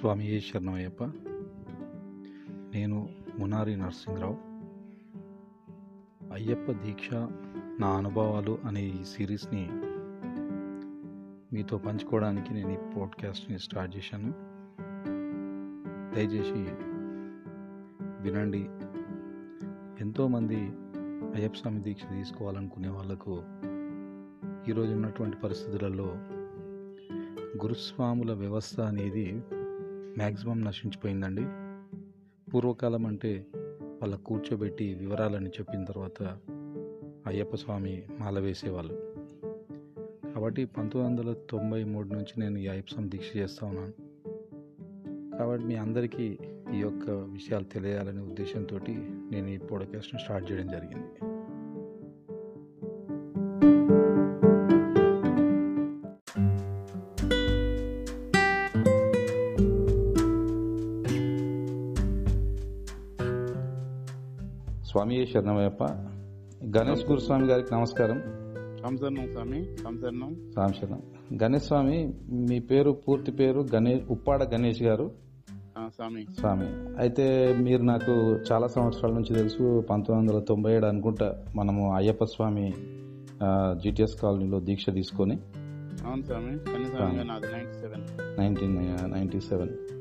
స్వామి ఏ శరణమయ్యప్ప. నేను మునారి నరసింహరావు. అయ్యప్ప దీక్ష నా అనుభవాలు అనే ఈ సిరీస్ని మీతో పంచుకోవడానికి నేను ఈ పాడ్కాస్ట్ని స్టార్ట్ చేశాను. దయచేసి వినండి. ఎంతోమంది అయ్యప్ప స్వామి దీక్ష తీసుకోవాలనుకునే వాళ్ళకు ఈరోజు ఉన్నటువంటి పరిస్థితులలో గురుస్వాముల వ్యవస్థ అనేది మ్యాక్సిమం నశించిపోయిందండి. పూర్వకాలం అంటే వాళ్ళ కూర్చోబెట్టి వివరాలని చెప్పిన తర్వాత అయ్యప్ప స్వామి మాల వేసేవాళ్ళు. కాబట్టి పంతొమ్మిది వందల తొంభై మూడు నుంచి నేను ఈ అయ్యప్ప స్వామి దీక్ష చేస్తూ ఉన్నాను. కాబట్టి మీ అందరికీ ఈ యొక్క విషయాలు తెలియాలనే ఉద్దేశంతో నేను ఈ పోడ్కాస్ట్ను స్టార్ట్ చేయడం జరిగింది. శరణమయ్యప్ప. గణేష్ గురుస్వామి గారికి నమస్కారం. సంసర్ణం స్వామి సంసర్ణం గణేష్ స్వామి మీ పేరు పూర్తి పేరు గణేష్ ఉప్పాడ గణేష్ గారు? స్వామి. స్వామి. అయితే మీరు నాకు చాలా సంవత్సరాల నుంచి తెలుసు పంతొమ్మిది వందల తొంభై ఏడు అనుకుంటా మనము అయ్యప్ప స్వామి జిటిఎస్ కాలనీలో దీక్ష తీసుకొని. అవును స్వామి. Ninety seven.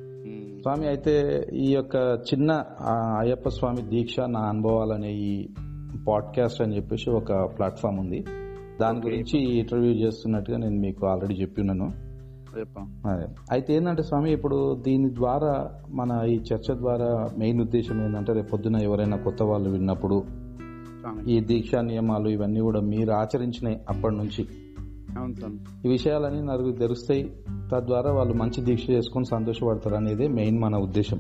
స్వామి అయితే ఈ యొక్క చిన్న అయ్యప్ప స్వామి దీక్ష నా అనుభవాలు అనే ఈ పాడ్కాస్ట్ అని చెప్పేసి ఒక ప్లాట్ఫామ్ ఉంది. దాని గురించి ఇంటర్వ్యూ చేస్తున్నట్టుగా నేను మీకు ఆల్రెడీ చెప్పి ఉన్నాను. రేపా అదే. అయితే ఏంటంటే స్వామి ఇప్పుడు దీని ద్వారా మన ఈ చర్చ ద్వారా మెయిన్ ఉద్దేశం ఏంటంటే రేపు పొద్దున ఎవరైనా కొత్త వాళ్ళు విన్నప్పుడు ఈ దీక్షా నియమాలు ఇవన్నీ కూడా మీరు ఆచరించినాయి అప్పటి నుంచి. ఈ విషయాలన్నీ నలుగురు తెలుస్తాయి. తద్వారా వాళ్ళు మంచి దీక్ష చేసుకొని సంతోషపడతారు అనేది మెయిన్ మన ఉద్దేశం.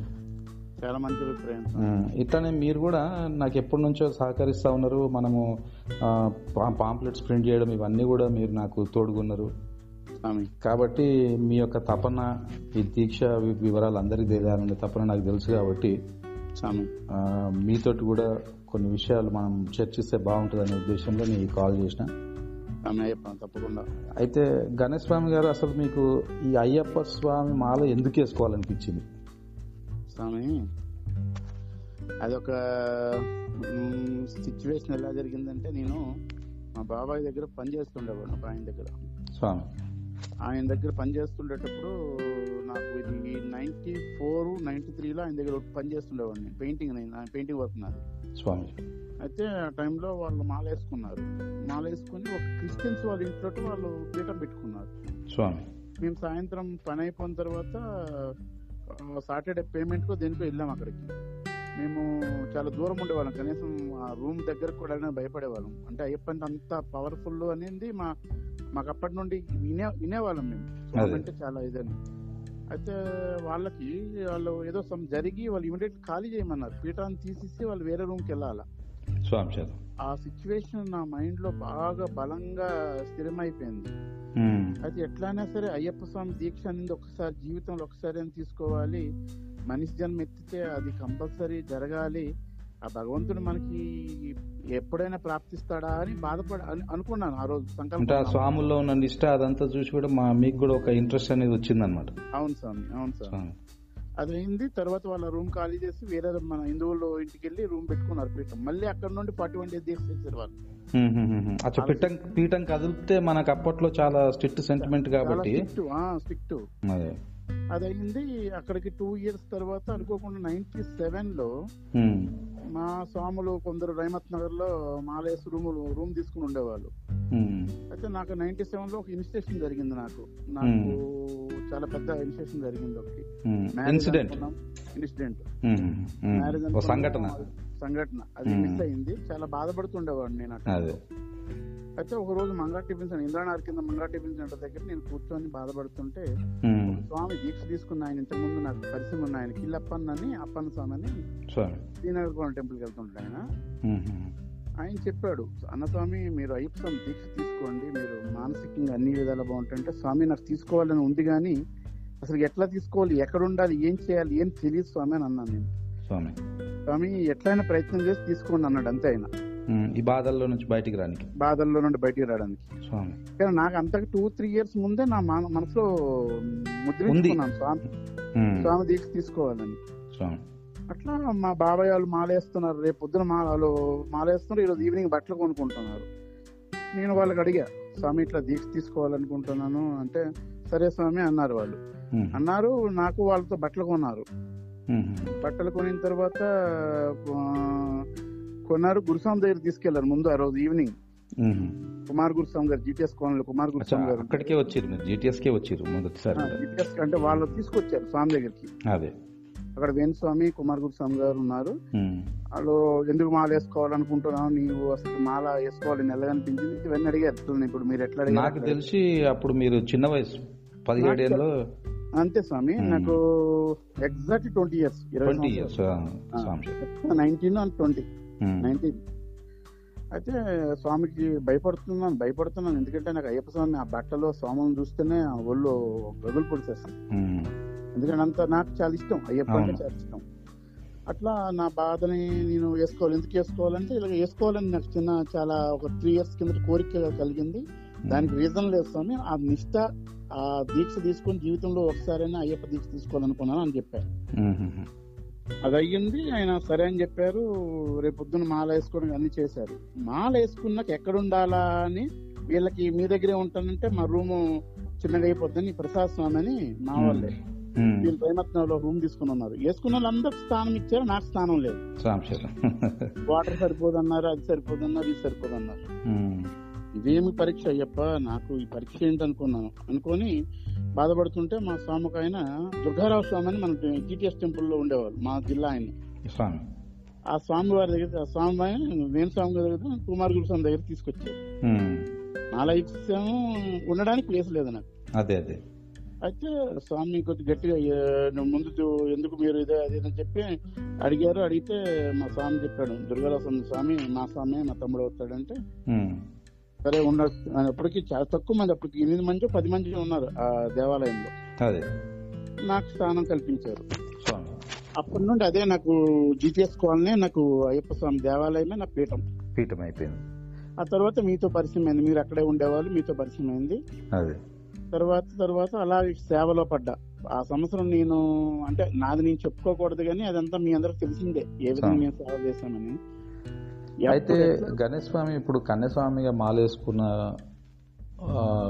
చాలా మంచి అభిప్రాయం. ఇట్లానే మీరు కూడా నాకు ఎప్పటి నుంచో సహకరిస్తా ఉన్నారు. మనము పాంప్లెట్స్ ప్రింట్ చేయడం ఇవన్నీ కూడా మీరు నాకు తోడుగున్నారు. కాబట్టి మీ యొక్క తపన ఈ దీక్ష వివరాలు అందరికీ తెలియాలనే తపన నాకు తెలుసు కాబట్టి మీతోటి కూడా కొన్ని విషయాలు మనం చర్చిస్తే బాగుంటుందనే ఉద్దేశంలో నేను ఈ కాల్ చేసిన. స్వామి అయ్యప్ప తప్పకుండా. అయితే గణేష్ స్వామి గారు అసలు మీకు ఈ అయ్యప్ప స్వామి మాల ఎందుకు వేసుకోవాలనిపించింది? స్వామి అదొక సిచ్యువేషన్ ఎలా జరిగిందంటే నేను మా బాబాయ్ దగ్గర పని చేస్తుండేవాడు ఆయన దగ్గర. స్వామి. ఆయన దగ్గర పని చేస్తుండేటప్పుడు నాకు ఇది నైన్టీ ఫోర్ నైన్టీ త్రీలో ఆయన దగ్గర పని చేస్తుండేవాడిని పెయింటింగ్ పెయింటింగ్ వర్క్ నాది. స్వామి. అయితే ఆ టైంలో వాళ్ళు మాల వేసుకున్నారు మాల వేసుకుని ఒక క్రిస్టియన్స్ వాళ్ళ ఇంట్లో వాళ్ళు పీఠం పెట్టుకున్నారు. స్వామి. మేము సాయంత్రం పని అయిపోయిన తర్వాత సాటర్డే పేమెంట్కు దేనికో వెళ్ళాం అక్కడికి. మేము చాలా దూరం ఉండేవాళ్ళం. కనీసం ఆ రూమ్ దగ్గరకు కూడా భయపడేవాళ్ళం. అంటే అయ్యప్ప అంటే అంత పవర్ఫుల్ అనేది మా మాకు అప్పటి నుండి వినే వినేవాళ్ళం మేము. అంటే చాలా ఇదని. అయితే వాళ్ళకి వాళ్ళు ఏదో సమ్ జరిగి వాళ్ళు ఇమీడియట్ ఖాళీ చేయమన్నారు. పీఠాన్ని తీసేసి వాళ్ళు వేరే రూమ్కి వెళ్ళాలా? ఆ సిచ్యువేషన్ నా మైండ్లో బాగా బలంగా స్థిరమైపోయింది. అయితే ఎట్లయినా సరే అయ్యప్ప స్వామి దీక్ష అనేది ఒకసారి జీవితంలో ఒకసారి అని తీసుకోవాలి. మనిషి జన్మ ఎత్తితే అది కంపల్సరీ జరగాలి. ఆ భగవంతుడు మనకి ఎప్పుడైనా ప్రాప్తిస్తాడా అని బాధపడ అని అనుకున్నాను ఆ రోజు అంటే ఆ సంకల్పం స్వాముల్లో ఉన్న నిష్ట అదంతా చూసి కూడా మా మీకు కూడా ఒక ఇంట్రెస్ట్ అనేది వచ్చిందనమాట అవును స్వామి అవును స్వామి. అది అయింది తర్వాత వాళ్ళ రూమ్ ఖాళీ చేసి వేరే మన హిందువులు ఇంటికి వెళ్ళి రూమ్ పెట్టుకున్నారు పీఠం. మళ్ళీ అక్కడ నుండి డేస్ దీక్ష చేశారు వాళ్ళు. అచ్చా పీఠం పీఠం కదిలితే మనకు అప్పట్లో చాలా స్ట్రిక్ట్ సెంటిమెంట్ కాబట్టి స్ట్రిక్ట్ స్ట్రిక్ట్. అదే అది అయింది అక్కడికి టూ ఇయర్స్ తర్వాత అనుకోకుండా నైన్టీ సెవెన్లో. మా స్వాములు కొందరు రైమత్ నగర్లో మాలేస్ రూమ్ రూమ్ తీసుకుని ఉండేవాళ్ళు. అయితే నాకు నైన్టీ సెవెన్లో ఒక ఇన్స్టిట్యూషన్ జరిగింది నాకు. నాకు చాలా పెద్ద ఇన్స్టిట్యూషన్ జరిగింది ఒకటి. Incident incident. మ్యారేజ్ సంఘటన. సంఘటన. అది. మిస్ అయింది. చాలా బాధపడుతుండేవాడు నేను అదే. అయితే ఒక రోజు మంగా టిఫిన్ సెంటర్ ఇంద్రానార్ కింద మంగా టిఫిన్ సెంటర్ దగ్గర నేను కూర్చొని బాధపడుతుంటే. స్వామి దీక్ష తీసుకున్న ఆయన ఇంతకు ముందు నాకు పరిచయం ఉన్న ఆయన కిల్లప్పన్ అని అప్పన్న స్వామి అని స్వామి. శ్రీనగర్ టెంపుల్కి వెళ్తుంటాడు ఆయన. ఆయన చెప్పాడు అన్నస్వామి మీరు అయ్యప్ప స్వామి దీక్ష తీసుకోండి మీరు మానసికంగా అన్ని విధాలు బాగుంటుంటే స్వామి నాకు తీసుకోవాలని ఉంది కానీ అసలు ఎట్లా తీసుకోవాలి ఎక్కడ ఉండాలి ఏం చేయాలి ఏం తెలియదు స్వామి అని అన్నాను నేను. స్వామి. స్వామి ఎట్లయినా ప్రయత్నం చేసి తీసుకోండి అన్నాడు అంతే ఆయన. ఈ బాధల్లో నుంచి బయటికి రానికి. బాధల్లో నుండి బయటికి రావడానికి. స్వామి. కానీ నాకు అంతకు టూ త్రీ ఇయర్స్ ముందే నా మన- మనసులో ముద్రించుకున్నాను స్వామి. స్వామి దీక్ష తీసుకోవాలని. స్వామి. అట్లా మా బాబాయ్ వాళ్ళు మాలేస్తున్నారు. రేపు పొద్దున మాలు మాలేస్తున్నారు. ఈరోజు ఈవినింగ్ బట్టలు కొనుక్కుంటున్నారు. నేను వాళ్ళకి అడిగా స్వామి ఇట్లా దీక్ష తీసుకోవాలనుకుంటున్నాను. అంటే సరే స్వామి అన్నారు వాళ్ళు. అన్నారు నాకు వాళ్ళతో బట్టలు కొన్నారు. బట్టలు కొనిన తర్వాత కొన్నారు. గురుస్వామి దగ్గర తీసుకెళ్ళారు ముందు ఆ రోజు ఈవినింగ్. కుమార్ గురుస్వామి గారు జీటీఎస్ కోనలో కుమార్ గురుస్వామి గారు. అక్కడికే వచ్చిరు మీరు. జీటీఎస్కే వచ్చిరు మొదటిసారి. జీటీఎస్ అంటే వాళ్ళు తీసుకొచ్చారు స్వామి దగ్గరికి. అదే. అక్కడ వేణుస్వామి కుమార్ గురుస్వామి గారు ఉన్నారు. వాళ్ళు ఎందుకు మాల వేసుకోవాలనుకుంటున్నావు? నీవు అసలు మాల వేసుకోవాలి నెలగా అనిపించింది. ఇవన్నీ అడిగారు. ఇప్పుడు మీరు ఎట్లా నాకు తెలిసి అప్పుడు మీరు చిన్న వయసు పదిహేడు ఏళ్ళలో అడిగారు. అంతే స్వామి. నాకు exact twenty years twenty years nineteen and twenty. Nineteen అయితే స్వామికి భయపడుతున్నాను భయపడుతున్నాను. ఎందుకంటే నాకు అయ్యప్ప స్వామి ఆ బట్టలో స్వామిని చూస్తేనే ఆ ఒళ్ళు గగులు పొడిచేస్తాను ఉమ్, ఎందుకంటే అంత నాకు చాలా ఇష్టం. అయ్యప్ప అంటే. చాలా ఇష్టం. అట్లా నా బాధని నేను వేసుకోవాలి. ఎందుకు వేసుకోవాలంటే ఇలా వేసుకోవాలని నాకు చిన్న చాలా ఒక త్రీ ఇయర్స్ కింద కోరిక కలిగింది. దానికి రీజన్ లేదు స్వామి. ఆ నిష్ట ఆ దీక్ష తీసుకొని జీవితంలో ఒకసారైనా అయ్యప్ప దీక్ష తీసుకోవాలనుకున్నాను అని చెప్పారు. అది అయ్యింది ఆయన సరే అని చెప్పారు రేపు పొద్దున్న మాల వేసుకొని అన్ని చేశారు. మాల వేసుకున్నాక ఎక్కడ ఉండాలా అని వీళ్ళకి మీ దగ్గరే ఉంటానంటే మా రూము చిన్నగా అయిపోద్దని ప్రసాద్ స్వామి అని మా వాళ్ళే. వీళ్ళు ప్రేమత్నంలో రూమ్ తీసుకుని ఉన్నారు వేసుకున్న వాళ్ళందరికి స్థానం ఇచ్చారు నాకు స్థానం లేదు. వాటర్ సరిపోదన్నారు అది సరిపోదన్నారు ఇది సరిపోదన్నారు. ఇదేమి పరీక్ష అయ్యప్ప? నాకు ఈ పరీక్ష ఏంటి అనుకున్నాను అనుకొని బాధపడుతుంటే మా స్వామికి ఆయన దుర్గారావు స్వామి అని మన జీటీఎస్ టెంపుల్లో ఉండేవారు మా జిల్లా ఆయన స్వామి. ఆ స్వామి వారి దగ్గర ఆ స్వామి వేణు స్వామి గారి దగ్గర కుమార్ గురు స్వామి దగ్గర తీసుకొచ్చారు. నాలా ఇచ్చాము ఉండడానికి ప్లేస్ లేదు నాకు. అదే అదే. అయితే స్వామి కొద్ది గట్టిగా "ఏ, నువ్వు ముందు ఎందుకు మీరు ఇదే అది ఇది" అని చెప్పి అడిగారు. అడిగితే మా స్వామి చెప్పాడు దుర్గారావు స్వామి స్వామి మా స్వామి మా తమ్ముడు అవుతాడంటే సరే ఉండ అప్పటికి చాలా తక్కువ మంది అప్పటికి ఎనిమిది మంది పది మంది ఉన్నారు ఆ దేవాలయంలో. అదే. నాకు స్థానం కల్పించారు. అప్పటి నుండి అదే నాకు జీటీఎస్ కాలనీ నాకు అయ్యప్ప స్వామి దేవాలయమే నా పీఠం. పీఠం అయిపోయింది. ఆ తర్వాత మీతో పరిచయం అయింది. మీరు అక్కడే ఉండేవాళ్ళు మీతో పరిచయం అయింది. అదే. తర్వాత తర్వాత అలా సేవలో పడ్డా. ఆ సంవత్సరం నేను అంటే నాది నేను చెప్పుకోకూడదు కానీ అదంతా మీ అందరికి తెలిసిందే. ఏ విధంగా నేను సేవ చేశానని. అయితే గణేష్ స్వామి ఇప్పుడు కన్యస్వామిగా మాలేసుకున్న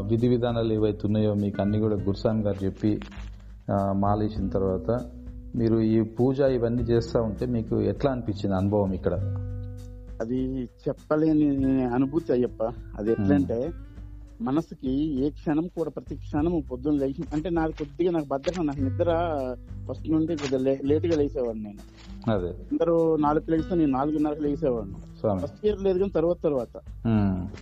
విధి విధానాలు ఏవైతే ఉన్నాయో మీకు అన్ని కూడా గురుస్వామి గారు చెప్పి ఆ, మాలేసిన తర్వాత మీరు ఈ పూజ ఇవన్నీ చేస్తూ ఉంటే మీకు ఎట్లా అనిపించింది అనుభవం ఇక్కడ? అది చెప్పలేని అనుభూతి అయ్యప్ప. అది ఎట్లంటే మనసుకి ఏ క్షణం కూడా ప్రతి క్షణం పొద్దున్న లేచి అంటే నాకు కొద్దిగా నాకు బద్దకం నాకు నిద్ర ఫస్ట్ నుండి కొద్దిగా లేట్గా లేచేవాడిని నేను. అదే. అందరూ నాలుగు లేస్తే నేను నాలుగున్నరకు లేచేవాడిని. స్వామి. ఫస్ట్ ఇయర్ లేదు కానీ తర్వాత తర్వాత.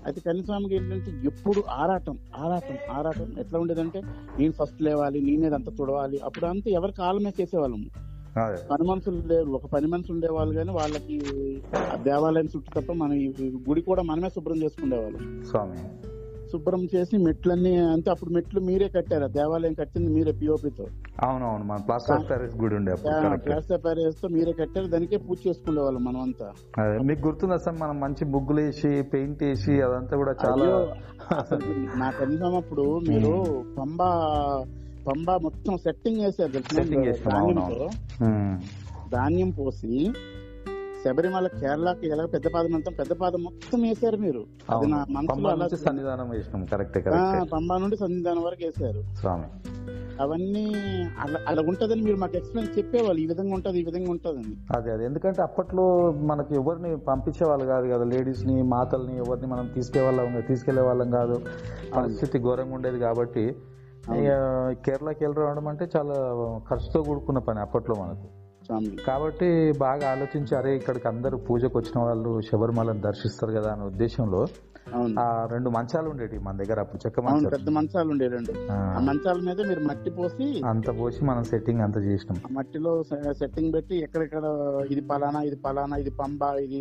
అయితే కన్యస్వామికి ఏంటంటే ఎప్పుడు ఆరాటం ఆరాటం ఆరాటం ఎట్లా ఉండేదంటే నేను ఫస్ట్ లేవాలి నేనే అంతా తుడవాలి అప్పుడు అంతా ఎవరి కాలమే చేసేవాళ్ళము పని మనుషులు లేరు ఒక పని మనిషి ఉండేవాళ్ళు కానీ వాళ్ళకి దేవాలయం చుట్టూ తప్ప మన గుడి కూడా మనమే శుభ్రం చేసుకునేవాళ్ళం. స్వామి. శుభ్రం చేసి మెట్లన్నీ అంటే అప్పుడు మెట్లు మీరే కట్టారు? దేవాలయం కట్టింది మీరే పిఓపితో అవునవును మన ప్లాస్టర్ ప్యారిస్ గుడి ఉండే. ప్లాస్టర్ ప్యారేస్తో మీరే కట్టారు దానికే పూజ చేసుకునేవాళ్ళం మనం అంతా అదే మీకు గుర్తుంది అసలు మనం మంచి బుగ్గులు వేసి పెయింట్ వేసి అదంతా కూడా చాలా అయ్యో, అసలు నా కనీసం అప్పుడు మీరు పంబా పంబా మొత్తం సెట్టింగ్ ధాన్యంతో. ఉమ్, ధాన్యం పోసి శబరిమల కేరళకి ఎలా పెద్ద పాదం అంతా పెద్ద పాదం మొత్తం వేశారు మీరు. అది అవును. నా మనసులో పంబా అలా నుంచి సన్నిధానం వేసినాం. కరెక్టే పంబా నుండి సన్నిధానం వరకు వేశారు. స్వామి. అవన్నీ అలా అలా ఉంటదని మీరు మాకు ఎక్స్ప్లెయిన్ చెప్పేవాళ్ళు. ఈ విధంగా ఉంటది ఈ విధంగా ఉంటదని. అదే అదే. ఎందుకంటే అప్పట్లో మనకి ఎవరిని పంపించే వాళ్ళు కాదు కదా. లేడీస్ని మాతల్ని ఎవరిని మనం తీసుకెళ్ళాం తీసుకెళ్ళే వాళ్ళం కాదు పరిస్థితి ఘోరంగా ఉండేది కాబట్టి కేరళకి వెళ్ళి రావడం అంటే చాలా ఖర్చుతో కూడుకున్న పని అప్పట్లో మనకు. స్వామి. కాబట్టి బాగా ఆలోచించి అరే ఇక్కడికి అందరూ పూజకు వచ్చిన వాళ్ళు శబరిమలను దర్శిస్తారు కదా అనే ఉద్దేశంలో ఆ రెండు మంచాలు ఉండేవి మన దగ్గర అప్పుడు చెక్క మంచాలు. పెద్ద మంచాలు ఉండే రెండు. ఆ, మంచాల మీద మీరు మట్టి పోసి అంత పోసి మనం సెట్టింగ్ అంత చేసినాం. ఆ మట్టిలో సెట్టింగ్ పెట్టి ఎక్కడెక్కడ ఇది పలానా ఇది పలానా ఇది పంబ ఇది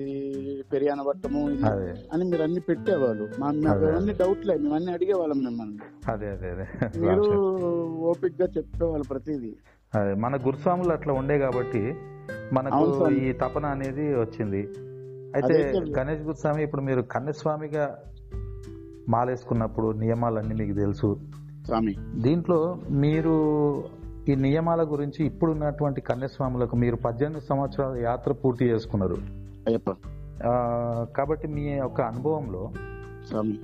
పెరియాన వట్టము అదే. అని మీరు అన్ని పెట్టేవాళ్ళు. అవన్నీ డౌట్లే మేము అన్ని అడిగేవాళ్ళం మిమ్మల్ని. అదే అదే అదే. మీరు ఓపిక్గా చెప్పేవాళ్ళు ప్రతిదీ. మన గురుస్వాములు అట్లా ఉండే కాబట్టి మనకు. ఈ తపన అనేది వచ్చింది. అయితే గణేష్ గురుస్వామి ఇప్పుడు మీరు కన్యస్వామిగా మాలేసుకున్నప్పుడు నియమాలన్నీ మీకు తెలుసు. స్వామి. దీంట్లో మీరు ఈ నియమాల గురించి ఇప్పుడున్నటువంటి కన్యస్వాములకు మీరు పద్దెనిమిది సంవత్సరాల యాత్ర పూర్తి చేసుకున్నారు. అయ్యప్ప. కాబట్టి మీ యొక్క అనుభవంలో స్వామి.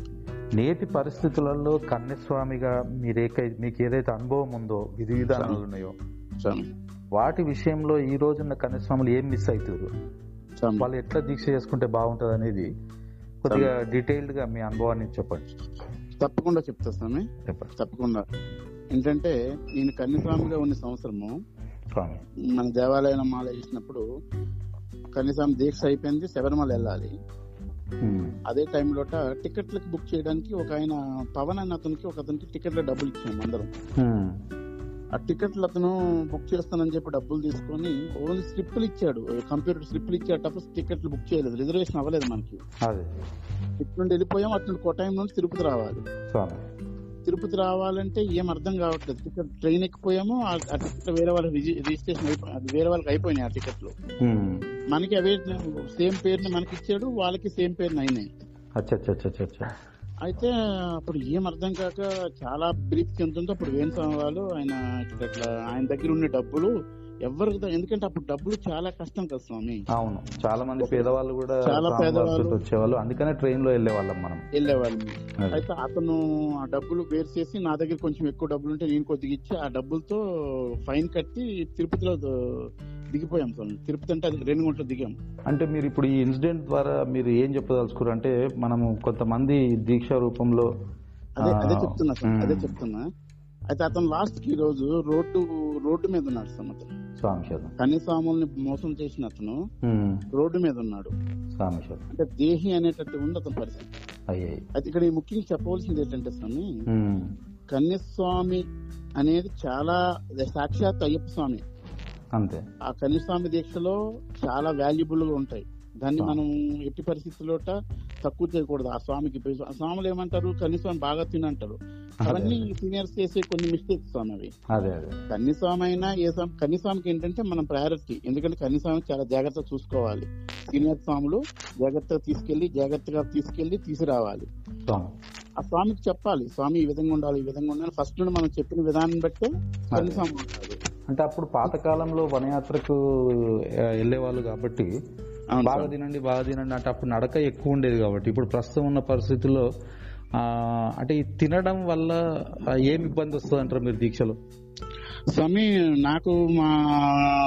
నేటి పరిస్థితులలో కన్యస్వామిగా మీరేకై మీకు ఏదైతే అనుభవం ఉందో విధి విధానాలు ఉన్నాయో స్వామి. వాటి విషయంలో ఈ రోజున్న కన్యస్వాములు ఏం మిస్ అవుతారు వాళ్ళు ఎట్లా దీక్ష చేసుకుంటే బాగుంటుంది అనేది కొద్దిగా డీటెయిల్డ్గా మీ అనుభవాన్ని చెప్పండి. తప్పకుండా చెప్తా స్వామి. చెప్పండి. తప్పకుండా. ఏంటంటే నేను కన్యస్వామిగా ఉన్న సంవత్సరము మన దేవాలయం మాల చేసినప్పుడు కనీసం దీక్ష అయిపోయింది శబరిమల వెళ్ళాలి. అదే టైంలో టికెట్లకు బుక్ చేయడానికి ఒక ఆయన పవన్ అన్న అతనికి ఒక అతనికి టికెట్ల డబ్బులు ఇచ్చాము అందరం. ఆ టికెట్లు అతను బుక్ చేస్తానని చెప్పి డబ్బులు తీసుకొని ఓన్లీ స్లిప్లు ఇచ్చాడు. కంప్యూటర్ స్లిప్లు ఇచ్చేటప్పుడు టికెట్లు బుక్ చేయలేదు. రిజర్వేషన్ అవ్వలేదు మనకి. ఇటు నుండి వెళ్ళిపోయాం అటు నుండి కొట్టాయం నుండి తిరుపతి రావాలి. తిరుపతి రావాలంటే ఏం అర్థం కావట్లేదు. టికెట్ ట్రైన్ ఎక్కిపోయాము ఆ టికెట్ వేరే వాళ్ళకి రిజి- రిజిస్ట్రేషన్ అయిపోయి వేరే వాళ్ళకి అయిపోయినాయి ఆ టికెట్లు. మనకి అవే సేమ్ పేరుని మనకి ఇచ్చాడు వాళ్ళకి సేమ్ పేరుని అయినాయి. అయితే అప్పుడు ఏం అర్థం కాక చాలా బ్రీఫ్ చెందుతుంటే అప్పుడు వేణుస్వామి వాళ్ళు ఆయన ఇట్లా ఆయన దగ్గర ఉన్న డబ్బులు ఎవరికి ఎందుకంటే అప్పుడు డబ్బులు చాలా కష్టం కదా స్వామి అవును చాలా మంది పేదవాళ్ళు కూడా చాలా పేదవాళ్ళు. వచ్చేవాళ్ళు అందుకనే ట్రైన్లో వెళ్ళే వాళ్ళం మనం వెళ్ళేవాళ్ళు. అయితే అతను ఆ డబ్బులు వేరు చేసి నా దగ్గర కొంచెం ఎక్కువ డబ్బులు ఉంటే నేను కొద్దిగా ఇచ్చి ఆ డబ్బులతో ఫైన్ కట్టి తిరుపతిలో దిగిపోయాం తిరుపతి అంటే అది రెండు గంటలు దిగాం. అంటే మీరు ఇప్పుడు ఈ ఇన్సిడెంట్ ద్వారా మీరు ఏం చెప్పదలుచుకోరు అంటే మనము కొంతమంది దీక్ష రూపంలో అదే అదే చెప్తున్నా సార్. అదే చెప్తున్నా. అయితే అతను లాస్ట్కి ఈ రోజు రోడ్డు రోడ్డు మీద ఉన్నాడు సార్ అతను. కన్యస్వాముల్ని మోసం చేసిన అతను. రోడ్డు మీద ఉన్నాడు. అంటే దేహి అనేటట్టు ఉంది అతని పరిస్థితి. అయితే ఇక్కడ ఈ ముఖ్యంగా చెప్పవలసింది ఏంటంటే స్వామి. కన్యస్వామి అనేది చాలా సాక్షాత్ అయ్యప్ప స్వామి. అంతే. ఆ కన్యస్వామి దీక్షలో చాలా వాల్యుబుల్గా ఉంటాయి. దాన్ని మనం ఎట్టి పరిస్థితుల్లో తక్కువ చేయకూడదు. ఆ స్వామికి ఆ స్వాములు ఏమంటారు? కన్యస్వామి బాగా తినంటారు. అవన్నీ సీనియర్స్ చేసే కొన్ని మిస్టేక్స్ స్వామి అవి కన్యస్వామి అయినా ఏ స్వామి కన్యస్వామికి ఏంటంటే మనం ప్రయారిటీ ఎందుకంటే కన్యస్వామి చాలా జాగ్రత్తగా చూసుకోవాలి. సీనియర్ స్వాములు జాగ్రత్తగా తీసుకెళ్ళి జాగ్రత్తగా తీసుకెళ్ళి తీసుకురావాలి. ఆ స్వామికి చెప్పాలి. స్వామి ఈ విధంగా ఉండాలి ఈ విధంగా ఉండాలి. ఫస్ట్ నుండి మనం చెప్పిన విధానం బట్టే కన్యస్వామి ఉండాలి. అంటే అప్పుడు పాతకాలంలో వనయాత్రకు వెళ్ళేవాళ్ళు కాబట్టి బాగా. తినండి బాగా తినండి అంటే అప్పుడు నడక ఎక్కువ ఉండేది కాబట్టి. ఇప్పుడు ప్రస్తుతం ఉన్న పరిస్థితుల్లో అంటే ఈ తినడం వల్ల ఆ, ఏం ఇబ్బంది వస్తుంది అంటారు మీరు దీక్షలో? స్వామి నాకు మా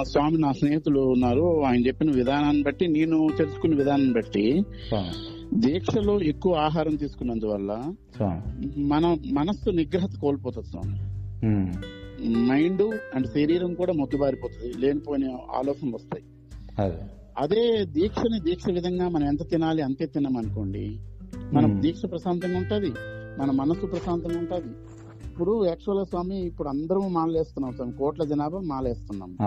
స్వామి నా స్నేహితులు ఉన్నారు. ఆయన చెప్పిన విధానాన్ని బట్టి నేను తెలుసుకున్న విధానాన్ని బట్టి దీక్షలో ఎక్కువ ఆహారం తీసుకున్నందువల్ల మన మనస్సు నిగ్రహత కోల్పోతుంది స్వామి. మైండ్ అండ్ శరీరం కూడా మొద్దుబారిపోతుంది లేనిపోయిన ఆలోచనలు వస్తాయి. అదే. దీక్షని దీక్ష విధంగా మనం ఎంత తినాలి అంతే తిన్నాం అనుకోండి మన. దీక్ష ప్రశాంతంగా ఉంటది మన మనసు ప్రశాంతంగా ఉంటది. ఇప్పుడు యాక్చువల్ స్వామి ఇప్పుడు అందరం మాలేస్తున్నాం స్వామి కోట్ల జనాభా మాలేస్తున్నాం.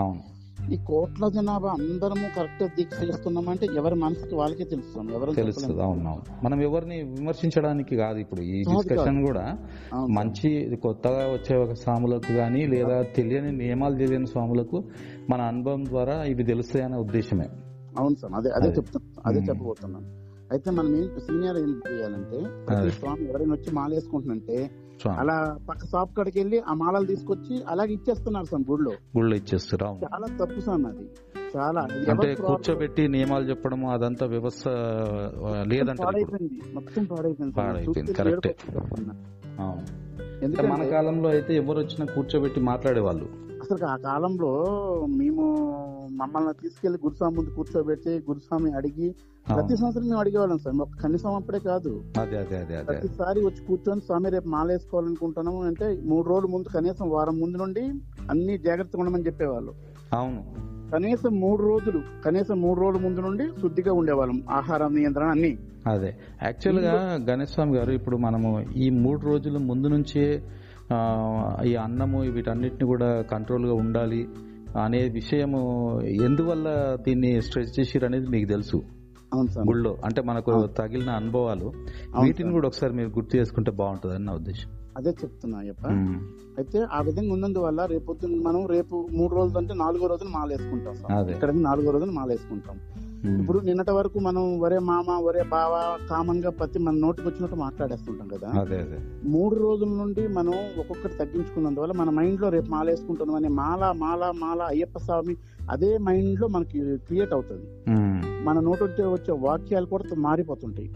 ఈ కోట్ల జనాభా అందరము కరెక్ట్ దీక్ష చేస్తున్నాం అంటే ఎవరి మనసుకి వాళ్ళకే తెలుస్తాం ఎవరు తెలుస్తుంది అవును అవును మనం ఎవరిని విమర్శించడానికి కాదు ఇప్పుడు ఈ డిస్కషన్ కూడా. మంచి కొత్తగా వచ్చే ఒక స్వాములకు కానీ లేదా తెలియని నియమాలు తెలియని స్వాములకు మన అనుభవం ద్వారా ఇవి తెలుస్తాయనే ఉద్దేశమే అవును సార్ అదే అదే. చెప్తాను అదే. చెప్పబోతున్నాను అయితే మనం ఏం సీనియర్ ఏం చేయాలంటే ప్రతి. స్వామి ఎవరైనా వచ్చి మాలేసుకుంటుంటే స్వామి అలా పక్క షాప్ కాడికి వెళ్ళి ఆ మాలలు తీసుకొచ్చి అలాగే ఇచ్చేస్తున్నారు సార్ గుడిలో గుళ్ళు ఇచ్చేస్తారు అవును. చాలా తప్పు సార్ అది చాలా అంటే? కూర్చోబెట్టి నియమాలు చెప్పడము అదంతా వ్యవస్థ పాడైపోయింది. మొత్తం పాడైపోయింది. పాడైపోయింది, కరెక్టే. మన కాలంలో అయితే ఎవరు వచ్చినా కూర్చోబెట్టి మాట్లాడేవాళ్ళు. అసలు ఆ కాలంలో మేము మమ్మల్ని తీసుకెళ్ళి గురుస్వామి ముందు కూర్చోబెట్టి గురుస్వామి అడిగి ప్రతి. సంవత్సరం మేము అడిగేవాళ్ళం సార్. కనీసం అప్పుడే కాదు. అదే అదే అదే అదే. ప్రతిసారి వచ్చి కూర్చొని స్వామి రేపు మాల వేసుకోవాలనుకుంటున్నాము అంటే మూడు రోజుల ముందు కనీసం వారం ముందు నుండి అన్ని జాగ్రత్తగా ఉండమని చెప్పేవాళ్ళు. అవును. కనీసం మూడు రోజులు కనీసం మూడు రోజుల ముందు నుండి శుద్ధిగా ఉండేవాళ్ళం. ఆహారం నియంత్రణ అన్ని. అదే. యాక్చువల్గా గణేష్ స్వామి గారు ఇప్పుడు మనము ఈ మూడు రోజుల ముందు నుంచే ఈ అన్నము వీటన్నిటిని కూడా కంట్రోల్గా ఉండాలి అనే విషయము ఎందువల్ల దీన్ని స్ట్రెచ్ చేసిరు అనేది మీకు తెలుసు అవును సార్ గుళ్ళో అంటే మనకు తగిలిన అనుభవాలు వీటిని. కూడా ఒకసారి మీరు గుర్తు చేసుకుంటే బాగుంటుంది నా ఉద్దేశం అదే చెప్తున్నా అయ్యప్ప. అయితే ఆ విధంగా ఉన్నందువల్ల రేపు మనం రేపు మూడు రోజులు అంటే నాలుగో రోజున మాల వేసుకుంటాం సార్. అదే. ఇక్కడ నాలుగో రోజున మాల వేసుకుంటాం ఉమ్. ఇప్పుడు నిన్నటి వరకు మనం ఒరే మామ ఒరే బావ కామన్గా ప్రతి మన నోటికి వచ్చినట్టు మాట్లాడేస్తుంటాం కదా. మూడు రోజుల నుండి మనం ఒక్కొక్కటి తగ్గించుకున్నందువల్ల మన మైండ్లో రేపు మాల వేసుకుంటున్నాం అనే మాల మాల మాల అయ్యప్ప స్వామి అదే మైండ్లో మనకి క్రియేట్ అవుతుంది. మన నోటి వచ్చే వచ్చే వాక్యాలు కూడా మారిపోతుంటాయి.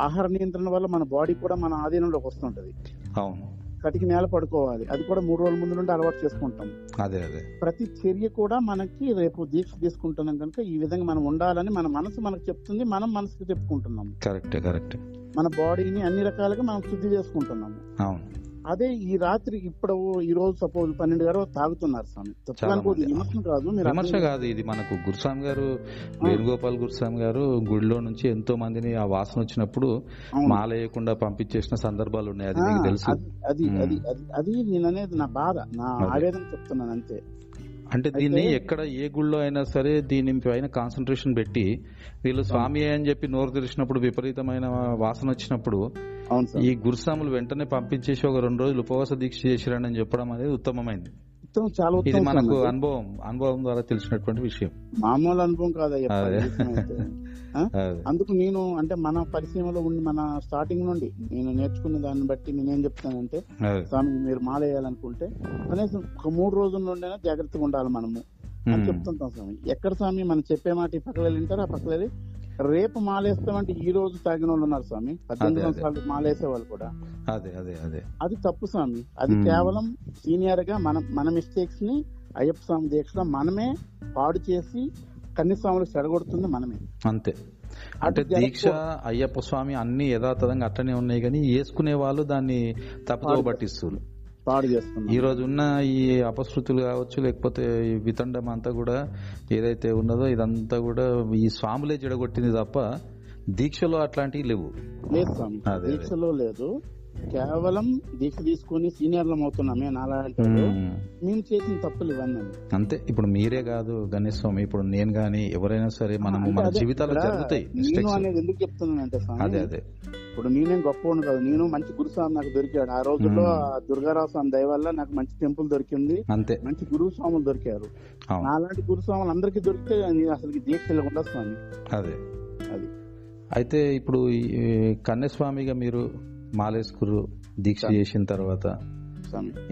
ఆహార నియంత్రణ వల్ల మన బాడీ కూడా మన ఆధీనంలోకి వస్తుంటది. అవును. కటికి నేల పడుకోవాలి. అది కూడా మూడు రోజుల ముందు నుండి అలవాటు చేసుకుంటాం. అదే అదే. ప్రతి చర్య కూడా మనకి రేపు దీక్ష తీసుకుంటున్నాం కనుక ఈ విధంగా మనం ఉండాలని మన మనసు మనకు చెప్తుంది. మనం మనసుకు చెప్పుకుంటున్నాం. కరెక్టే కరెక్టే. మన బాడీని అన్ని రకాలుగా మనం శుద్ధి చేసుకుంటున్నాము. అవును. అదే ఈ రాత్రి ఇప్పుడు ఈ రోజు సపోజ్ పన్నెండు గారు తాగుతున్నారు స్వామి. విమర్శనం కాదు మీరు విమర్శ కాదు ఇది మనకు గురుస్వామి గారు వేణుగోపాల్ గురుస్వామి గారు గుడిలో నుంచి ఎంతో మందిని ఆ వాసన వచ్చినప్పుడు అవును. మాల వేయకుండా పంపించేసిన సందర్భాలు ఉన్నాయి అది మీకు తెలుసు అది అది. అది నేను అనేది నా బాధ నా. ఆవేదన చెప్తున్నాను అంతే అంటే దీన్ని ఎక్కడ ఏ గుళ్ళో అయినా సరే దీని పైన కాన్సన్ట్రేషన్ పెట్టి వీళ్ళు స్వామి అని చెప్పి నోరు తెరిచినప్పుడు విపరీతమైన వాసన వచ్చినప్పుడు ఈ గురుస్వాములు వెంటనే పంపించేసి ఒక రెండు రోజులు ఉపవాస దీక్ష చేసిరని చెప్పడం అనేది ఉత్తమమైంది. ఉత్తమం, చాలా ఇది ఉత్తమం మనకు. అనుభవం అనుభవం ద్వారా తెలిసినటువంటి విషయం. మామూలు అనుభవం కాదయ్యా. అందుకు నేను అంటే మన పరిశ్రమలో ఉండి మన స్టార్టింగ్ నుండి నేను నేర్చుకున్న దాన్ని బట్టి నేనేం చెప్తానంటే. స్వామి మీరు మాల వేయాలనుకుంటే కనీసం ఒక మూడు రోజుల నుండైనా జాగ్రత్తగా ఉండాలి మనము. అని. చెప్తుంటాం స్వామి. ఎక్కడ స్వామి? మనం చెప్పే మాట ఈ పక్కన వింటారు ఆ పక్కన వెళ్ళి రేపు మాలేస్తామంటే ఈ రోజు తాగిన వాళ్ళు ఉన్నారు స్వామి. పద్దెనిమిది. సంవత్సరాలు మాలేసే వాళ్ళు కూడా. అదే అదే అదే. అది తప్పు స్వామి. అది. కేవలం సీనియర్గా మన మన మిస్టేక్స్ని అయ్యప్ప స్వామి దీక్షలో మనమే పాడు చేసి కన్యస్వాములకు చెడగొడుతుంది మనమే. అంతే. అంటే. దీక్ష అయ్యప్ప స్వామి అన్ని యథాతథంగా అట్టనే ఉన్నాయి కానీ వేసుకునే వాళ్ళు దాన్ని తప్పుదో పట్టిస్తారు పాడు ఈ చేస్తున్నాం రోజు ఉన్న ఈ అపశృతులు కావచ్చు లేకపోతే ఈ వితండం అంతా కూడా ఏదైతే ఉన్నదో ఇదంతా కూడా ఈ స్వాములే చెడగొట్టింది తప్ప దీక్షలో అట్లాంటివి లేవు. లేదు. దీక్షలో లేదు. కేవలం దీక్ష తీసుకుని సీనియర్లం అవుతున్నామే నాలాంటి. మేము. చేసిన తప్పులు ఇవన్నీ. అంతే. ఇప్పుడు మీరే కాదు గణేష్ స్వామి ఇప్పుడు నేను గాని ఎవరైనా సరే మనం మన ఇక్కడ జరుగుతాయి నేను అనేది ఎందుకు చెప్తున్నానంటే అదే అదే. ఇప్పుడు నేనేం గొప్పవాడు కాదు. నేను మంచి గురుస్వామి నాకు దొరికాడు. ఆ రోజుల్లో దుర్గారావు స్వామి దయ వల్ల నాకు మంచి టెంపుల్ దొరికింది. అంతే. మంచి గురువు స్వాములు దొరికారు నాలాంటి గురుస్వాములు అందరికీ దొరికితే అసలు దీక్ష వెళ్ళకుండా స్వామి. అదే. అది. అయితే ఇప్పుడు ఈ కన్యస్వామిగా మీరు మాలేసుకురు దీక్ష. చేసిన తర్వాత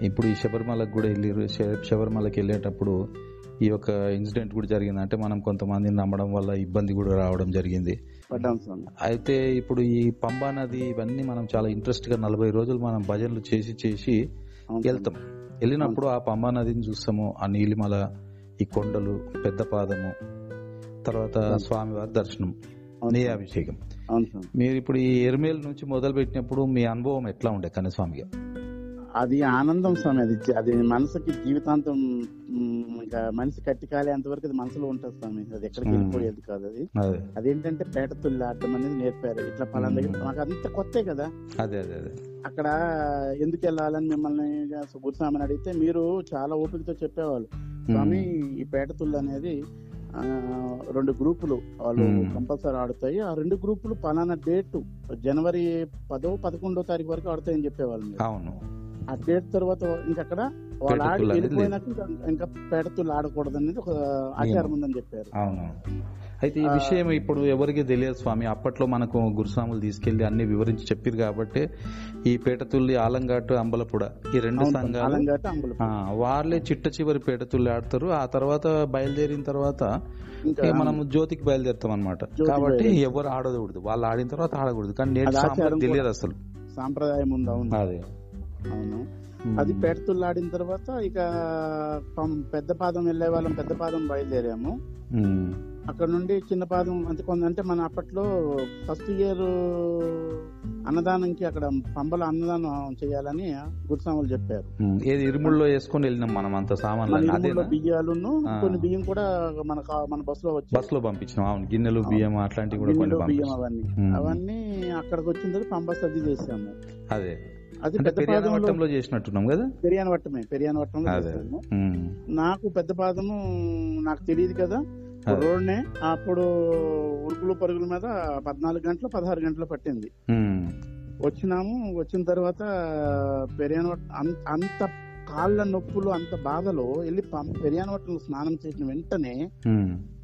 ఇప్పుడు ఈ శబరిమలకు కూడా వెళ్ళారు శ- శబరిమలకి వెళ్ళేటప్పుడు ఈ యొక్క ఇన్సిడెంట్ కూడా జరిగింది. అంటే మనం కొంతమందిని నమ్మడం వల్ల ఇబ్బంది కూడా రావడం జరిగింది. అయితే ఇప్పుడు ఈ పంబా నది ఇవన్నీ మనం చాలా ఇంట్రెస్ట్గా నలభై రోజులు మనం భజనలు చేసి చేసి. వెళ్తాం. వెళ్ళినప్పుడు ఆ పంబా నదిని చూస్తాము. ఆ నీలిమల ఈ కొండలు పెద్ద పాదము తర్వాత స్వామివారి దర్శనం అవును. మీరు ఇప్పుడు ఈ ఎరుమేల్ నుంచి మొదలు పెట్టినప్పుడు మీ అనుభవం ఎట్లా ఉండే కన్నస్వామిగా అది ఆనందం స్వామి అది అది మనసుకి జీవితాంతం ఇంకా మనిషి కట్టి కాలేంత వరకు అది మనసులో ఉంటుంది స్వామి. అది ఎక్కడికి. వెళ్ళిపోయేది కాదు అది. అదే. అదేంటంటే పేట తుల్లి ఆడటం అనేది నేర్పారు. ఇట్లా పలానా దగ్గర. మాకు అంత కొత్తే కదా. అదే అదే అక్కడ ఎందుకు వెళ్ళాలని మిమ్మల్ని గురుస్వామిని అడిగితే మీరు చాలా ఓపికతో చెప్పేవాళ్ళు. స్వామి ఈ పేట తుల్లి అనేది రెండు గ్రూపులు వాళ్ళు. కంపల్సరీ ఆడుతాయి. ఆ రెండు గ్రూపులు పలానా డేట్ జనవరి పదో పదకొండో తారీఖు వరకు ఆడుతాయని చెప్పేవాళ్ళు. అవును. ఆ డేట్ తర్వాత ఇంకక్కడ వాళ్ళు ఆడి వెళ్ళిపోయినాక ఇంకా- పేటతులు ఆడకూడదు అనేది ఒక ఆచారం ఉందని చెప్పారు. అయితే ఈ విషయం ఇప్పుడు ఎవరికి తెలియదు స్వామి. అప్పట్లో మనకు గురుస్వాములు తీసుకెళ్ళి అన్ని వివరించి చెప్పారు కాబట్టి ఈ పేటతుల్లి ఆలంఘాటు అంబలపుడ ఈ రెండు సంఘాలు వాళ్ళే చిట్ట చివరి పేటతుల్లి ఆడతారు. ఆ తర్వాత బయలుదేరిన తర్వాత మనం జ్యోతికి బయలుదేరుతాం అనమాట కాబట్టి. ఎవరు ఆడకూడదు. వాళ్ళు ఆడిన తర్వాత ఆడకూడదు. కానీ నేటి సాంప్రదాయం కూడా. తెలియదు అసలు. సాంప్రదాయం ఉంది అవును. అదే. అవును. అది పేటతుళ్ళు ఆడిన తర్వాత ఇక పెద్ద పాదం వెళ్ళే వాళ్ళం పెద్ద పాదం బయలుదేరాము. అక్కడ నుండి చిన్న పాదం అంటే కొంత అంటే మన అప్పట్లో ఫస్ట్ ఇయర్ అన్నదానంకి అక్కడ పంబల అన్నదానం చేయాలని గురుస్వాములు చెప్పారు. ఏది ఇరుముల్లో వేసుకొని వెళ్ళినాం మనం అంత సామాన్లు బియ్యాలును ఆ. కొన్ని బియ్యం కూడా మన మన బస్లో వచ్చాయి బస్లో పంపించినాం. అవును గిన్నెలు బియ్యం అట్లాంటివి కూడా కొన్ని బియ్యం అవన్నీ. అవన్నీ అక్కడికి వచ్చిన తర్వాత పంబ సర్ది చేసాము. అదే. పెరియానవట్టంలో చేసినట్టున్నాం కదా? పెరియాన వట్టమే పెరియాన వట్టంలో. నాకు పెద్ద పాదము నాకు తెలియదు కదా. అదే. రోడ్నే అప్పుడు ఉరుకులు పరుగుల మీద పద్నాలుగు గంటలు పదహారు గంటలు పట్టింది. వచ్చినాము వచ్చిన తర్వాత పెరియాన అంత కాళ్ళ నొప్పులు అంత బాధలో వెళ్ళి పెరియానవట్టంలో స్నానం చేసిన వెంటనే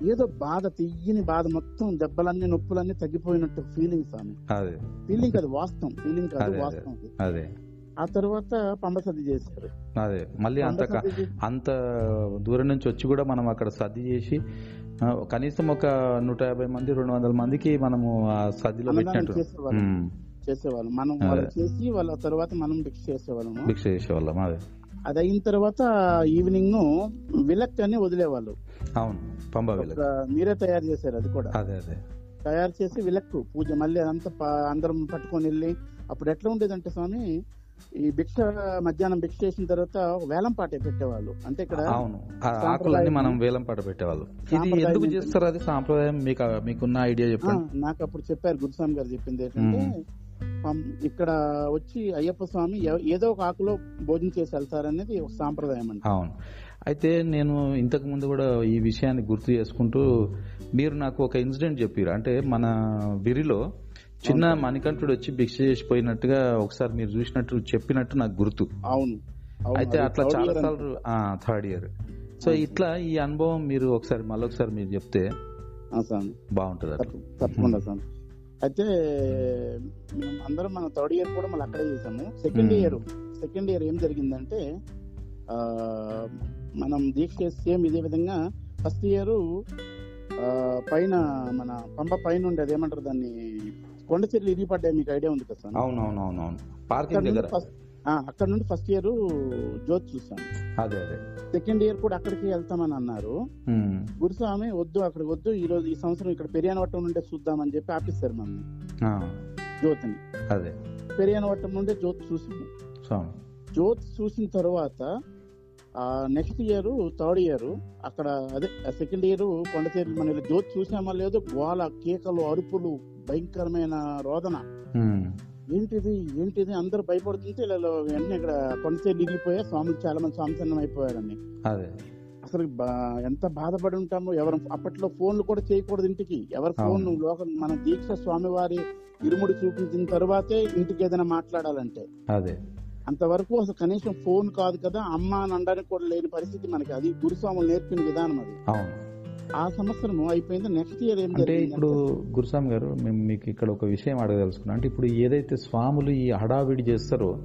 ఏదో బాధ తీయని బాధ మొత్తం దెబ్బలన్నీ నొప్పులన్నీ తగ్గిపోయినట్టు ఫీలింగ్ స్వామి అదే ఫీలింగ్ కాదు వాస్తవం ఫీలింగ్ కాదు అదే, అదే. వాస్తవం అది. అదే ఆ తర్వాత పంబ సద్ది చేశారు. అదే మళ్ళీ అంత అంత దూరం నుంచి వచ్చి కూడా మనం అక్కడ సర్ది చేసి కనీసం ఒక నూట యాభై మంది రెండు వందల మందికి మనము ఆ సర్దిలో పెట్టినట్టు. చేసేవాళ్ళం. చేసేవాళ్ళం. మనం చేసి వాళ్ళ తర్వాత మనం భిక్ష చేసేవాళ్ళము. భిక్ష చేసేవాళ్ళం అదే. అది అయిన తర్వాత ఈవినింగ్ విలక్ అని వదిలేవాళ్ళు. అవును పంబ మీరే తయారు చేశారు అది కూడా. అదే అదే. తయారు చేసి విలక్కు పూజ మళ్ళీ అదంతా అందరం పట్టుకొని వెళ్ళి అప్పుడు ఎట్లా ఉండేదంటే స్వామి ఈ భిక్ష మధ్యాహ్నం భిక్ష చేసిన తర్వాత వేలం పాట పెట్టేవాళ్ళు. అంటే ఇక్కడ అవును. ఆకులన్నీ మనం వేలం పాట పెట్టేవాళ్ళు. ఇది ఎందుకు చేస్తారు? అది సాంప్రదాయం. మీకు మీకున్న ఐడియా చెప్పండి. నాకు అప్పుడు చెప్పారు గురుస్వామి గారు చెప్పింది ఏంటంటే ఇక్కడ వచ్చి అయ్యప్ప స్వామి ఏదో ఒక ఆకులో భోజనం చేసి వెళ్తారనేది ఒక సాంప్రదాయం అండి. అవును. అయితే నేను ఇంతకు ముందు కూడా ఈ విషయాన్ని గుర్తు చేసుకుంటూ మీరు నాకు ఒక ఇన్సిడెంట్ చెప్పారు. అంటే మన విరిలో చిన్న మణికంఠుడు వచ్చి భిక్ష చేసిపోయినట్టుగా ఒకసారి మీరు చూసినట్టు చెప్పినట్టు నాకు గుర్తు. అవును. అయితే అట్లా చాలా సార్లు థర్డ్ ఇయర్. సో ఇట్లా ఈ అనుభవం మీరు ఒకసారి మళ్ళొకసారి మీరు చెప్తే బాగుంటుంది తప్పకుండా స్వామి అయితే మనం అందరం మన థర్డ్ ఇయర్ కూడా మళ్ళీ అక్కడే చేసాము సెకండ్. ఇయర్ సెకండ్ ఇయర్ ఏం జరిగిందంటే మనం దీక్ష సేమ్ ఇదే విధంగా ఫస్ట్ ఇయర్ పైన మన పంప పైన ఉండేది ఏమంటారు దాన్ని? కొండ చెట్లు ఇరిగిపడ్డాయి మీకు ఐడియా ఉంది కదా స్వామి? అవును అవును అవును అవును అక్కడ పార్కింగ్ నుండి దగ్గర. అక్కడ నుండి ఫస్ట్ ఇయర్ జ్యోతి చూసాం అదే అదే. సెకండ్ ఇయర్ కూడా అక్కడికి వెళ్తామని అన్నారు. గురుస్వామి వద్దు అక్కడికి వద్దు ఈ రోజు ఈ సంవత్సరం ఇక్కడ పెరియానవట్టం నుండే చూద్దామని చెప్పి ఆపిస్తారు ఆ, జ్యోతిని. అదే. పెరియానవట్టం నుండే జ్యోతి చూసాము జ్యోతి చూసిన తర్వాత ఆ నెక్స్ట్ ఇయర్ థర్డ్ ఇయర్ అక్కడ అదే సెకండ్ ఇయర్ కొండచేరి మన జ్యోతి చూసామా లేదో గోల కేకలు అరుపులు భయంకరమైన రోదన. ఏంటిది? ఏంటిది? అందరూ భయపడుతుంటే ఇలా వెంటనే ఇక్కడ కొండచేరి ఇరిగిపోయా స్వాములు చాలా మంది స్వామిసన్నం అయిపోయారని అదే. అసలు ఎంత బాధపడి ఉంటామో ఎవరు అప్పట్లో ఫోన్లు కూడా చేయకూడదు ఇంటికి. ఎవరి ఫోన్. లోక మన దీక్ష స్వామివారి ఇరుముడి చూపించిన తర్వాతే ఇంటికి ఏదైనా మాట్లాడాలంటే. అదే. అంతవరకు అసలు కనీసం ఫోన్ కాదు కదా. అమ్మ అని అనడానికి కూడా లేని పరిస్థితి మనకి. అది గురుస్వాములు నేర్పిన విధానం అది. ఆ సంవత్సరం అయిపోయింది నెక్స్ట్ ఇయర్ ఏం అంటే ఇప్పుడు గురుస్వామి గారు మేము మీకు ఇక్కడ ఒక విషయం అడగదలుచుకున్నాం. అంటే ఇప్పుడు ఏదైతే స్వాములు ఈ హడావిడి చేస్తారో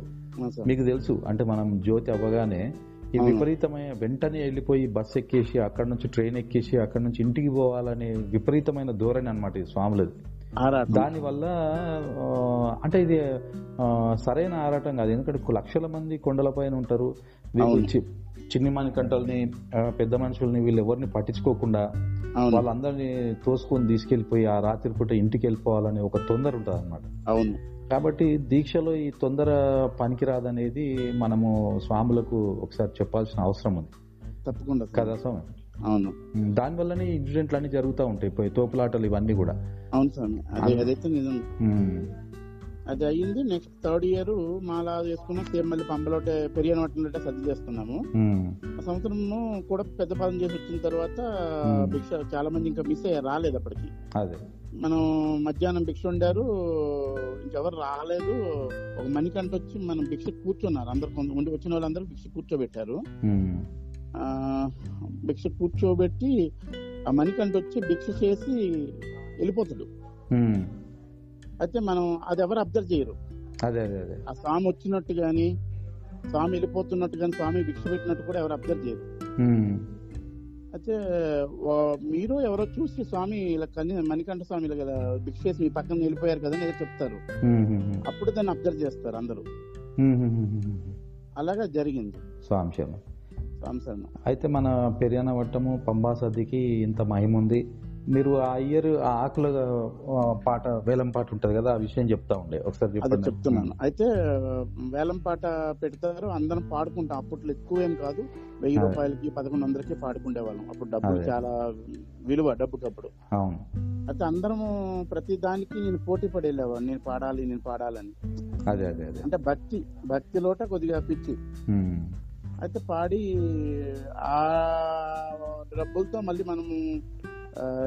మీకు తెలుసు అంటే మనం జ్యోతి అవ్వగానే ఈ. విపరీతమైన వెంటనే వెళ్ళిపోయి బస్ ఎక్కేసి అక్కడ నుంచి ట్రైన్ ఎక్కేసి అక్కడ నుంచి ఇంటికి పోవాలనే విపరీతమైన ధోరణి అనమాట ఈ స్వాములది. దాని వల్ల అంటే ఇది సరైన ఆరాటం కాదు. ఎందుకంటే లక్షల మంది కొండలపైన ఉంటారు. వీళ్ళు చిన్ని మణికంటల్ని ఆ, పెద్ద మనుషుల్ని వీళ్ళు ఎవరిని పట్టించుకోకుండా వాళ్ళందరినీ తోసుకొని తీసుకెళ్ళిపోయి ఆ రాత్రి పూట ఇంటికి వెళ్ళిపోవాలనే ఒక తొందర ఉంటుంది అనమాట అవును. కాబట్టి దీక్షలో ఈ తొందర పనికిరాదనేది మనము స్వాములకు ఒకసారి చెప్పాల్సిన అవసరం ఉంది. తప్పకుండా. కదా స్వామి? అవును. ఉమ్, దానివల్లనే ఈ ఇన్సిడెంట్లు అన్ని జరుగుతూ ఉంటాయి. పోయి తోపులాటలు ఇవన్నీ కూడా. అవును స్వామి. అదైతే నిజం. అది అయ్యింది. నెక్స్ట్ థర్డ్ ఇయర్ మాలా చేసుకున్నాం. సేమ్ మళ్ళీ పంపలోటే పెరియానవట్టంలోటే సర్ది చేస్తున్నాము. ఉమ్, ఆ సంవత్సరము కూడా పెద్ద పదం చేసి వచ్చిన తర్వాత. భిక్ష చాలా మంది ఇంకా మిస్ అయ్యారు రాలేదు అప్పటికి. అదే. మనం మధ్యాహ్నం భిక్ష వండారు ఇంకెవరు రాలేదు. ఒక మణికంట వచ్చి మనం భిక్ష కూర్చున్నారు. అందరు కొంత ఉండి వచ్చిన వాళ్ళందరూ భిక్ష కూర్చోబెట్టారు. భిక్ష కూర్చోబెట్టి ఆ మణికంట వచ్చి భిక్ష చేసి వెళ్ళిపోతాడు. అయితే మనం అది ఎవరు అబ్జర్వ్ చేయరు. అదే అదే అదే. ఆ స్వామి వచ్చినట్టు గాని స్వామి వెళ్ళిపోతున్నట్టు గాని స్వామి భిక్ష పెట్టినట్టు కూడా ఎవరు అబ్జర్వ్ చేయరు. అయితే మీరు ఎవరో చూసి స్వామి ఇలా కని మణికంఠ స్వామి ఇలా కదా భిక్ష చేసి మీ పక్కన వెళ్ళిపోయారు కదా అని చెప్తారు. అప్పుడు దాన్ని అబ్జర్వ్ చేస్తారు అందరూ. అలాగా జరిగింది. స్వామి శరణం. అయితే మన పెరియాన వట్టము పంబా సద్దికి ఇంత మహిమ ఉంది మీరు ఆ ఇయర్ ఆ ఆకుల పాట వేలం పాట ఉంటది కదా ఆ విషయం చెప్తా ఉండే. ఒకసారి అదే చెప్తున్నాను. అయితే వేలం పాట పెడతారు అందరం పాడుకుంటాం. అప్పట్లో ఎక్కువ ఏం కాదు. వెయ్యి. రూపాయలకి పదకొండు వందలకి పాడుకుండే వాళ్ళం అప్పుడు డబ్బులు. చాలా విలువ డబ్బుకి అప్పుడు అవును. అయితే అందరము ప్రతి దానికి నేను పోటీ పడి వెళ్ళేవాడు నేను పాడాలి నేను పాడాలని. అదే అదే అదే. అంటే భక్తి భక్తిలోట కొద్దిగా పిచ్చి. అయితే పాడి ఆ డబ్బులతో మళ్ళీ మనము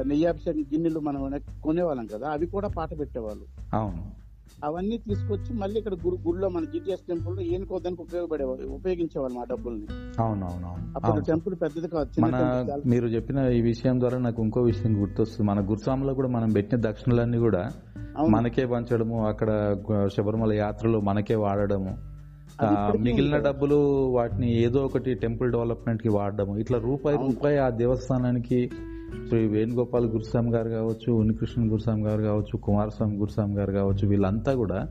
నెయ్యాభిషేకం గిన్నెలు మనం కొనేవాళ్ళం కదా అవి కూడా పాట పెట్టేవాళ్ళు అవును అవన్నీ తీసుకొచ్చి మళ్ళీ ఇక్కడ గుడి గుడిలో మన జిటిఎస్ టెంపుల్లో ఏనుకోదానికి ఉపయోగపడే ఉపయోగించేవాళ్ళు మా డబ్బుల్ని అవును అవును అవును అప్పుడు. టెంపుల్ పెద్దది చాలా- మీరు చెప్పిన ఈ విషయం ద్వారా నాకు ఇంకో విషయం గుర్తొస్తుంది మన గురుస్వామిలో కూడా మనం పెట్టిన దక్షిణలన్నీ కూడా. మనకే పంచడము అక్కడ శబరిమల యాత్రలో మనకే వాడడము ఆ, మిగిలిన. డబ్బులు వాటిని ఏదో ఒకటి టెంపుల్ డెవలప్మెంట్కి వాడడము ఇట్లా రూపాయి. రూపాయి ఆ దేవస్థానానికి శ్రీ వేణుగోపాల్ గురుస్వామి గారు కావచ్చు ఉనికృష్ణ గురుస్వామి గారు కావచ్చు కుమారస్వామి గురుస్వామి గారు కావచ్చు వీళ్ళంతా కూడా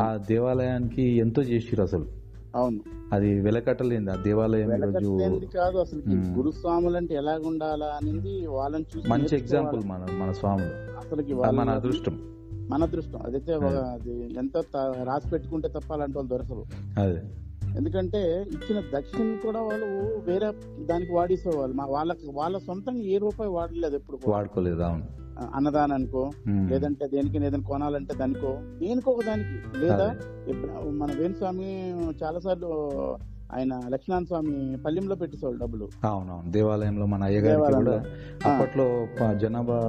ఆ దేవాలయానికి ఎంతో చేసిరు అసలు. అవును. అది వెలకట్టలేంది ఆ దేవాలయం వెలకట్టలేనిది కాదు అసలు. గురుస్వాములు అంటే ఎలాగ ఉండాలా అనేది వాళ్ళని చూసి మంచి. ఎగ్జాంపుల్ మన మన స్వాములు. అసలుకి మన అదృష్టం. మన అదృష్టం. అదైతే అది. ఎంతో రాసి పెట్టుకుంటే తప్ప అలాంటి వాళ్ళు దొరకరు. అదే. ఎందుకంటే ఇచ్చిన దక్షిణ కూడా వాళ్ళు వేరే దానికి వాడేసేవాళ్ళు. మా వాళ్ళకి వాళ్ళ సొంతంగా ఏ రూపాయి వాడలేదు ఎప్పుడు. వాడుకోలేదు అవును. అన్నదానానికో. లేదంటే దేనికి ఏదైనా కొనాలంటే దానికో దేనికో ఒక దానికి. లేదా మన వేణుస్వామి చాలా సార్లు ఆయన లక్ష్మణ్ స్వామి పల్లెంలో పెట్టేసేవాళ్ళు డబ్బులు. అవునవును. దేవాలయంలో మన అయ్యగారికి కూడా దేవాలయంలో. అప్పట్లో జనాభా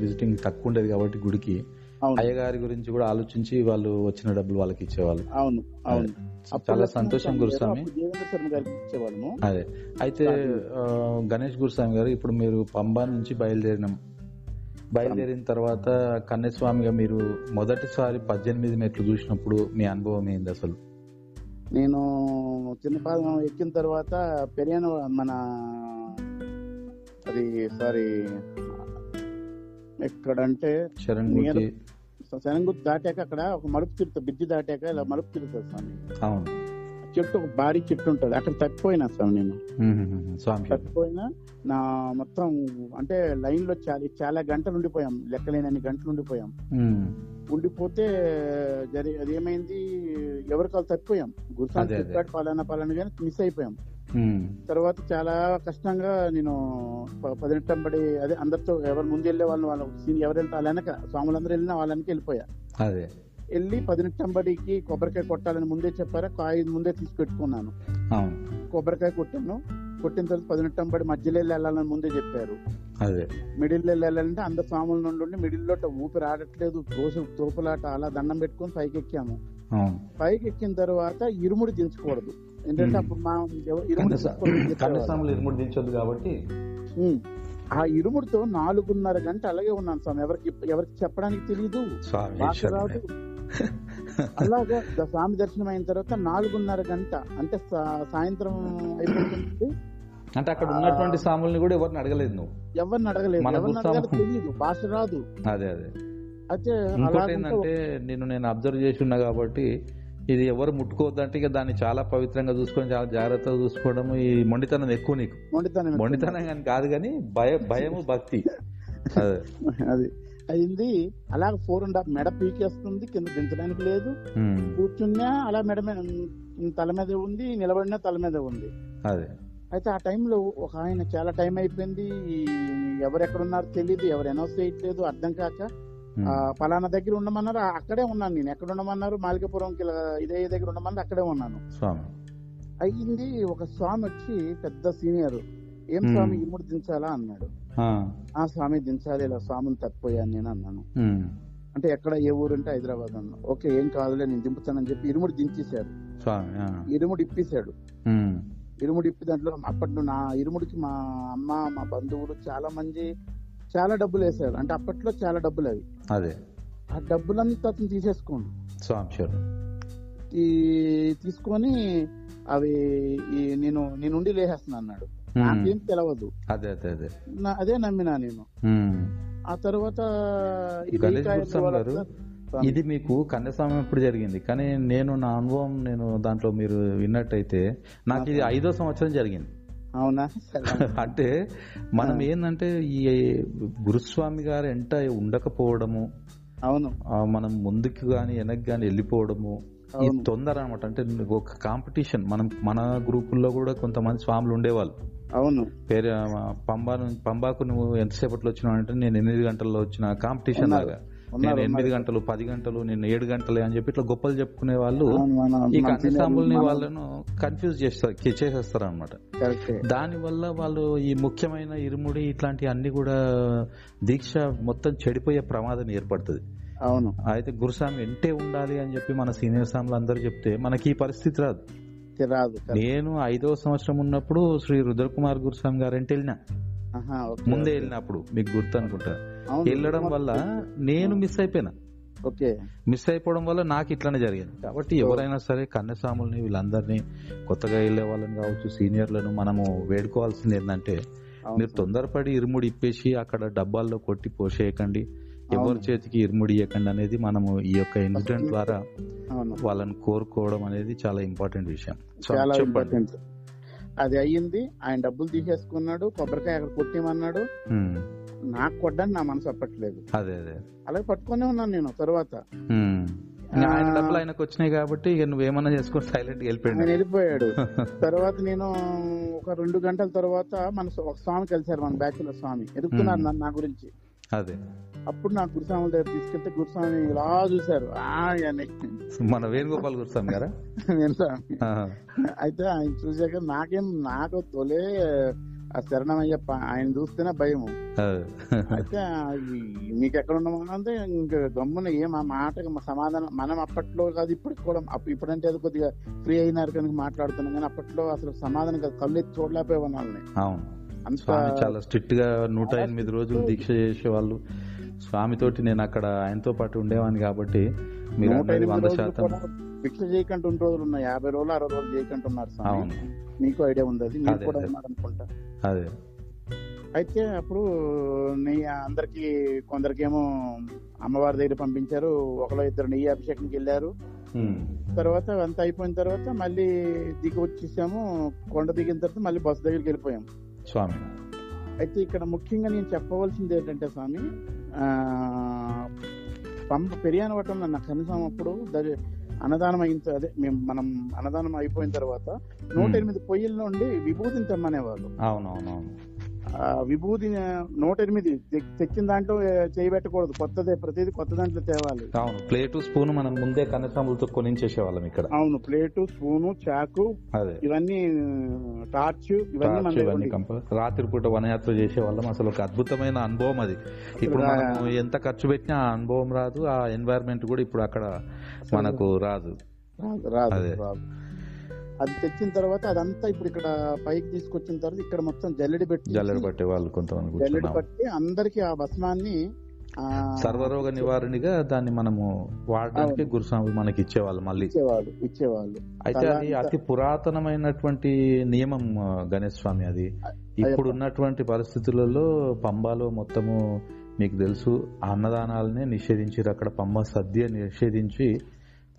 విజిటింగ్ తక్కువ ఉండేది కాబట్టి గుడికి. అయ్యగారి గురించి కూడా ఆలోచించి వాళ్ళు వచ్చిన డబ్బులు వాళ్ళకి ఇచ్చేవాళ్ళు. అవును అవును. చాలా సంతోషం స్వామి గురుస్వామి. అదే. అయితే గణేష్ గురుస్వామి గారు ఇప్పుడు మీరు పంబా నుంచి బయలుదేరినాం. బయలుదేరిన తర్వాత కన్యస్వామిగా మీరు మొదటిసారి పద్దెనిమిది మెట్లు చూసినప్పుడు మీ అనుభవం ఏంది అసలు? నేను చిన్నపాదం ఎక్కిన తర్వాత పెరియాన మన అది సారీ ఎక్కడంటే శనంగుత్ దాటాక అక్కడ ఒక మలుపు తిరుగుతుంది బిడ్డి దాటాక ఇలా మలుపు తిరుగుతుంది స్వామి. అవును. చెట్టు ఒక భారీ చెట్టు ఉంటది అక్కడ తప్పిపోయినా స్వామి నేను. తప్పిపోయినా నా మొత్తం అంటే లైన్లో చాలా చాలా గంటలు ఉండిపోయాం లెక్కలేనన్ని గంటలు ఉండిపోయాం. ఉండిపోతే జరి అది ఏమైంది? ఎవరికాలు తప్పిపోయాం. చెప్పాడు పలానా పలానా కానీ మిస్ అయిపోయాం. తర్వాత చాలా కష్టంగా నేను పదినెట్టంబడి అదే అందరితో ఎవరు ముందు వెళ్ళే వాళ్ళని వాళ్ళ సీన్ ఎవరు వెళ్తే వాళ్ళ వెనక స్వాములందరూ వెళ్ళినా వాళ్ళ వెనక వెళ్ళిపోయా. అదే. వెళ్ళి పదినెట్టంబడికి కొబ్బరికాయ కొట్టాలని ముందే చెప్పారా? కాయ ముందే తీసి పెట్టుకున్నాను అవును. కొబ్బరికాయ కొట్టాను. కొట్టిన తర్వాత పదినెట్టంబడి మధ్యలో వెళ్ళి వెళ్ళాలని ముందే చెప్పారు. అదే. మిడిల్ వెళ్ళాలంటే అందరు స్వాముల నుండి ఉండి మిడిల్లో ఊపిరి ఆడట్లేదు తోసు తోపులాట అలా దండం పెట్టుకొని పైకి ఎక్కాము పైకి ఎక్కిన తర్వాత ఇరుముడి దించకూడదు. ఎందుకంటే. అప్పుడు మా ఎవ- ఇరుముడి ఇరుముడు దించొద్దు కాబట్టి. ఆ ఇరుముడితో నాలుగున్నర గంట అలాగే ఉన్నాను స్వామి. ఎవరికి ఎవరికి చెప్పడానికి తెలియదు. రాదు. అలాగా ద- స్వామి దర్శనం అయిన తర్వాత నాలుగున్నర గంట అంటే సాయంత్రం అయిపోతుంది. అంటే అక్కడ ఉన్నటువంటి స్వాముల్ని కూడా ఎవరిని అడగలేదు నువ్వు? ఎవరిని అడగలేదు. మన ఎవరిని గురుస్వామి- అడగాలో తెలియదు భాష రాదు. అదే అదే. అయితే ఇంకోటి ఏంటంటే నేను నేను అబ్జర్వ్ చేసి ఉన్నా కాబట్టి ఇది ఎవరు ముట్టుకోవద్దంటే ఇక దాన్ని చాలా పవిత్రంగా చూసుకొని చాలా జాగ్రత్తగా చూసుకోవడం ఈ మొండితనం ఎక్కువ నీకు. మొండితనం. మొండితనం కానీ కాదు కానీ భయ భయము భక్తి. అదే. అది. అయింది. అలాగ ఫోర్ అండ్ హాఫ్ మెడ పీకేస్తుంది కింద దించడానికి లేదు. కూర్చున్నా అలా మెడ తల మీద ఉంది నిలబడినా తల మీద ఉంది. అదే. అయితే ఆ టైంలో ఒక ఆయన చాలా టైం అయిపోయింది. ఎవరు ఎక్కడ ఉన్నారో తెలియదు ఎవరు అనౌన్స్ చేయట్లేదు అర్థం కాక పలానా దగ్గర ఉండమన్నారు అక్కడే ఉన్నాను నేను. ఎక్కడ ఉండమన్నారు? మాలికపురంకి ఇదే దగ్గర ఉండమన్నారు అక్కడే ఉన్నాను. స్వామి. అయ్యింది ఒక స్వామి వచ్చి పెద్ద సీనియర్. ఏం Hmm. స్వామి ఇముడు దించాలా? అన్నాడు. ఆ, స్వామి దించాలి ఇలా స్వామిని తప్పిపోయాను నేను అన్నాను. ఉమ్, అంటే ఎక్కడ ఏ ఊరు అంటే హైదరాబాద్ అన్నా ఓకే ఏం కాదులే నేను దింపుతానని చెప్పి ఇరుముడు దించేశాడు. ఇరుముడు ఇప్పేశాడు. ఇరుముడు ఇప్పి దాంట్లో అప్పట్లో నా ఇరుముడికి మా అమ్మ మా బంధువులు చాలా మంది చాలా డబ్బులు వేశారు అంటే అప్పట్లో చాలా డబ్బులు అవి. అదే. ఆ డబ్బులంతా అతను తీసేసుకోండి. శరణం ఈ తీసుకొని అవి ఈ నేను నేను ఉండి లేసేస్తున్నా అన్నాడు. నాకేం తెలవదు. అదే అదే అదే. అదే నమ్మినా నేను. ఆ తర్వాత ఇది మీకు కన్యస్వామి ఎప్పుడు జరిగింది. కానీ నేను నా అనుభవం నేను దాంట్లో మీరు విన్నట్టయితే నాకు ఇది ఐదో సంవత్సరం జరిగింది. అవునా. అంటే మనం ఏంటంటే ఈ గురుస్వామి గారు ఎంట ఉండకపోవడము అవును. మనం ముందుకు గాని వెనక్కి గాని వెళ్ళిపోవడము ఈ. తొందర అనమాట అంటే ఒక కాంపిటీషన్. మనం మన గ్రూపుల్లో కూడా కొంతమంది స్వాములు ఉండేవాళ్ళు. అవును. పేరు పంబా పంబాకు నువ్వు ఎంతసేపట్లో వచ్చినావు అంటే నేను ఎనిమిది గంటల్లో వచ్చిన కాంపిటీషన్. లాగా. నేను ఎనిమిది. గంటలు పది గంటలు నేను ఏడు గంటలే అని చెప్పి ఇట్లా గొప్పలు చెప్పుకునే వాళ్ళు ఈ మన- వాళ్ళను కన్ఫ్యూజ్ చేస్తారు చేసేస్తారు అనమాట కరెక్టే. దాని వల్ల వాళ్ళు ఈ ముఖ్యమైన ఇరుముడి ఇట్లాంటి అన్ని కూడా దీక్ష మొత్తం చెడిపోయే ప్రమాదం ఏర్పడుతుంది. అవును. అయితే గురుస్వామి వెంటే ఉండాలి అని చెప్పి మన సీనియర్ స్వాములు అందరూ చెప్తే మనకి ఈ పరిస్థితి రాదు. రాదు నేను ఐదో సంవత్సరం ఉన్నప్పుడు శ్రీ రుద్రకుమార్ గురుస్వామి వెళ్ళిన ఆహా, ఓకే, ముందే. వెళ్ళినప్పుడు మీకు గుర్తు అనుకుంటా. అవును, వెళ్ళడం వల్ల నేను మిస్ అయిపోయినా. ఓకే. మిస్ అయిపోవడం వల్ల నాకు ఇట్లానే జరిగింది. కాబట్టి ఎవరైనా సరే కన్యస్వాముల్ని వీళ్ళందరినీ కొత్తగా వెళ్ళే వాళ్ళని కావచ్చు సీనియర్లను మనము వేడుకోవాల్సింది ఏంటంటే మీరు తొందరపడి ఇరుముడి ఇప్పేసి అక్కడ డబ్బాల్లో కొట్టి పోసేయకండి ఎవరి. చేతికి ఇరుముడి ఇవ్వకండి అనేది మనము ఈ యొక్క ఇన్సిడెంట్ ద్వారా వాళ్ళని కోరుకోవడం అనేది చాలా ఇంపార్టెంట్ విషయం. చెప్పండి. అది అయ్యింది. ఆయన డబ్బులు తీసేసుకున్నాడు. కొబ్బరికాయ అక్కడ కొట్టేమన్నాడు నాకు కొట్టని నా మనసు అప్పట్లేదు. అదే అదే. అలాగే పట్టుకునే ఉన్నాను నేను తర్వాత. ఆయన డబ్బులు ఆయనకు వచ్చినాయి కాబట్టి ఇక నువ్వేమన్నా చేసుకొని సైలెంట్ వెళ్ళిపోయాడు. వెళ్ళిపోయాడు. తర్వాత నేను ఒక రెండు గంటల తర్వాత మన ఒక స్వామి కలిశారు మన బ్యాచులర్ స్వామి. ఎదుగుతున్నారు నా గురించి. అదే. అప్పుడు నాకు గురుస్వాముల దగ్గర తీసుకెళ్తే గురుస్వామి ఇలా చూశారు. మన వేణుగోపాల్ గురుస్వామి గారా? నేను. అయితే ఆయన చూసాక నాకేం నాకు తొలే ఆ శరణమయ్యప్ప ఆయన చూస్తేనే భయము. అయితే మీకు ఎక్కడ ఉన్నామా అంటే ఇంకా గమ్మున ఏం ఆ మాట సమాధానం మనం అప్పట్లో కాదు ఇప్పటికి కూడా ఇప్పుడంటే అది కొద్దిగా ఫ్రీ అయినారు కనుక మాట్లాడుతున్నాం కానీ అప్పట్లో అసలు సమాధానం కాదు. కళ్ళు ఎత్తి వాళ్ళని. అంత స్వామి చాలా స్ట్రిక్ట్గా నూట ఎనిమిది రోజులు దీక్ష చేసేవాళ్ళు. స్వామితోటి నేను అక్కడ ఆయనతో పాటు ఉండేవాడిని కాబట్టి మీరు వంద శాతం భిక్ష చేయకుండా ఉన్న రోజులు ఉన్నాయి. యాభై రోజులు అరవై రోజులు చేయకుండా ఉన్నారు స్వామి మీకు ఐడియా ఉంది అది. మీకు కూడా. ఉన్నారు అనుకుంటా. అదే. అయితే అప్పుడు నెయ్యి అందరికి కొందరికేమో అమ్మవారి దగ్గర పంపించారు. ఒకలో ఇద్దరు నెయ్యి అభిషేకంకి వెళ్ళారు. తర్వాత అంతా అయిపోయిన తర్వాత మళ్ళీ దిగి వచ్చేసాము. కొండ దిగిన తర్వాత మళ్ళీ బస్సు దగ్గరికి వెళ్ళిపోయాం. స్వామి. అయితే ఇక్కడ ముఖ్యంగా నేను చెప్పవలసింది ఏంటంటే స్వామి పంప పెరియానవటంలో నాకు కనీసం అప్పుడు అన్నదానం అయిన అదే మేము మనం అన్నదానం అయిపోయిన తర్వాత నూట. ఎనిమిది పొయ్యిల నుండి విభూతిని తెమ్మనేవాళ్ళు అవునవునవును ఆ విభూతి నూట ఎనిమిది తెచ్చిన దాంట్లో చేయబెట్టకూడదు. కొత్తదే ప్రతిదీ కొత్త దాంట్లో తేవాలి. అవును. ప్లేటు స్పూన్ మనం ముందే కనసాములతో కొనించేసేవాళ్ళం ఇక్కడ. అవును. ప్లేటు స్పూను చాకు అదే. ఇవన్నీ టార్చ్ ఇవన్నీ ఇవన్నీ రాత్రి పూట వనయాత్ర చేసే వాళ్ళం అసలు ఒక అద్భుతమైన అనుభవం అది. ఇప్పుడు మనం ఎంత ఖర్చు పెట్టినా ఆ అనుభవం రాదు. ఆ ఎన్వైరన్మెంట్ కూడా ఇప్పుడు అక్కడ మనకు రాదు. రాదు రాదు. అదే. తెచ్చిన తర్వాత అదంతా ఇప్పుడు ఇక్కడ పైకి తీసుకొచ్చిన తర్వాత ఇక్కడ మొత్తం జల్లెడి పెట్టి జల్లెడ పట్టే వాళ్ళు కొంతమంది జల్లెడి పట్టి అందరికి ఆ భస్మాన్ని సర్వరోగ నివారణగా దాన్ని మనము వాడడానికి. గురుస్వామి మనకి ఇచ్చేవాళ్ళు మళ్ళీ. ఇచ్చేవాళ్ళు ఇచ్చేవాళ్ళు. అయితే అది అంతా- పురాతనమైనటువంటి నియమం గణేష్ స్వామి అది. ఇప్పుడు ఉన్నటువంటి పరిస్థితులలో పంబాలో మొత్తము మీకు తెలుసు అన్నదానాలనే నిషేధించారు. అక్కడ పంబ సద్య నిషేధించి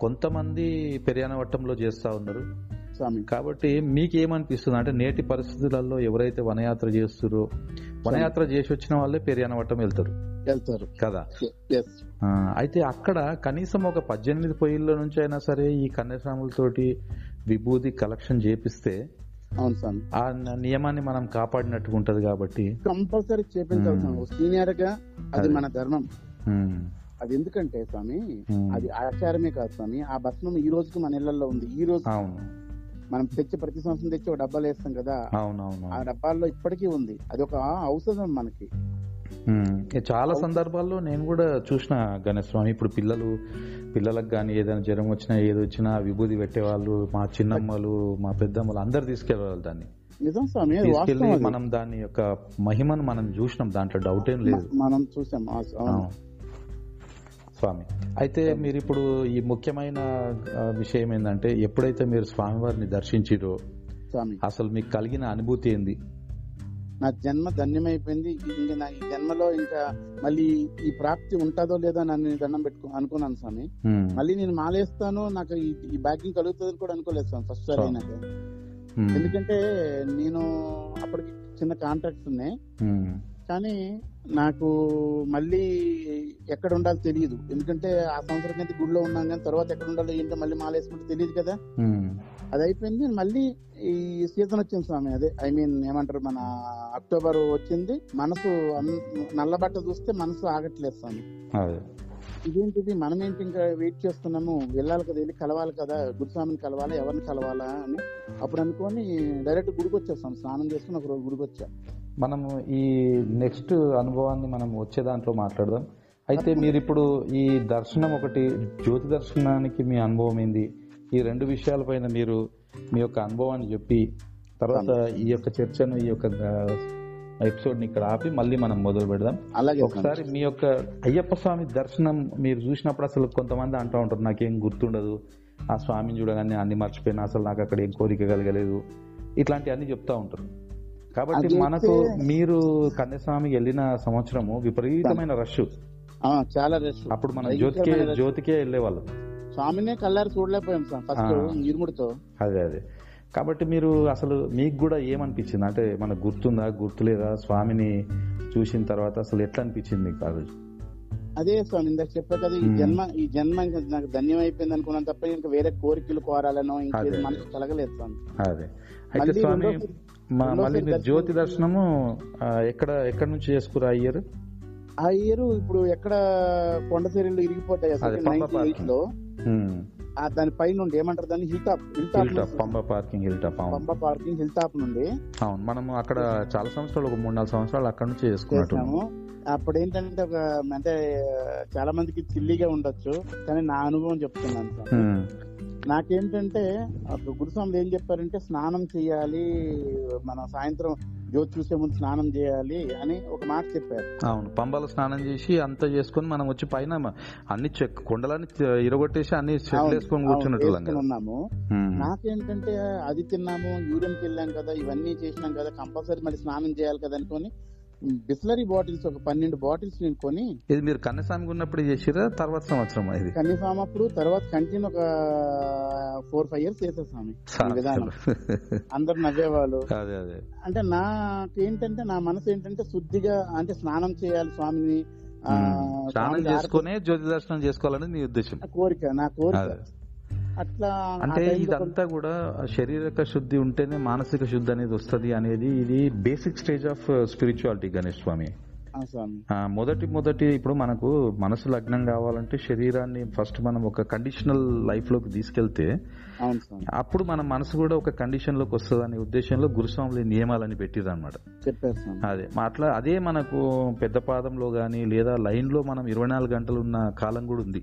కొంతమంది పెరియాన వట్టంలో చేస్తా ఉన్నారు. స్వామి. కాబట్టి మీకేమనిపిస్తుంది? అంటే నేటి పరిస్థితులలో ఎవరైతే వనయాత్ర చేస్తారో వనయాత్ర చేసి వచ్చిన వాళ్ళే పెరియాన వట్టం వెళ్తారు. వెళ్తారు. కదా? అయితే అక్కడ కనీసం ఒక పద్దెనిమిది పొయ్యిల నుంచి అయినా సరే ఈ కన్యాస్వాములతోటి విభూది కలెక్షన్ చేపిస్తే అవును స్వామి. ఆ నియమాన్ని మనం కాపాడినట్టుగా ఉంటది కాబట్టి. కంపల్సరీ చేపించాలి మ్మ్. స్వామి సీనియర్గా అది. మన ధర్మం. అది ఎందుకంటే స్వామి అది ఆచారమే కాదు స్వామి. ఆ భస్మం ఈ రోజుకి మన ఇళ్ళలో ఉంది. ఈ రోజు అవును. మనం తెచ్చి ప్రతి సంవత్సరం తెచ్చి ఒక డబ్బాలు వేస్తాం కదా. ఆ డబ్బాల్లో ఇప్పటికీ ఉంది. అది ఒక ఔషధం మనకి. చాలా సందర్భాల్లో నేను కూడా చూసిన గణేష్ స్వామి ఇప్పుడు పిల్లలు పిల్లలకు కానీ ఏదైనా జ్వరం వచ్చినా ఏది వచ్చినా విభూది పెట్టేవాళ్ళు మా చిన్నమ్మలు మా పెద్దమ్మలు అందరు తీసుకెళ్ళేవాళ్ళు దాన్ని. నిజం స్వామి. మనం దాని యొక్క మహిమను మనం చూసినాం దాంట్లో డౌట్ ఏం లేదు. మనం చూసాం. స్వామి. అయితే మీరు ఇప్పుడు ఈ ముఖ్యమైన విషయం ఏంటంటే ఎప్పుడైతే మీరు స్వామివారిని దర్శించిరో స్వామి. అసలు మీకు కలిగిన అనుభూతి ఏంది? నా జన్మ ధన్యమైపోయింది. ఇంకా నా ఈ జన్మలో ఇంకా మళ్ళీ ఈ ప్రాప్తి ఉంటుందో లేదో నన్ను దండం పెట్టుకో అనుకున్నాను స్వామి. మళ్ళీ నేను మాలేస్తాను నాకు ఈ- బ్యాకింగ్ కలుగుతుందని కూడా అనుకోలేదు స్వామి ఫస్ట్ సారి. అయినాక. ఉమ్, ఎందుకంటే నేను అప్పటికి చిన్న కాంట్రాక్ట్స్ ఉన్నాయి. కానీ నాకు మళ్ళీ ఎక్కడ ఉండాలో తెలియదు. ఎందుకంటే ఆ సంవత్సరం కింద గుడిలో ఉన్నాం కానీ తర్వాత ఎక్కడ ఉండాలో ఏంటో మళ్ళీ మాలేసుకుంటే తెలియదు కదా. అది అయిపోయింది మళ్ళీ ఈ సీజన్ వచ్చింది స్వామి అదే ఐ మీన్ ఏమంటారు మన అక్టోబర్ వచ్చింది. మనసు నల్ల బట్ట చూస్తే మనసు ఆగట్లేదు స్వామి. ఇదేంటిది? మనం ఏంటి ఇంకా వెయిట్ చేస్తున్నాము? వెళ్ళాలి కదా వెళ్ళి కలవాలి కదా గురుస్వామిని కలవాలా ఎవరిని కలవాలా అని అప్పుడు అనుకొని డైరెక్ట్ గుడికి వచ్చేస్తాం స్నానం చేసుకుని ఒక రోజు గుడికి వచ్చా మనము ఈ నెక్స్ట్ అనుభవాన్ని మనం వచ్చే దాంట్లో మాట్లాడదాం. అయితే మీరు ఇప్పుడు ఈ దర్శనం ఒకటి జ్యోతి దర్శనానికి మీ అనుభవం ఏంది? ఈ రెండు విషయాలపైన మీరు మీ యొక్క అనుభవాన్ని చెప్పి తర్వాత ఈ యొక్క చర్చను ఈ యొక్క ఎపిసోడ్ని ఇక్కడ ఆపి మళ్ళీ మనం మొదలు పెడదాం. అలాగే. ఒకసారి మీ యొక్క అయ్యప్ప స్వామి దర్శనం మీరు చూసినప్పుడు అసలు కొంతమంది అంటూ ఉంటారు నాకేం గుర్తుండదు. ఆ స్వామిని చూడగానే అన్ని మర్చిపోయినా అసలు నాకు అక్కడ ఏం కోరిక కలగలేదు. ఇట్లాంటివన్నీ చెప్తా ఉంటారు. కాబట్టి మనకు మీరు కన్యస్వామికి వెళ్ళిన సంవత్సరము విపరీతమైన రష్. చాలా రెస్ట్ అప్పుడు మనం జ్యోతికే. జ్యోతికే వెళ్ళేవాళ్ళం. స్వామినే కల్లారు చూడలేకపోయాం సార్ ఫస్ట్. ఇరుముడితో అదే అదే. కాబట్టి మీరు అసలు మీకు కూడా ఏమనిపించింది? అంటే మనకు గుర్తుందా గుర్తులేదా? స్వామిని చూసిన తర్వాత అసలు ఎట్లా అనిపించింది మీకు ఆ రోజు? అదే స్వామి ఇందాక చెప్పా కదా ఈ. జన్మ ఈ జన్మ ఇంకా నాకు ధన్యం అయిపోయింది అనుకున్నాను తప్ప ఇంకా వేరే కోరికలు కోరాలనో ఇంకేది అదే. మనసు కలగలేదు స్వామి. అదే. అయితే స్వామి మళ్ళీ మీరు జ్యోతి దర్శనము ఎక్కడ ఎక్కడ నుంచి చేసుకురా అయ్యారు ఆ ఇయర్ ఇప్పుడు ఎక్కడ కొండ చర్యలు ఇరిగిపోతాయి నైన్టీ లో. ఆ దాని పైన నుండి ఏమంటారు దాన్ని? Hill top hill top Pamba parking hill top Pampa parking hill top నుండి. అవును మనము అక్కడ చాలా సంవత్సరాలు ఒక మూడు నాలుగు సంవత్సరాలు అక్కడ నుంచి చేసుకున్నట్టు చేసాము. అప్పుడు ఏంటంటే ఒక అంటే చాలా మందికి చిల్లిగా ఉండొచ్చు కానీ నా అనుభవం చెప్తున్నాను సార్. నాకేంటంటే అప్పుడు గురుస్వాములు ఏం చెప్పారంటే స్నానం చేయాలి మనం సాయంత్రం జ్యోతి చూసే ముందు స్నానం చేయాలి అని ఒక మాట చెప్పారు. అవును పంబల స్నానం చేసి అంతా చేసుకొని మనం వచ్చి పైన అన్ని చెక్ కొండలని ఇరగొట్టేసి అన్ని వేసుకొని కూర్చున్నట్టు ఉన్నాము. నాకేంటంటే అది తిన్నాము యూరిన్కి వెళ్ళాం కదా ఇవన్నీ చేసినాం కదా కంపల్సరీ మళ్ళీ స్నానం చేయాలి కదా అనుకొని బిస్లరీ బాటిల్స్ ఒక పన్నెండు బాటిల్స్ నేను కొని ఇది మీరు కన్నస్వామికి ఉన్నప్పుడు చేసిరా తర్వాత సంవత్సరం ఇది? కనీసం అప్పుడు తర్వాత కంటిన్యూ ఒక ఫోర్ ఫైవ్ ఇయర్స్ చేసేసాము ఈ విధానం. అందరు నవ్వేవాళ్ళు. అదే అదే. అంటే నాకేంటంటే నా మనసు ఏంటంటే శుద్ధిగా అంటే స్నానం చేయాలి స్వామిని. స్నానం చేసుకునే జ్యోతి దర్శనం చేసుకోవాలని నీ ఉద్దేశం. కోరిక నా కోరిక. అంటే ఇదంతా కూడా శారీరక శుద్ధి ఉంటేనే మానసిక శుద్ధి అనేది వస్తది అనేది ఇది basic stage of spirituality Ganesh Swami. మొదటి మొదటి ఇప్పుడు మనకు మనసు లగ్నం కావాలంటే శరీరాన్ని ఫస్ట్ మనం ఒక కండిషనల్ లైఫ్లోకి తీసుకెళ్తే అప్పుడు మన మనసు కూడా ఒక కండిషన్లోకి వస్తుంది అనే ఉద్దేశంలో గురుస్వాములు నియమాలని పెట్టిరు అనమాట అదే అట్లా అదే మనకు పెద్ద పాదంలో గానీ లేదా లైన్లో మనం ఇరవై నాలుగు గంటలు ఉన్న కాలం కూడా ఉంది.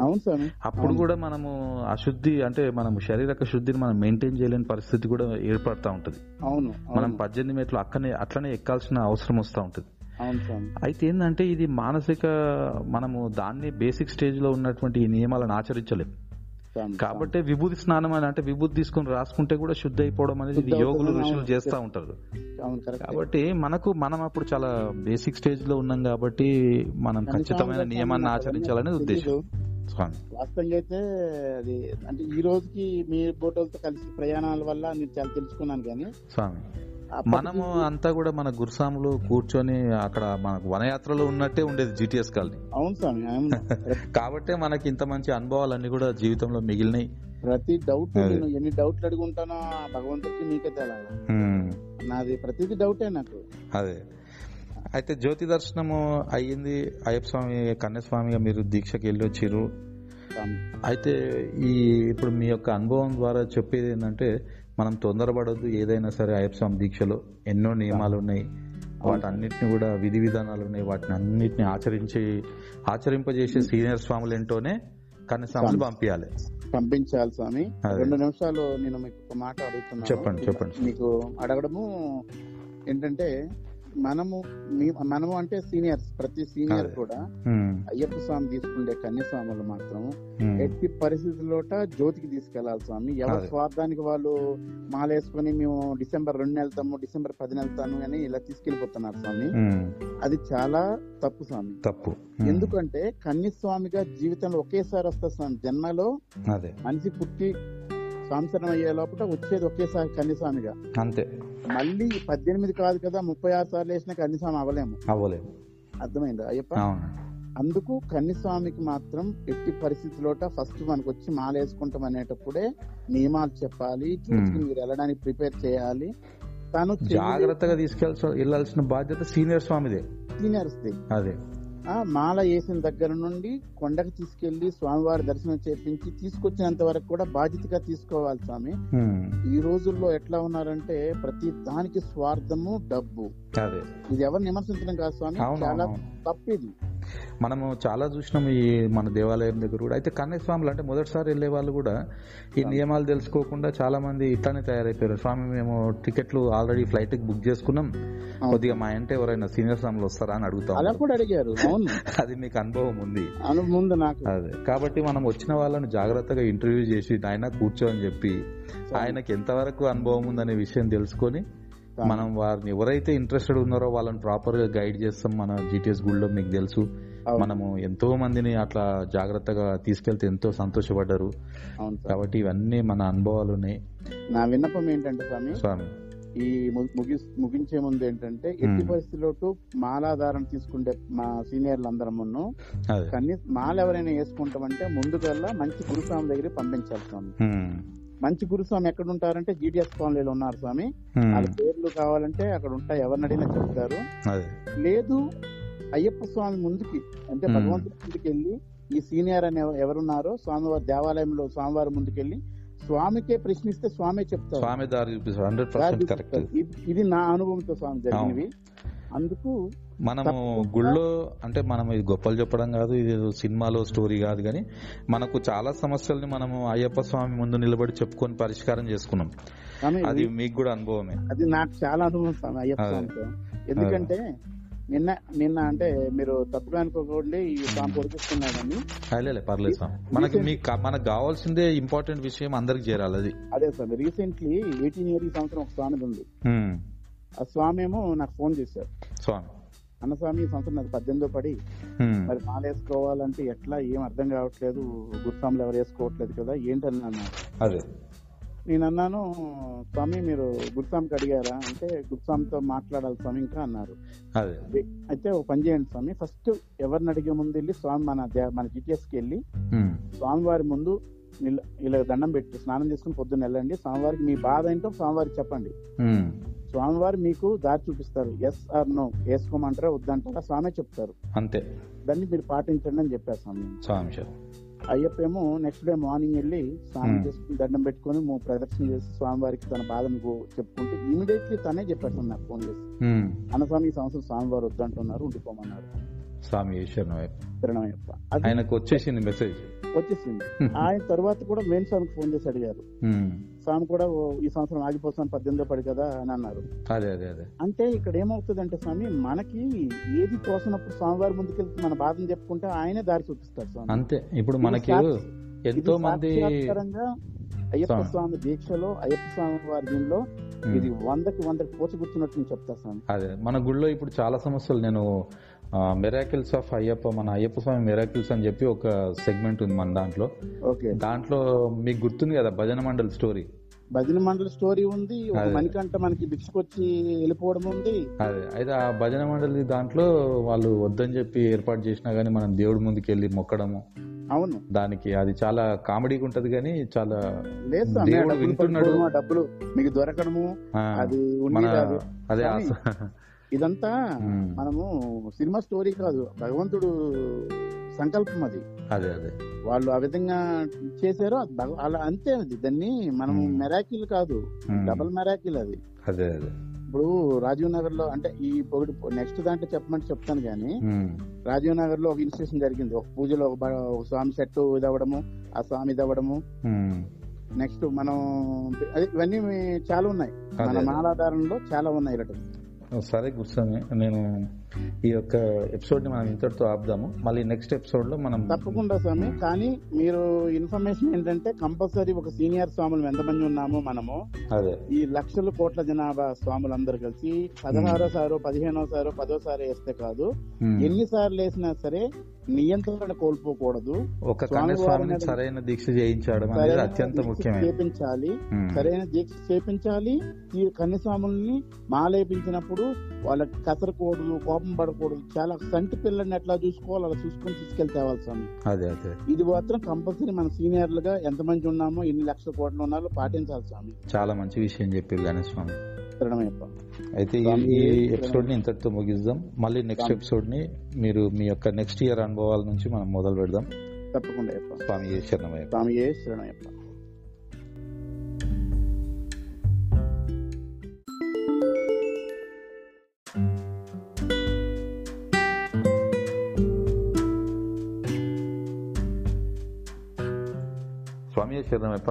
అవును స్వామి అప్పుడు కూడా మనము అశుద్ధి అంటే మనం శారీరక శుద్ధిని మనం మెయింటైన్ చేయలేని పరిస్థితి కూడా ఏర్పడతా ఉంటది. అవును మనం పద్దెనిమిది మెట్లు అక్కనే అట్లనే ఎక్కాల్సిన అవసరం వస్తూ ఉంటది. అయితే ఏంటంటే ఇది మానసిక మనము దాన్ని బేసిక్ స్టేజ్లో ఉన్నటువంటి ఈ నియమాలను ఆచరించలేం. స్వామి కాబట్టి విభూతి స్నానం అని అంటే విభూతి తీసుకొని రాసుకుంటే కూడా శుద్ధి అయిపోవడం అనేది యోగులు ఋషులు. చేస్తా ఉంటారు. కాబట్టి మనకు మనం అప్పుడు చాలా బేసిక్ స్టేజ్లో ఉన్నాం కాబట్టి మనం ఖచ్చితమైన నియమాన్ని ఆచరించాలనేది ఉద్దేశం. వాస్తవంగా అయితే అది అంటే ఈ రోజుకి మీ ఫోటోలతో కలిసి ప్రయాణాల వల్ల నేను చాలా తెలుసుకున్నాను కానీ స్వామి మనము అంతా కూడా మన గురుసాములు కూర్చొని అక్కడ మనకు వనయాత్రలో ఉన్నట్టే ఉండేది జిటిఎస్ కాలనీ. అవును స్వామి కాబట్టే మనకి ఇంత మంచి అనుభవాలన్నీ కూడా జీవితంలో మిగిలినాయి. ప్రతి డౌట్. నేను ఎన్ని డౌట్లు అడుగుంటానో భగవంతుడికి మీకే ఉమ్, నాది ప్రతిదీ డౌటే నాకు. అదే. అయితే జ్యోతి దర్శనము అయ్యింది. అయ్యప్ప స్వామి కన్యస్వామిగా మీరు దీక్షకి వెళ్ళి వచ్చిర్రు. స్వామి అయితే ఈ ఇప్పుడు మీ యొక్క అనుభవం ద్వారా చెప్పేది ఏంటంటే మనం తొందరపడద్దు ఏదైనా సరే అయ్యప్ప స్వామి దీక్షలో. ఎన్నో నియమాలు ఉన్నాయి. వాటన్నిటిని కూడా విధి విధానాలు ఉన్నాయి. వాటిని అన్నిటిని ఆచరించి ఆచరింపజేసే సీనియర్ స్వాములు ఏంటోనే కన్యస్వాములు పంపించాలి పంపించాలి స్వామి. రెండు నిమిషాలు నేను మీకు ఒక మాట అడుగుతున్నాను. చెప్పండి, చెప్పండి. మీకు అడగడము ఏంటంటే మనము మనము అంటే సీనియర్స్ ప్రతి సీనియర్. కూడా అయ్యప్ప స్వామి తీసుకుండే కన్యస్వాములు మాత్రం ఎట్టి పరిస్థితుల్లోట జ్యోతికి తీసుకెళ్ళాలి స్వామి. ఎవరి. స్వార్థానికి వాళ్ళు మాలేసుకొని మేము డిసెంబర్ రెండు వెళ్తాము డిసెంబర్ పదిన వెళ్తాము అని ఇలా తీసుకెళ్ళిపోతున్నారు స్వామి. అది చాలా తప్పు స్వామి. తప్పు. ఎందుకంటే కన్యస్వామిగా జీవితంలో ఒకేసారి వస్తుంది స్వామి. జన్మలో మనిషి పుట్టి సంవత్సరం అయ్యే లోపల వచ్చేది ఒకేసారి కన్యస్వామిగా. అంతే. మళ్ళీ పద్దెనిమిది కాదు కదా ముప్పై ఆరు సార్లు వేసిన కన్యస్వామి అవ్వలేము. అవ్వలేదు అర్థమైందా అయ్యప్ప? అందుకు కన్యస్వామికి మాత్రం ఎట్టి పరిస్థితుల్లోట ఫస్ట్ మనకు వచ్చి మాల వేసుకుంటాం అనేటప్పుడే నియమాలు చెప్పాలి చర్చికి మీరు వెళ్ళడానికి ప్రిపేర్ చేయాలి. తను జాగ్రత్తగా తీసుకెళ్ళాల్సిన వెళ్ళాల్సిన బాధ్యత సీనియర్ స్వామిదే. సీనియర్స్ అదే. మాల వేసిన దగ్గర నుండి కొండకు తీసుకెళ్ళి స్వామివారి దర్శనం చేపించి తీసుకొచ్చినంత వరకు కూడా బాధ్యతగా తీసుకోవాలి స్వామి. ఈ రోజుల్లో ఎట్లా ఉన్నారంటే ప్రతి దానికి స్వార్థము డబ్బు. ఇది ఎవరు విమర్శించడం కాదు స్వామి. చాలా అవును తప్పు ఇది మనము చాలా చూసినాం ఈ మన దేవాలయం దగ్గర కూడా. అయితే కన్నయ్య స్వాములు అంటే మొదటిసారి వెళ్ళే వాళ్ళు కూడా ఈ నియమాలు తెలుసుకోకుండా చాలా మంది ఇట్లానే తయారైపోయారు. స్వామి మేము టికెట్లు ఆల్రెడీ ఫ్లైట్కి బుక్ చేసుకున్నాం. కొద్దిగా మా అంటే ఎవరైనా సీనియర్ స్వాములు వస్తారా అని అడుగుతాం అలా కూడా అడిగారు. అది మీకు అనుభవం ఉంది. నాకు. అదే. కాబట్టి మనం వచ్చిన వాళ్ళని జాగ్రత్తగా ఇంటర్వ్యూ చేసి ఆయన కూర్చో అని చెప్పి ఆయనకి ఎంతవరకు అనుభవం ఉందనే విషయం తెలుసుకొని మనం వారిని ఎవరైతే ఇంట్రెస్టెడ్ ఉన్నారో వాళ్ళని ప్రాపర్గా గైడ్ చేస్తాం. మన జీటీఎస్ గుడిలో మీకు తెలుసు. మనము ఎంతో మందిని అట్లా జాగ్రత్తగా తీసుకెళ్తే ఎంతో సంతోషపడ్డారు. కాబట్టి ఇవన్నీ మన అనుభవాలు నా విన్నపం ఏంటంటే స్వామి స్వామి. ఈ ముగి ముగించే ముందు ఏంటంటే ఎట్టి. పరిస్థితుల్లో మాలాధారం తీసుకుంటే మా సీనియర్లు అందరమును అదే. కనీస మాల ఎవరైనా వేసుకుంటామంటే ముందుకల్లా మంచి గురుస్వామి దగ్గర పంపించాలి స్వామి. మంచి గురుస్వామి ఎక్కడ ఉంటారంటే జీటీఎస్ కాలనీలో ఉన్నారు స్వామి. వాళ్ళ పేర్లు కావాలంటే అక్కడ ఉంటాయి ఎవరిని అడిగినా చెప్తారు. లేదు అయ్యప్ప స్వామి ముందుకి అంటే. భగవంతుడి ముందుకు వెళ్ళి ఈ సీనియర్ అని ఎవ- ఎవరున్నారో స్వామివారి దేవాలయంలో స్వామివారి ముందుకెళ్ళి స్వామికే ప్రశ్నిస్తే స్వామి చెప్తారు. స్వామి దారి ఇది నా అనుభవంతో స్వామి జరిగినవి. అందుకు మనము గుళ్ళో అంటే మనం ఇది గొప్పలు చెప్పడం కాదు ఇది సినిమాలో స్టోరీ కాదు కానీ మనకు చాలా సమస్యల్ని మనము అయ్యప్ప స్వామి ముందు నిలబడి చెప్పుకొని పరిష్కారం చేసుకున్నాం. అది మీకు కూడా అనుభవమే. అది నాకు చాలా అనుభవం స్వామి అయ్యప్ప. స్వామితో. ఎందుకంటే నిన్న నిన్న అంటే మీరు తప్పుగా అనుకోకండి ఈ స్వామి పొడిపిస్తున్నాడని పర్లేదు స్వామి. మనకి మీకు మనకు కావాల్సిందే ఇంపార్టెంట్ విషయం అందరికి చేరాలి అది. అదే స్వామి రీసెంట్లీ ఎయిటీన్ ఇయర్ ఈ సంవత్సరం ఒక స్వామి ఉంది. ఆ స్వామి ఏమో నాకు ఫోన్ చేశారు. స్వామి. అన్న స్వామి ఈ సంవత్సరం నాకు పద్దెనిమిదో పడి. మరి మాల వేసుకోవాలంటే ఎట్లా ఏం అర్థం కావట్లేదు. గురుస్వాములు ఎవరు వేసుకోవట్లేదు కదా ఏంటని అన్నారు. అదే. నేను అన్నాను స్వామి మీరు గురుస్వామికి అడిగారా? అంటే గురుస్వామితో మాట్లాడాలి స్వామి ఇంకా అన్నారు. అయితే ఒక పని చేయండి స్వామి. ఫస్ట్ ఎవరిని అడిగే ముందు వెళ్ళి స్వామి మన మన జిటిఎస్కి వెళ్ళి. స్వామివారి ముందు నిల- ఇలా దండం పెట్టి స్నానం చేసుకుని పొద్దున్న వెళ్ళండి. స్వామివారికి మీ బాధ ఏంటో స్వామివారికి చెప్పండి. స్వామివారు మీకు దారి చూపిస్తారు. ఎస్ ఆర్ నో వేసుకోమంటారా వద్దంటారా స్వామి చెప్తారు. అంతే. దాన్ని మీరు పాటించండి అని చెప్పారు స్వామి. స్వామి అయ్యప్ప ఏమో నెక్స్ట్ డే మార్నింగ్ వెళ్ళి స్నానం. చేసుకుని దండం పెట్టుకొని ప్రదర్శన చేసి స్వామివారికి తన బాధను చెప్పుకుంటే ఇమీడియట్లీ తనే చెప్పాడు సార్ నాకు ఫోన్ చేసి. అన్న స్వామి ఈ సంవత్సరం స్వామివారు వద్దంటున్నారు ఉండిపోమన్నారు. స్వామి ఆయనకు వచ్చేసింది మెసేజ్ వచ్చేసింది. ఆయన తర్వాత కూడా మెయిన్ స్వామికి ఫోన్ చేసి అడిగారు. స్వామి కూడా "ఓ, ఈ సంవత్సరం ఆగిపోతాను పద్దెనిమిదో పడి కదా అని అన్నారు. అదే అదే అదే. అంటే ఇక్కడ ఏమవుతుందంటే స్వామి మనకి ఏది తోసినప్పుడు స్వామివారి ముందుకెళ్తే మన బాధను చెప్పుకుంటే ఆయనే దారి చూపిస్తాడు స్వామి. అంతే. ఇప్పుడు మనకి ఎంతో మంది అయ్యప్ప స్వామి. దీక్షలో అయ్యప్ప స్వామి వారి దీనిలో. ఇది వందకి వందకి పోచగుచ్చినట్టు నేను చెప్తా స్వామి. అదే. మన గుళ్ళో ఇప్పుడు చాలా సమస్యలు. నేను మెరాకిల్స్ ఆఫ్ అయ్యప్ప మన అయ్యప్ప స్వామి మెరాకిల్స్ అని చెప్పి ఒక సెగ్మెంట్ ఉంది మన దాంట్లో. ఓకే. దాంట్లో మీకు గుర్తుంది కదా భజన మండల్ స్టోరీ భజన మండలి స్టోరీ ఉంది. మణికంట మనకి భిక్షకొచ్చి వెళ్ళిపోవడం ఉంది. అదే. అయితే ఆ భజన మండలి దాంట్లో వాళ్ళు వద్దని చెప్పి ఏర్పాటు చేసినా గానీ మనం దేవుడి ముందుకు వెళ్ళి మొక్కడము. అవును. దానికి అది చాలా కామెడీగా ఉంటది కానీ చాలా లేదు దేవుడు వింటున్నాడు. డబ్బులు మీకు దొరకడము అది అది ఇదంతా మనము సినిమా స్టోరీ కాదు భగవంతుడు సంకల్పం అది. అదే అదే. వాళ్ళు ఆ విధంగా చేశారో అలా అంతే అది. దాన్ని మనం. మెరాకిల్ కాదు డబల్ మెరాకిల్ అది. అదే అదే. ఇప్పుడు రాజీవ్ నగర్లో అంటే ఈ పొగడు నెక్స్ట్ దాంట్లో చెప్పమంటే చెప్తాను కానీ రాజీవ్ నగర్లో ఒక ఇన్స్టిట్యూషన్ జరిగింది. ఒక పూజలో ఒక స్వామి సెట్ ఇది అవ్వడము ఆ స్వామి ఇది అవ్వడము ఉమ్, నెక్స్ట్ మనం ఇవన్నీ చాలా ఉన్నాయి. మన. మాలాధారంలో చాలా ఉన్నాయి ఇలాంటి సరే గుర్స్వామి నేను ఈ యొక్క ఎపిసోడ్ని మనం ఇంతటితో ఆపుదాము. మళ్ళీ నెక్స్ట్ ఎపిసోడ్లో మనం తప్పకుండా స్వామి. కానీ మీరు ఇన్ఫర్మేషన్ ఏంటంటే కంపల్సరీ ఒక సీనియర్ స్వాములు ఎంతమంది ఉన్నామో మనము అదే. ఈ లక్షల కోట్ల జనాభా స్వాములందరూ కలిసి పదహారో సారో పదిహేనో సారో పదో సారో వేస్తే కాదు ఎన్నిసార్లు వేసినా సరే నియంత్రణ కోల్పోకూడదు. ఒక స్వామి కన్యస్వామిని వారిని సరైన దీక్ష చేయించడం అనేది అత్యంత ముఖ్యమైనది చేపించాలి సరైన దీక్ష చేపించాలి. ఈ కన్యస్వాముల్ని మాలేపించినప్పుడు వాళ్ళకి కసరకూడదు కోపం పడకూడదు చాలా సంటి పిల్లల్ని ఎట్లా చూసుకోవాలి అలా చూసుకొని తీసుకెళ్ళి తేవాలి స్వామి. అదే అదే. ఇది మాత్రం కంపల్సరీ మన సీనియర్లుగా ఎంతమంది ఉన్నామో ఎన్ని లక్షల కోట్లు ఉన్నారో పాటించాలి స్వామి. చాలా మంచి విషయం చెప్పారు గణేష్ స్వామి. అయితే ఈ- ఎపిసోడ్ని ఇంతటితో ముగిద్దాం. మళ్ళీ నెక్స్ట్. ఎపిసోడ్ని మీరు మీ యొక్క నెక్స్ట్ ఇయర్ అనుభవాల నుంచి మనం మొదలు పెడదాం. తప్పకుండా స్వామి శరణమయ్య స్వామి ఏ శరణమయ్యప్ప. స్వామి శరణమప్ప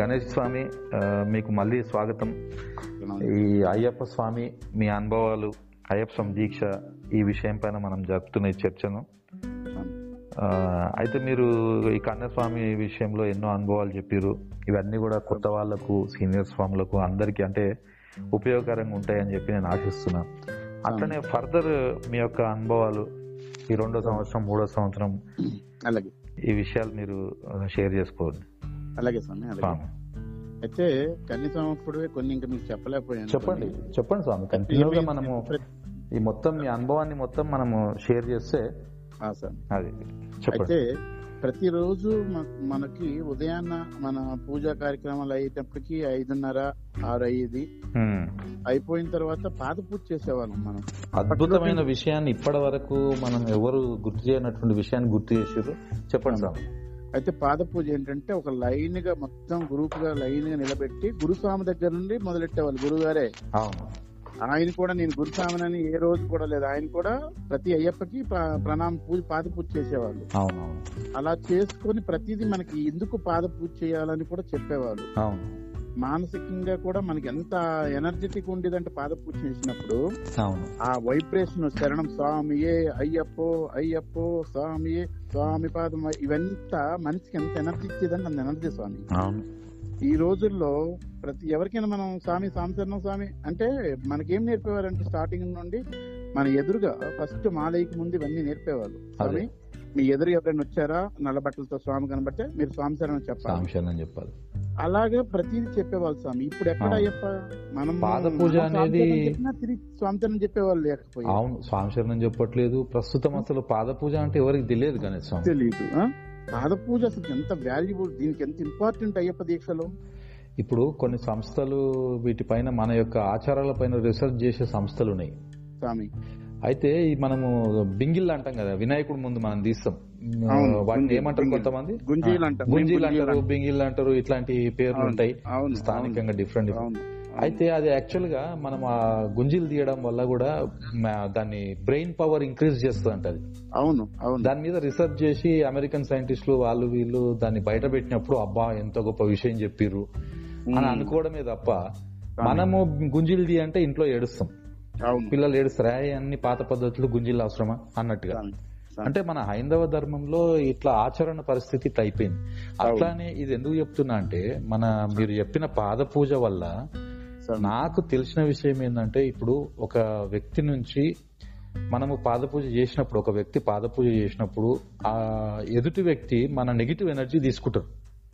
గణేష్ స్వామి మీకు మళ్ళీ స్వాగతం. ఈ అయ్యప్ప స్వామి మీ అనుభవాలు అయ్యప్ప స్వామి దీక్ష ఈ విషయం పైన మనం జరుపుతున్న ఈ చర్చను. అయితే మీరు ఈ కన్యస్వామి విషయంలో ఎన్నో అనుభవాలు చెప్పారు ఇవన్నీ కూడా కొత్త వాళ్ళకు సీనియర్ స్వాములకు అందరికీ అంటే ఉపయోగకరంగా ఉంటాయని చెప్పి నేను ఆశిస్తున్నా. అట్లనే ఫర్దర్ మీ యొక్క అనుభవాలు ఈ రెండో సంవత్సరం మూడో సంవత్సరం అలాగే. ఈ విషయాలు మీరు షేర్ చేసుకోండి అలాగే స్వామి అలాగే. అయితే కనీసం అప్పుడే కొన్ని ఇంకా మీకు చెప్పలేకపోయాను చెప్పండి. చెప్పండి స్వామి. కంటిన్యూగా మనము ఈ మొత్తం మీ అనుభవాన్ని మొత్తం మనము షేర్ చేస్తే అది అయితే ప్రతిరోజు మనకి ఉదయాన్న మన పూజా కార్యక్రమాలు అయ్యేటప్పటికి ఐదున్నర ఆరు అయ్యేది. అయిపోయిన తర్వాత పాద పూజ చేసేవాళ్ళం మనం. అద్భుతమైన విషయాన్ని ఇప్పటి వరకు మనం ఎవరు గుర్తు చేయనటువంటి విషయాన్ని గుర్తు చేసారు చెప్పండి స్వామి. అయితే పాద పూజ ఏంటంటే ఒక లైన్గా మొత్తం గ్రూప్గా లైన్గా నిలబెట్టి గురుస్వామి దగ్గర నుండి మొదలెట్టేవాళ్ళు. గురువు గారే అవును. ఆయన కూడా నేను గురుస్వామినని ఏ రోజు కూడా లేదు. ఆయన కూడా ప్రతి అయ్యప్పకి ప్ర- ప్రణామ పూజ పాద పూజ చేసేవాళ్ళు. అలా చేసుకొని ప్రతిదీ మనకి ఎందుకు పాద పూజ చేయాలని కూడా చెప్పేవాళ్ళు. మానసికంగా కూడా మనకి ఎంత ఎనర్జెటిక్ ఉండేదంటే పాద పూజ చేసినప్పుడు ఆ వైబ్రేషన్ శరణం స్వామియే అయ్యప్పో అయ్యప్పో స్వామియే స్వామి పాదం ఇవంతా మనిషికి ఎంత ఎనర్జీ ఇచ్చేదని అంత ఎనర్జీ స్వామి. ఈ రోజుల్లో ప్రతి ఎవరికైనా మనం స్వామి సాంశరణం స్వామి అంటే మనకేం నేర్పేవారంటే స్టార్టింగ్ నుండి మన ఎదురుగా ఫస్ట్ మాలయ్యకి ముందు ఇవన్నీ నేర్పేవాళ్ళు. స్వామి మీ ఎదురు ఎవరైనా వచ్చారా? నల్ల బట్టలతో స్వామి కనబడితే మీరు స్వామి శరణం చెప్పాలి. చెప్పాలి. అలాగే ప్రతిదీ చెప్పేవాళ్ళు స్వామి. ఇప్పుడు ఎక్కడ. అయ్యప్ప? మనం పాద పూజ అనేది- శరణం చెప్పినా తిరిగి స్వామి శరణం చెప్పేవాళ్ళు లేకపోతే అవును. చెప్పట్లేదు. ప్రస్తుతం అసలు పాద పూజ అంటే ఎవరికి తెలియదు గణేష్ తెలియదు ఆ? పాద పూజ అసలు ఎంత వాల్యుబుల్ దీనికి ఎంత ఇంపార్టెంట్ అయ్యప్ప దీక్షలో? ఇప్పుడు కొన్ని సంస్థలు వీటిపైన మన యొక్క ఆచారాల పైన రీసెర్చ్ చేసే సంస్థలు ఉన్నాయి. స్వామి. అయితే మనము బింగిల్ అంటాం కదా వినాయకుడు ముందు మనం తీస్తాం. వాటిని ఏమంటారు. కొంతమంది? గుంజీలు అంటారు బింగిల్ అంటారు ఇట్లాంటి పేర్లు ఉంటాయి. స్థానికంగా డిఫరెంట్ అయితే అది యాక్చువల్గా మనం ఆ గుంజీలు తీయడం వల్ల కూడా దాన్ని బ్రెయిన్ పవర్ ఇంక్రీజ్ చేస్తుంది అంట అది. అవును అవును. దాని మీద రీసెర్చ్ చేసి అమెరికన్ సైంటిస్టులు వాళ్ళు వీళ్ళు దాన్ని బయట పెట్టినప్పుడు అబ్బా ఎంత గొప్ప విషయం చెప్పిర్రు అని అనుకోవడమే తప్ప మనము గుంజీలు తీ అంటే ఇంట్లో ఏడుస్తాం. పిల్లలు ఏడుస్తారా? "ఏ, అన్ని పాత పద్ధతులు గుంజీలు అవసరమా? అన్నట్టుగా. అంటే మన హైందవ ధర్మంలో ఇట్లా ఆచరణ పరిస్థితి ఇట్లా అయిపోయింది. అట్లానే ఇది ఎందుకు చెప్తున్నా అంటే మన మీరు చెప్పిన పాద పూజ వల్ల. నాకు తెలిసిన విషయం ఏంటంటే ఇప్పుడు ఒక వ్యక్తి నుంచి మనము పాద పూజ చేసినప్పుడు ఒక వ్యక్తి పాద పూజ చేసినప్పుడు ఆ ఎదుటి వ్యక్తి మన నెగిటివ్ ఎనర్జీ తీసుకుంటారు.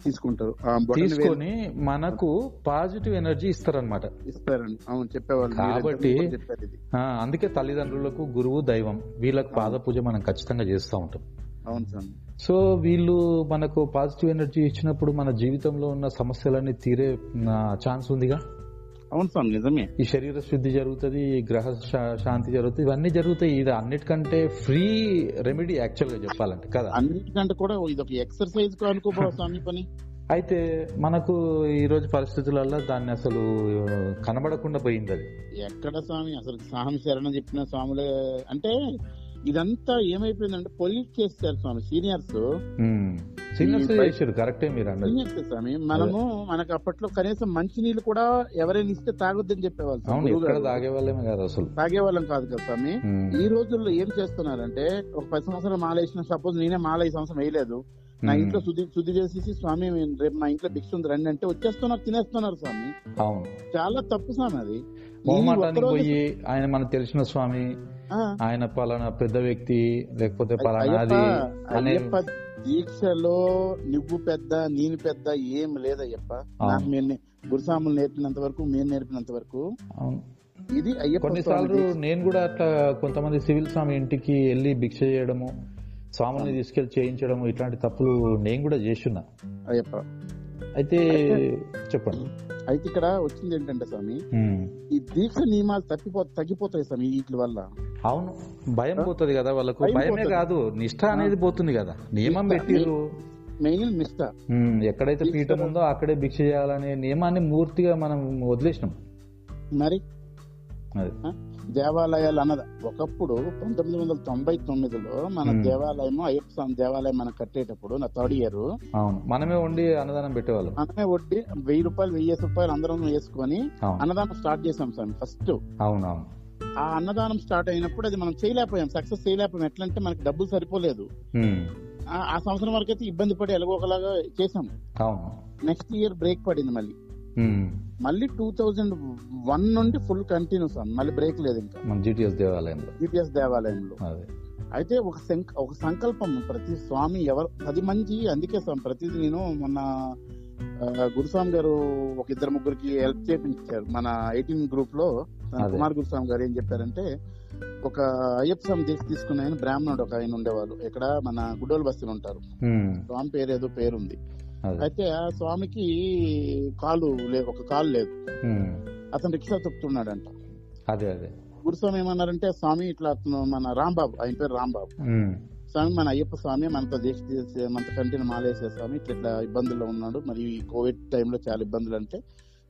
తీసుకుంటారు. తీసుకొని మనకు పాజిటివ్ ఎనర్జీ ఇస్తారనమాట ఇస్తారండి అవును చెప్పేవాళ్ళు కాబట్టి- అందుకే తల్లిదండ్రులకు గురువు దైవం. వీళ్ళకి పాద పూజ మనం ఖచ్చితంగా చేస్తూ ఉంటాం. అవును స్వామి సో వీళ్ళు మనకు పాజిటివ్ ఎనర్జీ ఇచ్చినప్పుడు మన జీవితంలో ఉన్న సమస్యలన్నీ తీరే ఛాన్స్ ఉందిగా? అవును స్వామి నిజమే. ఈ శరీర శుద్ధి జరుగుతుంది ఈ గ్రహ శాంతి జరుగుతుంది ఇవన్నీ జరుగుతాయి. ఇది అన్నిటికంటే ఫ్రీ రెమెడీ యాక్చువల్గా చెప్పాలంటే కదా? అన్నిటికంటే కూడా ఇది ఒక ఎక్సర్సైజ్ అనుకోబో స్వామి పని. అయితే మనకు ఈ రోజు పరిస్థితులలో దాన్ని అసలు కనబడకుండా పోయింది అది. ఎక్కడ స్వామి? అసలు స్వామి శరణం చెప్పిన స్వాములే అంటే ఇదంతా ఏమైపోయిందంటే పొల్యూట్ చేస్తారు స్వామి సీనియర్స్ కరెక్టే మీరు స్వామి మనము మనకు అప్పట్లో కనీసం మంచి నీళ్ళు కూడా ఎవరైనా ఇస్తే తాగొద్దని చెప్పేవాళ్ళు కాదు అసలు. తాగేవాళ్ళం కాదు కదా స్వామి. ఈ రోజుల్లో ఏం చేస్తున్నారంటే ఒక పది సంవత్సరాలు మాల వేసిన సపోజ్ నేనే మాల ఈ సంవత్సరం వేయలేదు. నా. ఇంట్లో శుద్ధి శుద్ధి చేసేసి స్వామి నేను రేపు నా ఇంట్లో భిక్ష ఉంది రండి అంటే వచ్చేస్తున్నారు తినేస్తున్నారు స్వామి అవును చాలా తప్పు స్వామి అది పోయి ఆయన మనకు తెలిసిన స్వామి ఆయన పలానా పెద్ద వ్యక్తి లేకపోతే పలానా అది అనే దీక్షలో నువ్వు పెద్ద నేను పెద్ద ఏం లేదయ్యప్ప. నాకు మేము గురుసాములు నేర్పినంత వరకు మేము నేర్పినంత వరకు. ఇది అయ్యప్ప కొన్నిసార్లు. నేను కూడా అట్లా కొంతమంది సివిల్ స్వామి ఇంటికి వెళ్ళి భిక్ష చేయడము స్వాముల్ని తీసుకెళ్ళి చేయించడము ఇట్లాంటి తప్పులు నేను కూడా చేస్తున్నా. అయితే చెప్పండి. అయితే ఇక్కడ వచ్చింది ఏంటంటే స్వామి. ఈ దీక్ష నియమాలు తప్పిపో తగ్గిపోతాయి స్వామి వీటి వల్ల. అవును. భయం పోతుంది కదా వాళ్ళకు. భయం భయమే. కాదు. నిష్ఠ అనేది పోతుంది కదా. నియమం నిష్ఠ. పెట్టిర్రు. మెయిన్ నిష్ట. ఉమ్, ఎక్కడైతే పీఠం ఉందో అక్కడే భిక్ష చేయాలనే నియమాన్ని పూర్తిగా మనం వదిలేసినాం. మరి? దేవాలయాలు అన్నది. ఒకప్పుడు పంతొమ్మిది వందల తొంభై తొమ్మిదిలో మన. దేవాలయం అయ్యప్ప స్వామి దేవాలయం మనం కట్టేటప్పుడు నా థర్డ్ ఇయర్. మనమే వండి అన్నదానం పెట్టేవాళ్ళం. మనమే వడ్డీ వెయ్యి రూపాయలు వెయ్యి రూపాయలు అందరం వేసుకొని అన్నదానం స్టార్ట్ చేసాం స్వామి ఫస్ట్. అవును అవును ఆ అన్నదానం స్టార్ట్ అయినప్పుడు అది మనం చేయలేకపోయాం. సక్సెస్ చేయలేకపోయాం. ఎట్లా అంటే మనకి డబ్బులు సరిపోలేదు. ఆ సంవత్సరం వరకు అయితే ఇబ్బంది పడి ఎలాగో ఒకలాగా చేసాం నెక్స్ట్ ఇయర్ బ్రేక్ పడింది మళ్ళీ. మళ్ళీ టూ థౌజండ్ వన్ నుండి ఫుల్ కంటిన్యూ స్వామి మళ్ళీ బ్రేక్ లేదు ఇంకా. మన జిటిఎస్ దేవాలయంలో. జిపిఎస్ దేవాలయంలో. అయితే ఒక ఒక సంకల్పం ప్రతి స్వామి ఎవరు పది మంది అందుకే స్వామి ప్రతిదీ నేను మొన్న గురుస్వామి గారు ఒక ఇద్దరు ముగ్గురికి హెల్ప్ చేపించారు. మన ఎయిటీన్ గ్రూప్లో. కుమార్ గురుస్వామి గారు ఏం చెప్పారంటే ఒక అయ్యప్ప స్వామి దీక్ష తీసుకున్న ఆయన బ్రాహ్మణుడు ఒక ఆయన ఉండేవాళ్ళు ఇక్కడ మన గుడ్డోలు బస్తీలు ఉంటారు. ఉమ్, స్వామి పేరు ఏదో పేరుంది. అయితే ఆ స్వామికి కాలు లేదు ఒక కాలు లేదు. అతను రిక్షా తొక్కుతున్నాడంట. అదే అదే. గురుస్వామి ఏమన్నారంటే స్వామి ఇట్లా అతను మన రాంబాబు ఆయన పేరు రాంబాబు. స్వామి మన అయ్యప్ప స్వామి మనతో దీక్ష చేసే మనతో కంటిన్యూ మాలేసే స్వామి ఇట్లా ఇట్లా ఇబ్బందుల్లో ఉన్నాడు. మరి ఈ కోవిడ్ టైంలో చాలా ఇబ్బందులు అంటే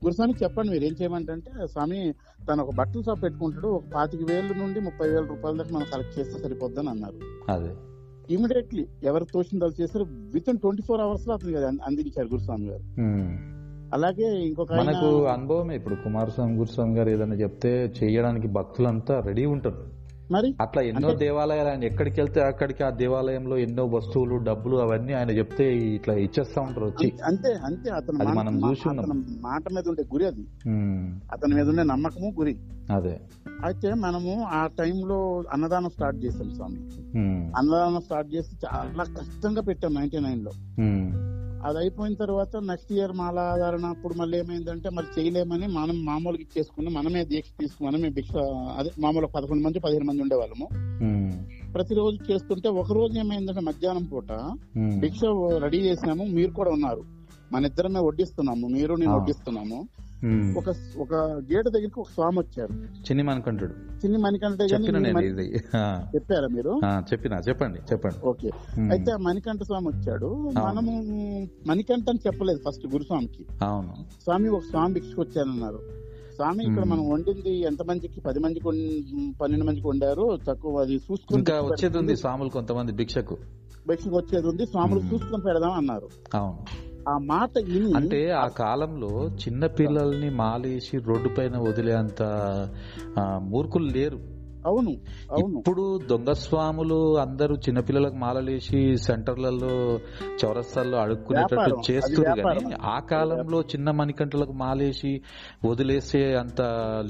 గురుస్వామి చెప్పండి మీరు ఏం చేయమంటే స్వామి తను ఒక బట్టల షాప్ పెట్టుకుంటాడు. ఒక పాతిక వేల నుండి ముప్పై వేల రూపాయల దాకా మనం కలెక్ట్ చేస్తే సరిపోద్దని అన్నారు. అదే. ఇమీడియట్లీ ఎవరు తోచిందో చేశారు? విత్ ఇన్ ట్వంటీ ఫోర్ అవర్స్లో అతనికి అది అందించారు గురుస్వామి గారు. అలాగే ఇంకొక మనకు అనుభవమే. ఇప్పుడు కుమారస్వామి గురుస్వామి గారు ఏదైనా చెప్తే చేయడానికి భక్తులంతా రెడీ ఉంటారు. మరి? అట్లా ఎన్నో దేవాలయాలు ఆయన ఎక్కడికి వెళ్తే అక్కడికి ఆ దేవాలయంలో ఎన్నో వస్తువులు డబ్బులు అవన్నీ ఆయన చెప్తే ఇట్లా ఇచ్చేస్తా ఉంటారు వచ్చి. అంతే- అంతే అంతే. అతని మనం చూసి మాట మీద ఉండే గురి అది. అతని మీద ఉండే నమ్మకము గురి. అదే. అయితే మనము ఆ టైంలో అన్నదానం స్టార్ట్ చేసాం స్వామి. అన్నదానం స్టార్ట్ చేసి చాలా కష్టంగా పెట్టాం నైన్టీ నైన్లో అది అయిపోయిన తర్వాత నెక్స్ట్ ఇయర్ మాల ఆధారణ అప్పుడు మళ్ళీ ఏమైందంటే మరి చేయలేమని మనం మామూలుగా ఇచ్చేసుకుని మనమే దీక్ష తీసుకుని మనమే భిక్ష అదే మామూలుగా పదకొండు మంది పదిహేను మంది ఉండేవాళ్ళము ప్రతిరోజు చేస్తుంటే ఒక రోజు ఏమైందంటే మధ్యాహ్నం పూట భిక్ష రెడీ చేసినాము మీరు కూడా ఉన్నారు మన ఇద్దరమే వడ్డిస్తున్నాము మీరు నేను. వడ్డిస్తున్నాము. ఒక ఒక గేట్ దగ్గరికి ఒక స్వామి వచ్చారు. చిన్ని మనకంటాడు చిన్ని మణికంఠ గారిని చెప్పిన మీరు నేను మణి- ఇది. ఆ, చెప్పారా మీరు? చెప్పిన. చెప్పండి చెప్పండి. ఓకే. అయితే ఆ మణికంఠ స్వామి వచ్చాడు. మనము మణికంఠ అని చెప్పలేదు ఫస్ట్ గురుస్వామికి అవును. స్వామి ఒక స్వామి భిక్షకు వచ్చానన్నారు. స్వామి ఇక్కడ. మనం వండింది ఎంత మందికి? పది మందికి పన్నెండు మందికి వండారు. తక్కువ అది చూసుకుని ఇంకా వచ్చేది ఉంది. స్వాములు కొంతమంది భిక్షకు. భిక్షకు వచ్చేది ఉంది. స్వాములు. చూసుకొని పెడదాం అన్నారు. అవును. ఆ మాట విని అంటే ఆ కాలంలో చిన్న పిల్లల్ని మాలేసి రోడ్డు పైన వదిలేంత మూర్ఖులు లేరు. అవును అవును. ఇప్పుడు దొంగ స్వాములు అందరూ చిన్నపిల్లలకు మాలలేసి సెంటర్లలో చౌరస్తాల్లో అడుక్కునేటట్టు చేస్తున్నారు వ్యాపారం. కానీ ఆ కాలంలో చిన్న మణికంటలకు మాలేసి వదిలేసే అంత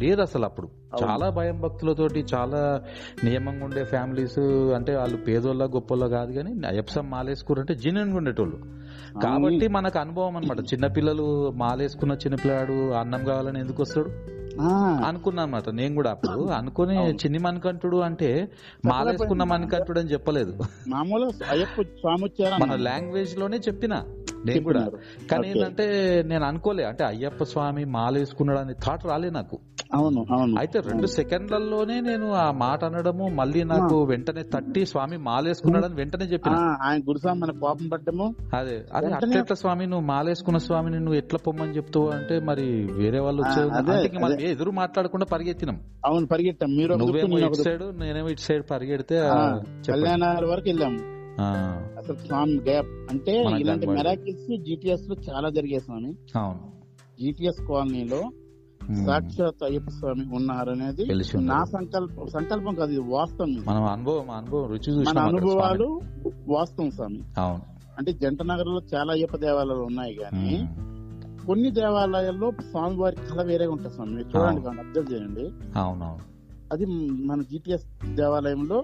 లేదు అసలు అప్పుడు. చాలా భయం భక్తులతోటి చాలా నియమంగా ఉండే ఫ్యామిలీస్ అంటే వాళ్ళు పేదోళ్ళ గొప్పోళ్ళ కాదు కానీ అయ్యప్సం మాలేసుకురంటే జీనంగా ఉండేటోళ్ళు. కాబట్టి మనకు అనుభవం అనమాట చిన్నపిల్లలు మాలేసుకున్న చిన్నపిల్లాడు అన్నం కావాలని ఎందుకు వస్తాడు? ఆ, అనుకున్నా అనమాట నేను కూడా అప్పుడు అనుకుని చిన్ని మణికంఠుడు అంటే మాలేసుకున్న మణికంఠుడు అని చెప్పలేదు. మన లాంగ్వేజ్లోనే చెప్పిన. నేను కూడా. కానీ. ఏంటంటే నేను అనుకోలే. అంటే అయ్యప్ప స్వామి మాలేసుకున్నాడు అని థాట్ రాలే నాకు. అవును అవును. అయితే రెండు సెకండ్లలోనే నేను ఆ మాట అనడము మళ్ళీ నాకు వెంటనే తట్టి స్వామి మాలేసుకున్నాడని వెంటనే ఆ, చెప్పిన ఆయన గురుస్వామి మన కోపం పడ్డము. అదే. వెంటనే- అట్లెట్ల స్వామి నువ్వు మాలేసుకున్న స్వామిని నువ్వు ఎట్లా పొమ్మని చెప్తావు అంటే మరి వేరే వాళ్ళు అదే, అందుకే మనం ఎదురు మాట్లాడకుండా పరిగెత్తినాం. అవును పరిగెట్టాం మీరు నువ్వేమో ఇటు. సైడ్ నేనేమో ఇటు సైడ్ పరిగెడితే కళ్యాణాల వరకు వెళ్ళాము అసలు స్వామి గ్యాప్ అంటే ఇలాంటి. మెరాకిల్స్ జిటిఎస్లో చాలా జరిగాయి స్వామి అవును జిటిఎస్ కాలనీలో ఉమ్. సాక్షాత్ అయ్యప్ప స్వామి ఉన్నారనేది. నా సంకల్పం సంకల్పం కాదు ఇది వాస్తవం. మనం అనుభవం అనుభవం రుచి మన చూసినాం అక్కడ అనుభవాలు వాస్తవం స్వామి. అవును అంటే జంట నగరంలో చాలా అయ్యప్ప దేవాలయాలు ఉన్నాయి కానీ. కొన్ని దేవాలయాల్లో స్వామి వారి కళ వేరేగా ఉంటుంది స్వామి చూడండి కానీ అబ్జర్వ్ చేయండి అవునవును అది మన జిటిఎస్ దేవాలయంలో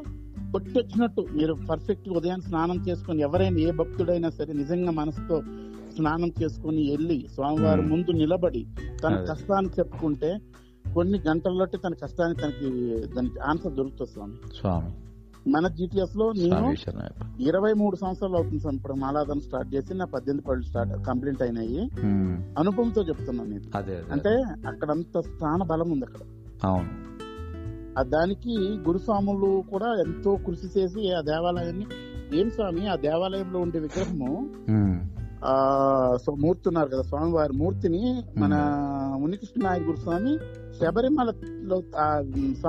కొట్టొచ్చినట్టు మీరు పర్ఫెక్ట్ ఉదయం స్నానం చేసుకొని ఎవరైనా ఏ భక్తుడైనా సరే నిజంగా మనసుతో స్నానం చేసుకొని వెళ్ళి స్వామివారి. ముందు నిలబడి తన. కష్టాన్ని చెప్పుకుంటే కొన్ని గంటల్లోటి తన కష్టానికి తనకి దానికి ఆన్సర్ దొరుకుతుంది స్వామి స్వామి మన జిటిఎస్లో నేను. ఇరవై మూడు సంవత్సరాలు అవుతుంది స్వామి ఇప్పుడు మాలాదం స్టార్ట్ చేసి నా పద్దెనిమిది పళ్ళు స్టార్ట్ కంప్లీట్ అయినాయి. అనుభవంతో చెప్తున్నాను నేను అంటే అక్కడ అంత స్థాన బలం ఉంది అక్కడ అవును దానికి గురుస్వాములు కూడా ఎంతో కృషి చేసి ఆ దేవాలయాన్ని ఏం స్వామి ఆ దేవాలయంలో ఉండే విగ్రహము. ఆ సో మూర్తి ఉన్నారు కదా స్వామివారి మూర్తిని మన మునికృష్ణ నాయక్ గురుస్వామి శబరిమలలో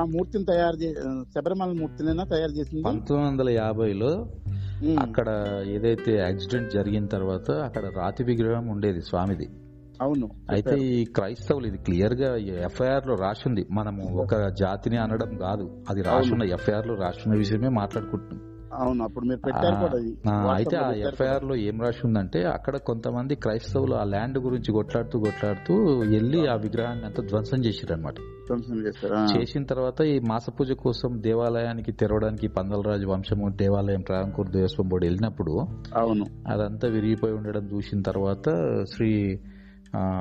మూర్తిని తయారు చే శబరిమల మూర్తినైనా తయారు చేసింది. పంతొమ్మిది వందల యాభైలో అక్కడ ఏదైతే యాక్సిడెంట్ జరిగిన తర్వాత అక్కడ రాతి విగ్రహం ఉండేది స్వామిది. అవును అయితే ఈ క్రైస్తవులు ఇది క్లియర్గా ఎఫ్ఐఆర్లో రాసింది. మనము ఒక జాతిని అనడం కాదు. అది రాసున్న ఎఫ్ఐఆర్లో రాసున్న విషయమే మాట్లాడుకుంటున్నాం. అవును అప్పుడు మీరు పెట్టారు కూడా అయితే ఆ ఎఫ్ఐఆర్లో ఏం రాసి ఉందంటే అక్కడ కొంతమంది క్రైస్తవులు ఆ ల్యాండ్ గురించి కొట్లాడుతూ కొట్లాడుతూ వెళ్ళి ఆ విగ్రహాన్ని అంతా ధ్వంసం చేసిరు అనమాట ధ్వంసం చేస్తారు ఆ, చేసిన తర్వాత ఈ మాస పూజ కోసం దేవాలయానికి తెరవడానికి పందలరాజు వంశము దేవాలయం ప్రారంకూర్ దేవస్వం బోర్డు వెళ్ళినప్పుడు అవును. అదంతా విరిగిపోయి ఉండడం చూసిన తర్వాత శ్రీ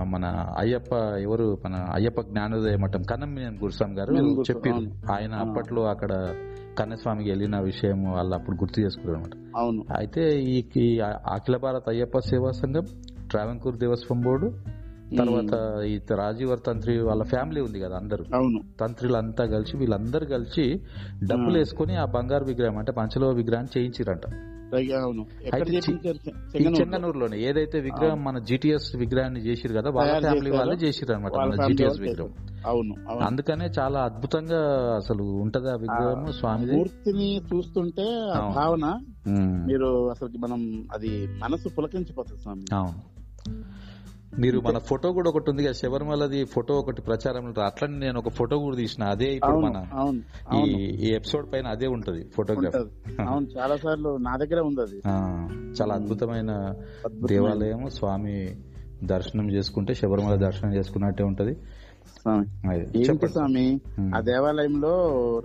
మన అయ్యప్ప ఎవరు? మన అయ్యప్ప జ్ఞానోదయ మఠం. కన్నమ్మినేని గురుస్వామి గారు చెప్పారు. అవును. ఆయన. అప్పట్లో అక్కడ కన్నస్వామికి వెళ్ళిన విషయం వాళ్ళు అప్పుడు గుర్తు చేసుకున్నారు అనమాట అవును. అయితే ఈ అఖిల భారత అయ్యప్ప సేవా సంఘం ట్రావెంకూర్ దేవస్వం బోర్డు తర్వాత ఈ రాజీవర్ తంత్రి వాళ్ళ ఫ్యామిలీ ఉంది కదా అందరూ. అవును. తంత్రులంతా కలిసి వీళ్ళందరూ కలిసి డబ్బులు వేసుకుని ఆ బంగారు విగ్రహం అంటే పంచలోహ విగ్రహాన్ని చేయించిరంట. రైట్, అవును. చెంగనూరులోనే. ఏదైతే విగ్రహం మన జీటీఎస్ విగ్రహాన్ని చేసిరు కదా వాళ్ళ ఫ్యామిలీ. వాళ్ళే చేసిరు అనమాట జీటీఎస్ విగ్రహం. అవును అందుకనే చాలా అద్భుతంగా అసలు ఉంటది ఆ విగ్రహం స్వామిది. మూర్తిని చూస్తుంటే. భావన. మీరు అసలు మనం అది మనసు పులకించిపోతుంది స్వామి. అవును. మీరు మన ఫోటో కూడా ఒకటి ఉంది కదా శబరిమలది ఫోటో ఒకటి ప్రచారం అట్లనే నేను ఒక ఫోటో కూడా తీసిన అదే ఇప్పుడు మన ఈ ఎపిసోడ్ పైన అదే ఉంటది ఫోటోగ్రాఫ్. అవును చాలా సార్లు నా దగ్గర ఉంది అది. చాలా అద్భుతమైన దేవాలయం స్వామి దర్శనం చేసుకుంటే శబరిమల దర్శనం చేసుకున్నట్టే ఉంటది. స్వామి ఏంటి. ఆ దేవాలయంలో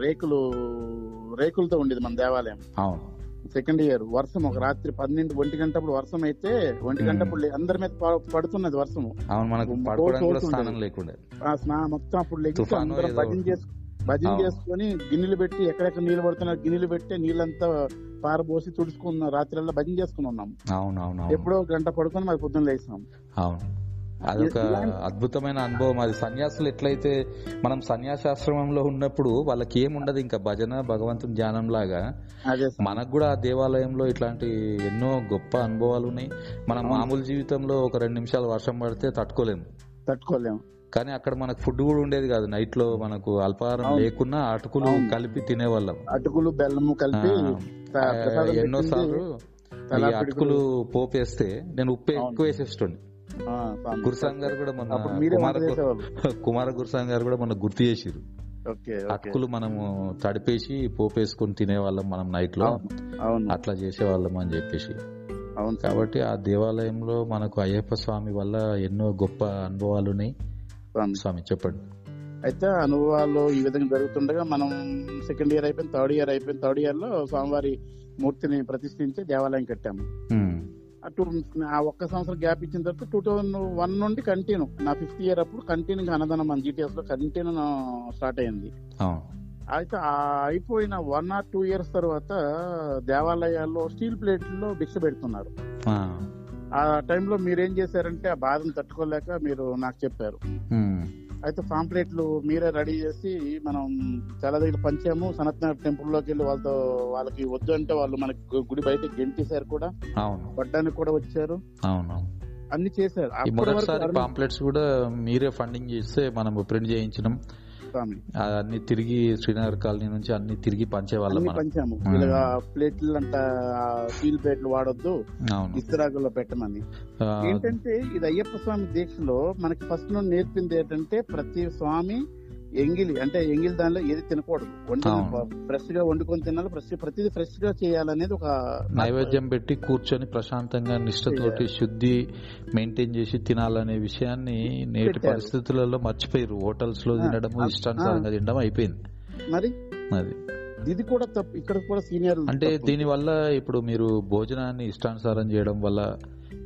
రేకులు రేకులతో ఉండేది మన దేవాలయం. అవును. సెకండ్ ఇయర్ వర్షం ఒక రాత్రి పన్నెండు ఒంటి గంటప్పుడు వర్షం అయితే ఒంటి. గంటప్పుడు అందరి మీద పడుతున్నది వర్షము. అవును మనకు స్థానం. లేకుండే. మొత్తం అప్పుడు అందరం ఏదో భజన చేసు భజన. చేసుకొని గిన్నెలు పెట్టి ఎక్కడెక్కడ నీళ్ళు పడుతున్నారు గిన్నెలు పెట్టి నీళ్ళంతా పారబోసి తుడుచుకున్న రాత్రి భజన చేసుకుని ఉన్నాం ఎప్పుడో గంట పడుకొని మరి పొద్దున్న లేచినాం. అవును. అదొక అద్భుతమైన అనుభవం అది సన్యాసులు ఎట్లయితే మనం సన్యాసాశ్రమంలో ఉన్నప్పుడు వాళ్ళకి ఏముండదు ఇంకా భజన భగవంతుని ధ్యానం లాగా. మనకు కూడా ఆ దేవాలయంలో ఇట్లాంటి ఎన్నో గొప్ప అనుభవాలు ఉన్నాయి మన. మామూలు జీవితంలో ఒక రెండు నిమిషాలు వర్షం పడితే తట్టుకోలేము తట్టుకోలేము కానీ అక్కడ మనకు ఫుడ్ కూడా ఉండేది కాదు నైట్లో మనకు అల్పాహారం. లేకున్నా అటుకులు. కలిపి తినేవాళ్ళం అటుకులు బెల్లము కలిపి ఆ, త- ప్రసాదం ఎన్నో పెట్టింది. సార్లు తలా ఈ అటుకులు పోపేస్తే నేను ఉప్పు. ఎక్కువ వేసేస్తుండే. గురుసాంగ్ గారు కూడా మీరే కుమార గురుసాంగ్ గారు కూడా మొన్న గుర్తు చేసిరు అటుకులు మనము తడిపేసి పోపేసుకొని తినేవాళ్ళం మనం నైట్లో అట్లా చేసేవాళ్ళం అని చెప్పేసి. అవును. కాబట్టి ఆ దేవాలయంలో మనకు అయ్యప్ప స్వామి వల్ల ఎన్నో గొప్ప అనుభవాలు ఉన్నాయి. స్వామి. చెప్పండి. అయితే అనుభవాలు ఈ విధంగా జరుగుతుండగా మనం సెకండ్ ఇయర్ అయిపోయింది థర్డ్ ఇయర్ అయిపోయింది థర్డ్ ఇయర్లో స్వామివారి మూర్తిని ప్రతిష్ఠించి దేవాలయం కట్టాము. టూ ఆ ఒక్క సంవత్సరం గ్యాప్ ఇచ్చిన తర్వాత టూ థౌజండ్ వన్ నుండి కంటిన్యూ నా ఫిఫ్త్ ఇయర్ అప్పుడు కంటిన్యూ అన్నదానం మన జీటీఎస్లో కంటిన్యూ స్టార్ట్ అయింది. అయితే ఆ అయిపోయిన వన్ ఆర్ టూ ఇయర్స్ తర్వాత దేవాలయాల్లో స్టీల్ ప్లేట్లలో భిక్ష పెడుతున్నారు. ఆ, టైంలో మీరేం చేశారంటే ఆ బాధను తట్టుకోలేక మీరు నాకు చెప్పారు. అయితే పాంప్లెట్లు మీరే రెడీ చేసి మనం చాలా దగ్గర పంచాము. సనత్నగర్ టెంపుల్లోకి వెళ్ళి వాళ్ళతో వాళ్ళకి వద్దు అంటే వాళ్ళు మనకి గుడి బయట గెంటేశారు కూడా. అవును. పడ్డానికి కూడా వచ్చారు. అవును. అన్ని చేశారు. మొదటిసారి పాంప్లెట్స్ కూడా మీరే ఫండింగ్ చేస్తే మనం ప్రింట్ చేయించడం స్వామి. అన్ని తిరిగి శ్రీనగర్ కాలనీ నుంచి అన్ని తిరిగి పంచేవాళ్ళం పంచాము. ఆ. ఇలాగా ప్లేట్లు అంట స్టీల్ ప్లేట్లు వాడొద్దు. అవును. ఇస్తరాకుల్లో పెట్టమని. ఏంటంటే ఇది అయ్యప్ప స్వామి దీక్షలో మనకి ఫస్ట్ నుండి నేర్పింది ఏంటంటే ప్రతి స్వామి ఎంగిలి అంటే ఎంగిలి దానిలో ఏది తినకూడదు. వండి. ఫ్రెష్గా వండుకొని తినాలి ఫ్రెష్ ప్రతిదీ ఫ్రెష్గా చేయాలనేది ఒక నైవేద్యం పెట్టి కూర్చొని ప్రశాంతంగా నిష్ఠతోటి శుద్ధి మెయింటైన్ చేసి తినాలనే విషయాన్ని నేటి. పరిస్థితులలో మర్చిపోయారు. హోటల్స్లో ఆ, ఇష్టానుసారంగా తినడం అయిపోయింది. మరి? అది ఇది కూడా తప్పు ఇక్కడ కూడా సీనియర్ అంటే దీని వల్ల ఇప్పుడు మీరు భోజనాన్ని ఇష్టానుసారం చేయడం వల్ల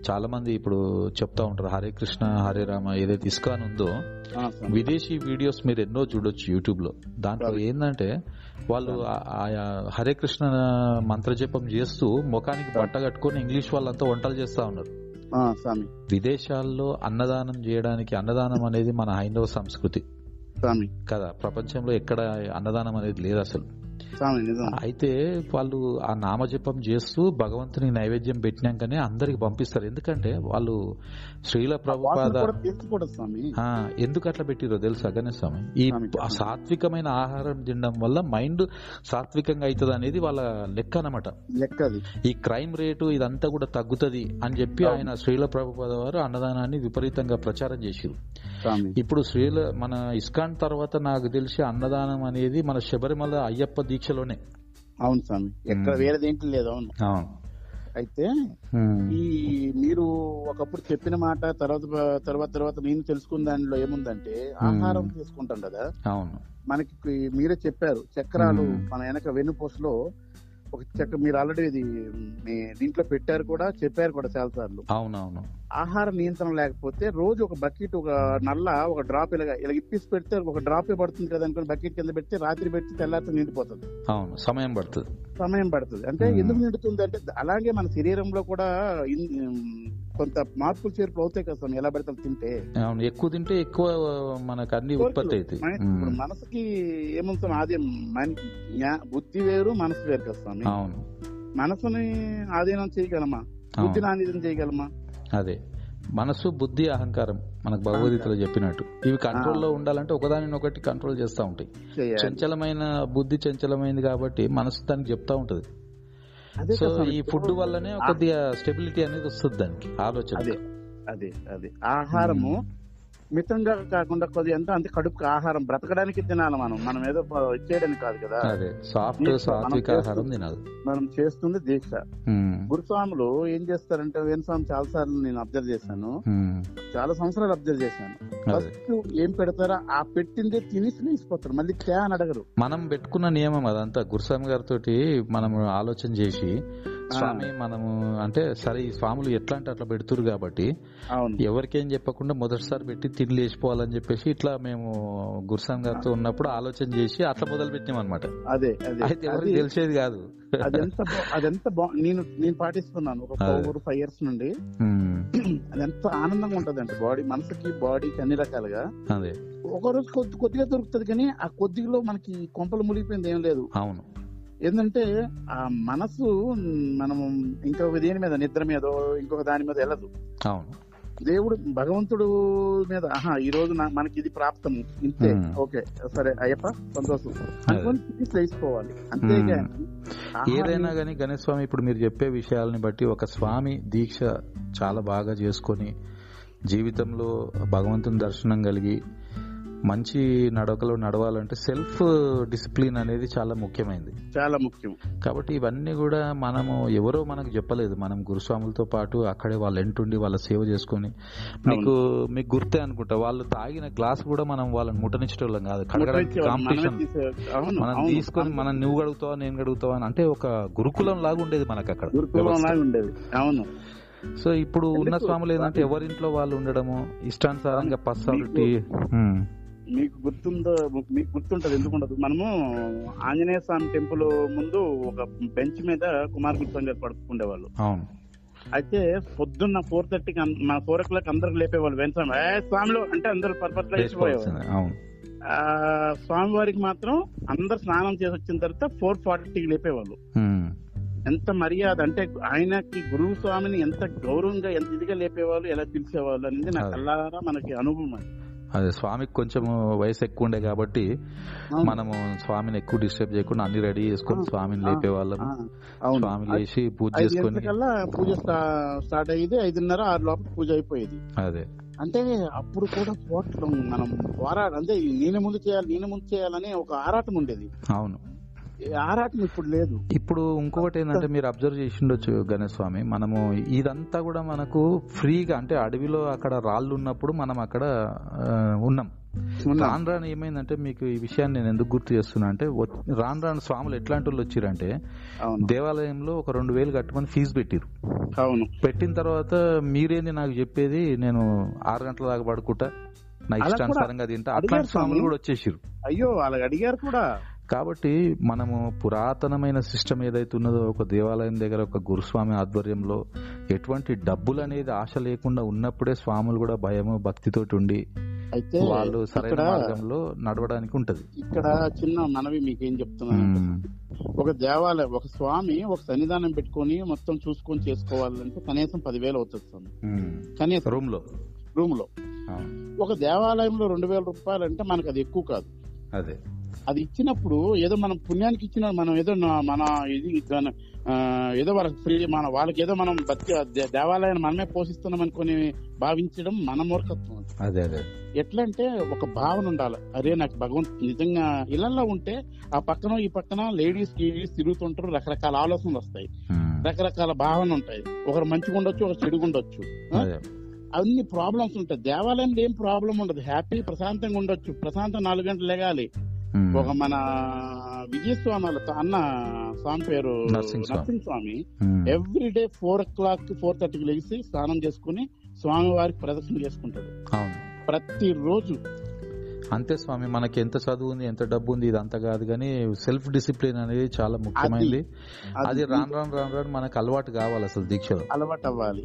చాలా మంది ఇప్పుడు చెప్తా ఉంటారు హరే కృష్ణ హరే రామ ఏదైతే ఇస్కాన్ ఉందో విదేశీ వీడియోస్ మీరు ఎన్నో చూడొచ్చు యూట్యూబ్లో దాంట్లో. ఏంటంటే వాళ్ళు ఆయా హరే కృష్ణ మంత్రజపం చేస్తూ ముఖానికి బట్ట కట్టుకొని ఇంగ్లీష్ వాళ్ళంతా వంటలు చేస్తా ఉన్నారు. విదేశాల్లో అన్నదానం చేయడానికి అన్నదానం అనేది మన హైందవ సంస్కృతి. కదా ప్రపంచంలో ఎక్కడ అన్నదానం అనేది లేదు అసలు. అయితే వాళ్ళు ఆ నామజపం చేస్తూ భగవంతుని నైవేద్యం పెట్టినాకనే అందరికి పంపిస్తారు. ఎందుకంటే వాళ్ళు శ్రీల ప్రభుపాద ఎందుకు అట్లా పెట్టిరో తెలుసా గణేష్ స్వామి? ఈ సాత్వికమైన ఆహారం తినడం వల్ల మైండ్ సాత్వికంగా అవుతుంది అనేది వాళ్ళ లెక్క అది ఈ క్రైమ్ రేటు ఇదంతా కూడా తగ్గుతది అని చెప్పి ఆయన శ్రీల ప్రభుపాద వారు అన్నదానాన్ని విపరీతంగా ప్రచారం చేసిరు. ఇప్పుడు శ్రీల మన ఇస్కాన్ తర్వాత నాకు తెలిసి అన్నదానం అనేది మన శబరిమల అయ్యప్ప దీక్షలోనే. అవును స్వామి. ఎక్కడ మ్మ్. వేరే దేంట్లో లేదు అవును. అవును. అయితే ఈ మీరు ఒకప్పుడు చెప్పిన మాట తర్వాత తర్వాత తర్వాత నేను తెలుసుకున్న దానిలో ఏముందంటే ఆహారం తీసుకుంటాం కదా. అవును. మనకి మీరే చెప్పారు చక్రాలు. మన వెనక వెన్నుపూసలో ఒక చక్ర మీరు ఆల్రెడీ ఇది మీ దీంట్లో పెట్టారు కూడా చెప్పారు కూడా చాలా సార్లు అవునవును. ఆహార నియంత్రణ లేకపోతే రోజు ఒక బకెట్ ఒక నల్ల ఒక డ్రాప్ ఇలాగ ఇలా ఇప్పిసి పెడితే ఒక డ్రాప్ పడుతుంది కదా అనుకుని బకెట్ కింద పెడితే రాత్రి పెడితే తెల్లారితో నిండిపోతుంది. అవును సమయం పడుతుంది. సమయం పడుతుంది. అంటే. ఎందుకు నిండుతుంది అంటే అలాగే మన శరీరంలో కూడా కొంత మార్పులు చేర్పులు అవుతాయి కదా ఎలా పడితే తింటే. అవును ఎక్కువ తింటే ఎక్కువ మనకు అన్ని ఉత్పత్తి అవుతాయి. మనసుకి ఏముంది స్వామి ఆది మన- జ్ఞా- బుద్ధి వేరు మనసు వేరు కదా స్వామి. అవును. మనసుని ఆధీనం చేయగలమా? బుద్ధిని ఆధీనం చేయగలమా? అదే. మనసు బుద్ధి అహంకారం మనకు భగవద్గీతలో చెప్పినట్టు. ఇవి కంట్రోల్లో ఉండాలంటే ఒకదానిని ఒకటి కంట్రోల్ చేస్తూ ఉంటాయి. చంచలమైన బుద్ధి చంచలమైంది కాబట్టి మనసు దానికి చెప్తా ఉంటది. సో. ఈ ఫుడ్ వల్లనే కొద్దిగా స్టెబిలిటీ అనేది వస్తుంది దానికి ఆలోచన అదే అదే ఆహారము మితంగా కాకుండా కొద్దిగా ఎంత అంతే కడుపుకి ఆహారం బ్రతకడానికి తినాలి మనం. మనం ఏదో ఇచ్చేయడానికి కాదు కదా. అదే సాఫ్ట్ సాత్విక ఆహారం తినాలి. మనం చేస్తుంది దీక్ష. గురుస్వాములు ఏం చేస్తారంటే వేణుస్వామి చాలా సార్లు నేను అబ్జర్వ్ చేశాను. చాలా సంవత్సరాలు అబ్జర్వ్ చేశాను. ఫస్ట్ ఏం పెడతారో ఆ పెట్టిందే తినేసి లేచిపోతారు మళ్ళీ తే అని అడగరు. మనం పెట్టుకున్న నియమం అదంతా. గురుస్వామి గారితో మనం ఆలోచన చేసి స్వామి మనము అంటే సరే ఈ స్వాములు ఎట్లా అంటే అట్లా పెడుతురు కాబట్టి ఎవరికేం చెప్పకుండా మొదటిసారి పెట్టి తిండి లేచిపోవాలని చెప్పేసి ఇట్లా మేము గురుస్వామి గారితో ఉన్నప్పుడు ఆలోచన చేసి అట్లా మొదలు పెట్టాం అనమాట అదే అదే. అయితే ఎవరికి తెలిసేది కాదు. అదెంత అదెంత నేను నేను పాటిస్తున్నాను. ఒక. ఫోర్ ఫైవ్ ఇయర్స్ నుండి ఉమ్, అది ఎంత ఆనందంగా ఉంటది అంటే బాడీ మనసుకి బాడీకి అన్ని రకాలుగా. అదే. ఒక రోజు కొద్ది కొద్దిగా దొరుకుతుంది కానీ ఆ కొద్దిలో మనకి కొంపలు మునిగిపోయింది ఏం లేదు. అవును. ఏంటంటే ఆ మనసు మనము ఇంకొక దేని మీద నిద్ర మీదో ఇంకొక దాని మీద వెళ్ళదు. అవును. దేవుడు భగవంతుడు మీద ఆహా ఈ రోజు మనకి ఇది ప్రాప్తం. ఇంతే. ఓకే. సరే అయ్యప్ప సంతోషం. అనుకొని అంతేగాని ఆహా, ఏదైనా కానీ గణేష్ స్వామి ఇప్పుడు మీరు చెప్పే విషయాలని బట్టి ఒక స్వామి దీక్ష చాలా బాగా చేసుకొని జీవితంలో భగవంతుని దర్శనం కలిగి మంచి నడకలో నడవాలంటే సెల్ఫ్ డిసిప్లిన్ అనేది చాలా ముఖ్యమైనది చాలా ముఖ్యం. కాబట్టి ఇవన్నీ కూడా మనము ఎవరో మనకు చెప్పలేదు. మనం గురుస్వాములతో పాటు అక్కడే వాళ్ళ ఎంటుండి వాళ్ళ సేవ చేసుకొని మీకు మీకు గుర్తే అనుకుంటా. వాళ్ళు తాగిన గ్లాస్ కూడా మనం వాళ్ళని ముట్టనిచ్చేటోళ్ళం కాదు. కాంపిటీషన్ మనం. తీసుకొని మనం నువ్వు గడుగుతావా నేను గడుగుతావా అని అంటే ఒక గురుకులం లాగా ఉండేది మనకు అక్కడ. గురుకులం వ్యవస్థ. లాగా ఉండేది. అవును. సో ఇప్పుడు ఉన్న? స్వాములు ఏంటంటే ఎవరింట్లో వాళ్ళు ఉండడము ఇష్టానుసారంగా పర్సనాలిటీ మీకు గుర్తుందో మీకు గుర్తుంటది ఎందుకు ఉండదు మనము ఆంజనేయ స్వామి టెంపుల్ ముందు ఒక బెంచ్ మీద కుమార్ గుప్తం గారు పడుకుండేవాళ్ళు. అయితే పొద్దున్న ఫోర్ థర్టీకి మా ఫోర్ ఓ క్లాక్ అందరికి లేపేవాళ్ళు వెంటనే ఏ స్వామిలో? అంటే అందరు ఆ స్వామి వారికి మాత్రం అందరు స్నానం చేసి వచ్చిన తర్వాత ఫోర్ ఫార్టీకి లేపేవాళ్ళు. ఎంత మర్యాద అంటే ఆయనకి గురువు స్వామిని ఎంత గౌరవంగా ఎంత ఇదిగా లేపేవాళ్ళు ఎలా పిలిచేవాళ్ళు అనేది నాకు. అల్లారా మనకి అనుభవం అది. అదే స్వామికి కొంచెం వయసు ఎక్కువ ఉండే కాబట్టి. మనము స్వామిని ఎక్కువ డిస్టర్బ్ చేయకుండా అన్ని రెడీ చేసుకొని స్వామిని ఆ, అవును. స్వామి లేచి పూజ చేసుకొని పూజ స్టా- స్టార్ట్ అయ్యేది ఐదున్నర ఆరు లోపల పూజ అయిపోయేది. అదే. అంటే అప్పుడు కూడా పోరాటం మనం పోరాట అంటే నేనే ముందు చేయాలి నేనే ముందు చేయాలని ఒక ఆరాటం ఉండేది. అవును. ఆరాటం ఇప్పుడు లేదు. ఇప్పుడు ఇంకొకటి ఏంటంటే మీరు అబ్జర్వ్ చేసి ఉండొచ్చు గణేష్ స్వామి మనము ఇదంతా కూడా మనకు ఫ్రీగా అంటే అడవిలో అక్కడ రాళ్ళు ఉన్నప్పుడు మనం అక్కడ ఉన్నాం. రాను రాను ఏమైందంటే మీకు ఈ విషయాన్ని నేను ఎందుకు గుర్తు చేస్తున్నా అంటే రాను రాను స్వాములు ఎట్లాంటి వాళ్ళు వచ్చిరంటే దేవాలయంలో ఒక రెండు వేలు కట్టుకొని ఫీజు పెట్టిరు. అవును. పెట్టిన తర్వాత మీరేంది నాకు చెప్పేది? నేను ఆరు గంటల దాకా పడుకుంటా. నా ఇష్టానుసారంగా తింటా. అట్లాంటి స్వాములు స్వామి. కూడా వచ్చేసిరు అయ్యో వాళ్ళకి అడిగారు కూడా. కాబట్టి మనము పురాతనమైన సిస్టమ్ ఏదైతే ఉన్నదో ఒక దేవాలయం దగ్గర ఒక గురుస్వామి ఆధ్వర్యంలో ఎటువంటి డబ్బులు అనేది ఆశ లేకుండా ఉన్నప్పుడే స్వాములు కూడా భయము భక్తితోటి ఉండి అయితే వాళ్ళు సరైన మార్గంలో నడవడానికి ఉంటది. ఇక్కడ చిన్న మనవి మీకేం చెప్తున్నాను ఉమ్. ఒక దేవాలయం ఒక స్వామి ఒక సన్నిధానం పెట్టుకొని మొత్తం చూసుకొని చేసుకోవాలంటే కనీసం పదివేలు అవుతుంది. కనీసం. రూమ్లో రూమ్లో. ఒక దేవాలయంలో రెండు వేల రూపాయలు అంటే మనకు అది ఎక్కువ కాదు. అదే. అది ఇచ్చినప్పుడు ఏదో మనం పుణ్యానికి ఇచ్చిన మనం ఏదో మన ఇది ఏదో వాళ్ళకి ఫ్రీ మన వాళ్ళకి ఏదో మనం బతికి దే- దేవాలయాన్ని మనమే పోషిస్తున్నాం అనుకొని భావించడం మన మూర్ఖత్వం అదే. అదే ఎట్లా అంటే ఒక భావన ఉండాలి. అరే నాకు భగవంతు నిజంగా ఇళ్ళలో ఉంటే ఆ పక్కన ఈ పక్కన లేడీస్ లేడీస్ తిరుగుతుంటారు రకరకాల ఆలోచనలు వస్తాయి. రకరకాల భావన ఉంటాయి. ఒకరు మంచిగా ఉండొచ్చు ఒకరు చెడుగా ఉండొచ్చు. అన్ని ప్రాబ్లమ్స్ ఉంటాయి. దేవాలయంలో ఏం ప్రాబ్లం ఉండదు. హ్యాపీ ప్రశాంతంగా ఉండొచ్చు. ప్రశాంతం నాలుగు గంటలు లెగాలి. ఉమ్. ఒక మన విజయస్వామి వాళ్ళ అన్న స్వామి పేరు Narasimha Swami. Every day four o'clock four థర్టీకి లేచి స్నానం చేసుకుని స్వామి వారికి ప్రదక్షిణ చేసుకుంటాడు. ప్రతి రోజు అంతే స్వామి మనకి ఎంత చదువు ఉంది ఎంత డబ్బు ఉంది ఇదంతా కాదు కానీ సెల్ఫ్ డిసిప్లిన్ అనేది చాలా ముఖ్యమైనది అది రాను రాను రాను రాను మనకు అలవాటు కావాలి అసలు దీక్షలో. అలవాటు అవ్వాలి.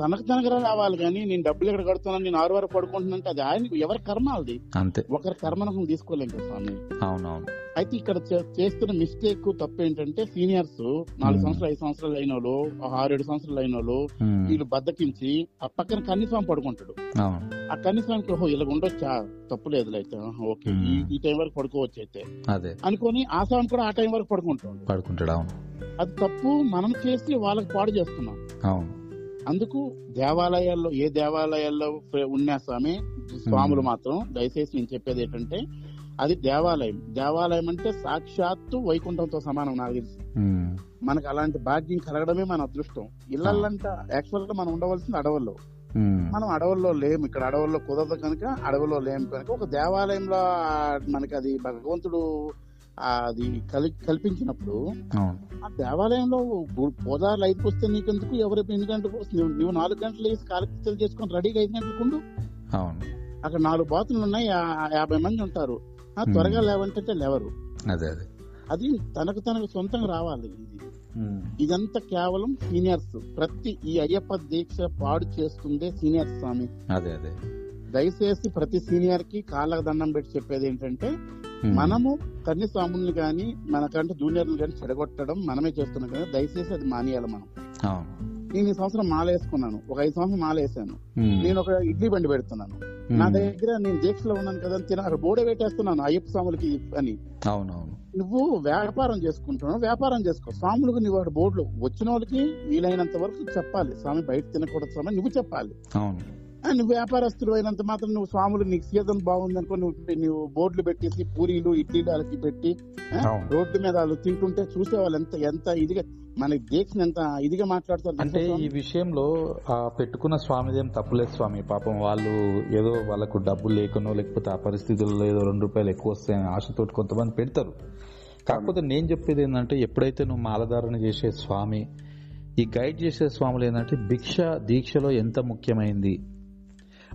తనకు తనకు రావాలి కానీ నేను డబ్బులు ఎక్కడ కడుతున్నాను నేను ఆరు వరకు పడుకుంటున్నా అంటే అది ఆయన ఎవరి కర్మ అది? అంతే. ఒకరి కర్మను తీసుకోలేం కదా స్వామి. అవునవును. అయితే ఇక్కడ చేస్తున్న మిస్టేక్ తప్పు ఏంటంటే సీనియర్స్ నాలుగు. సంవత్సరాలు ఐదు సంవత్సరాలు అయిన వాళ్ళు ఆరేడు సంవత్సరాలు అయిన వాళ్ళు. వీళ్ళు బద్దకించి ఆ పక్కన కన్నిస్వామి పడుకుంటాడు. ఆ కన్నిస్వామికి ఓహో ఇలా ఉండొచ్చా? తప్పు లేదు అయితే ఓకే. ఈ- టైం వరకు పడుకోవచ్చు అయితే. అదే. అనుకొని ఆ స్వామి కూడా ఆ టైం వరకు పడుకుంటాడు. పడుకుంటాడు అవును. అది తప్పు మనం చేసి వాళ్ళకి పాడు చేస్తున్నాం. అవును. అందుకు దేవాలయాల్లో ఏ దేవాలయాల్లో ఉన్న స్వామి స్వాములు. మాత్రం దయచేసి నేను చెప్పేది ఏంటంటే అది దేవాలయం. దేవాలయం అంటే సాక్షాత్తు వైకుంఠంతో సమానం నాకు తెలిసి. మనకు అలాంటి భాగ్యం కలగడమే మన అదృష్టం. ఇళ్ళంట యాక్చువల్గా మనం ఉండవలసింది అడవుల్లో. మనం అడవుల్లో లేము ఇక్కడ అడవుల్లో కుదరదు కనుక అడవుల్లో లేము కనుక ఒక దేవాలయంలో మనకి అది భగవంతుడు అది కలి కల్పించినప్పుడు ఆ దేవాలయంలో పోదారులు ఐదుకు వస్తే నీకెందుకు? ఎవరు ఎన్ని గంటలకు వస్తుంది? నువ్వు- నాలుగు గంటలు వేసి కాలకృత్యాలు చేసుకొని రెడీగా ఐదు గంటలకు ఉండు? అవును. అక్కడ నాలుగు బాతులు ఉన్నాయి. యాభై మంది ఉంటారు. త్వరగా లేవంటే లేవరు. అదే అదే. అది తనకు తనకు సొంతంగా రావాలి. ఇది. ఇదంతా కేవలం సీనియర్స్. ప్రతి ఈ అయ్యప్ప దీక్ష పాడు చేస్తుందే సీనియర్ స్వామి. అదే అదే. దయచేసి ప్రతి సీనియర్కి కాళ్ళకు దండం పెట్టి చెప్పేది ఏంటంటే ఉమ్. మనము కన్ని స్వాముల్ని గాని మనకంటే జూనియర్లు గాని చెడగొట్టడం మనమే చేస్తున్నాం కదా దయచేసి అది మానేయాలి మనం. నేను ఈ సంవత్సరం మాల వేసుకున్నాను ఒక ఐదు సంవత్సరం మాల వేసాను. నేను ఒక ఇడ్లీ బండి పెడుతున్నాను. నా దగ్గర నేను దీక్షలో ఉన్నాను కదా తిన అక్కడ బోర్డే పెట్టేస్తున్నాను అయ్యప్ప స్వాములకి అని. అవునవును. నువ్వు వ్యాపారం చేసుకుంటున్నావు వ్యాపారం చేసుకో. స్వాములకు నువ్వు అక్కడ బోర్డులో వచ్చిన వాళ్ళకి వీలైనంత వరకు చెప్పాలి. స్వామి బయట తినకూడదు స్వామి నువ్వు చెప్పాలి. అవును. నువ్వు వ్యాపారస్తుడు అయినంత మాత్రం నువ్వు స్వాములు నీకు సీజన్ బాగుంది అనుకో నువ్వు నువ్వు బోర్డులు పెట్టేసి పూరీలు ఇడ్లీలు వాళ్ళకి పెట్టి. రోడ్ల మీద వాళ్ళు తింటుంటే చూసే వాళ్ళు ఎంత ఎంత ఇదిగా మనకి దీక్షను ఎంత ఇదిగా మాట్లాడతారు అంటే ఈ విషయంలో ఆ పెట్టుకున్న స్వామిదేం తప్పులేదు స్వామి. పాపం వాళ్ళు ఏదో వాళ్ళకు డబ్బులు లేకనో లేకపోతే ఆ పరిస్థితుల్లో ఏదో రెండు రూపాయలు ఎక్కువ వస్తాయని ఆశతోటి కొంతమంది పెడతారు. కాకపోతే నేను చెప్పేది ఏంటంటే ఎప్పుడైతే నువ్వు మాలధారణ చేసే స్వామి ఈ గైడ్ చేసే స్వాములు ఏంటంటే భిక్ష దీక్షలో ఎంత ముఖ్యమైంది?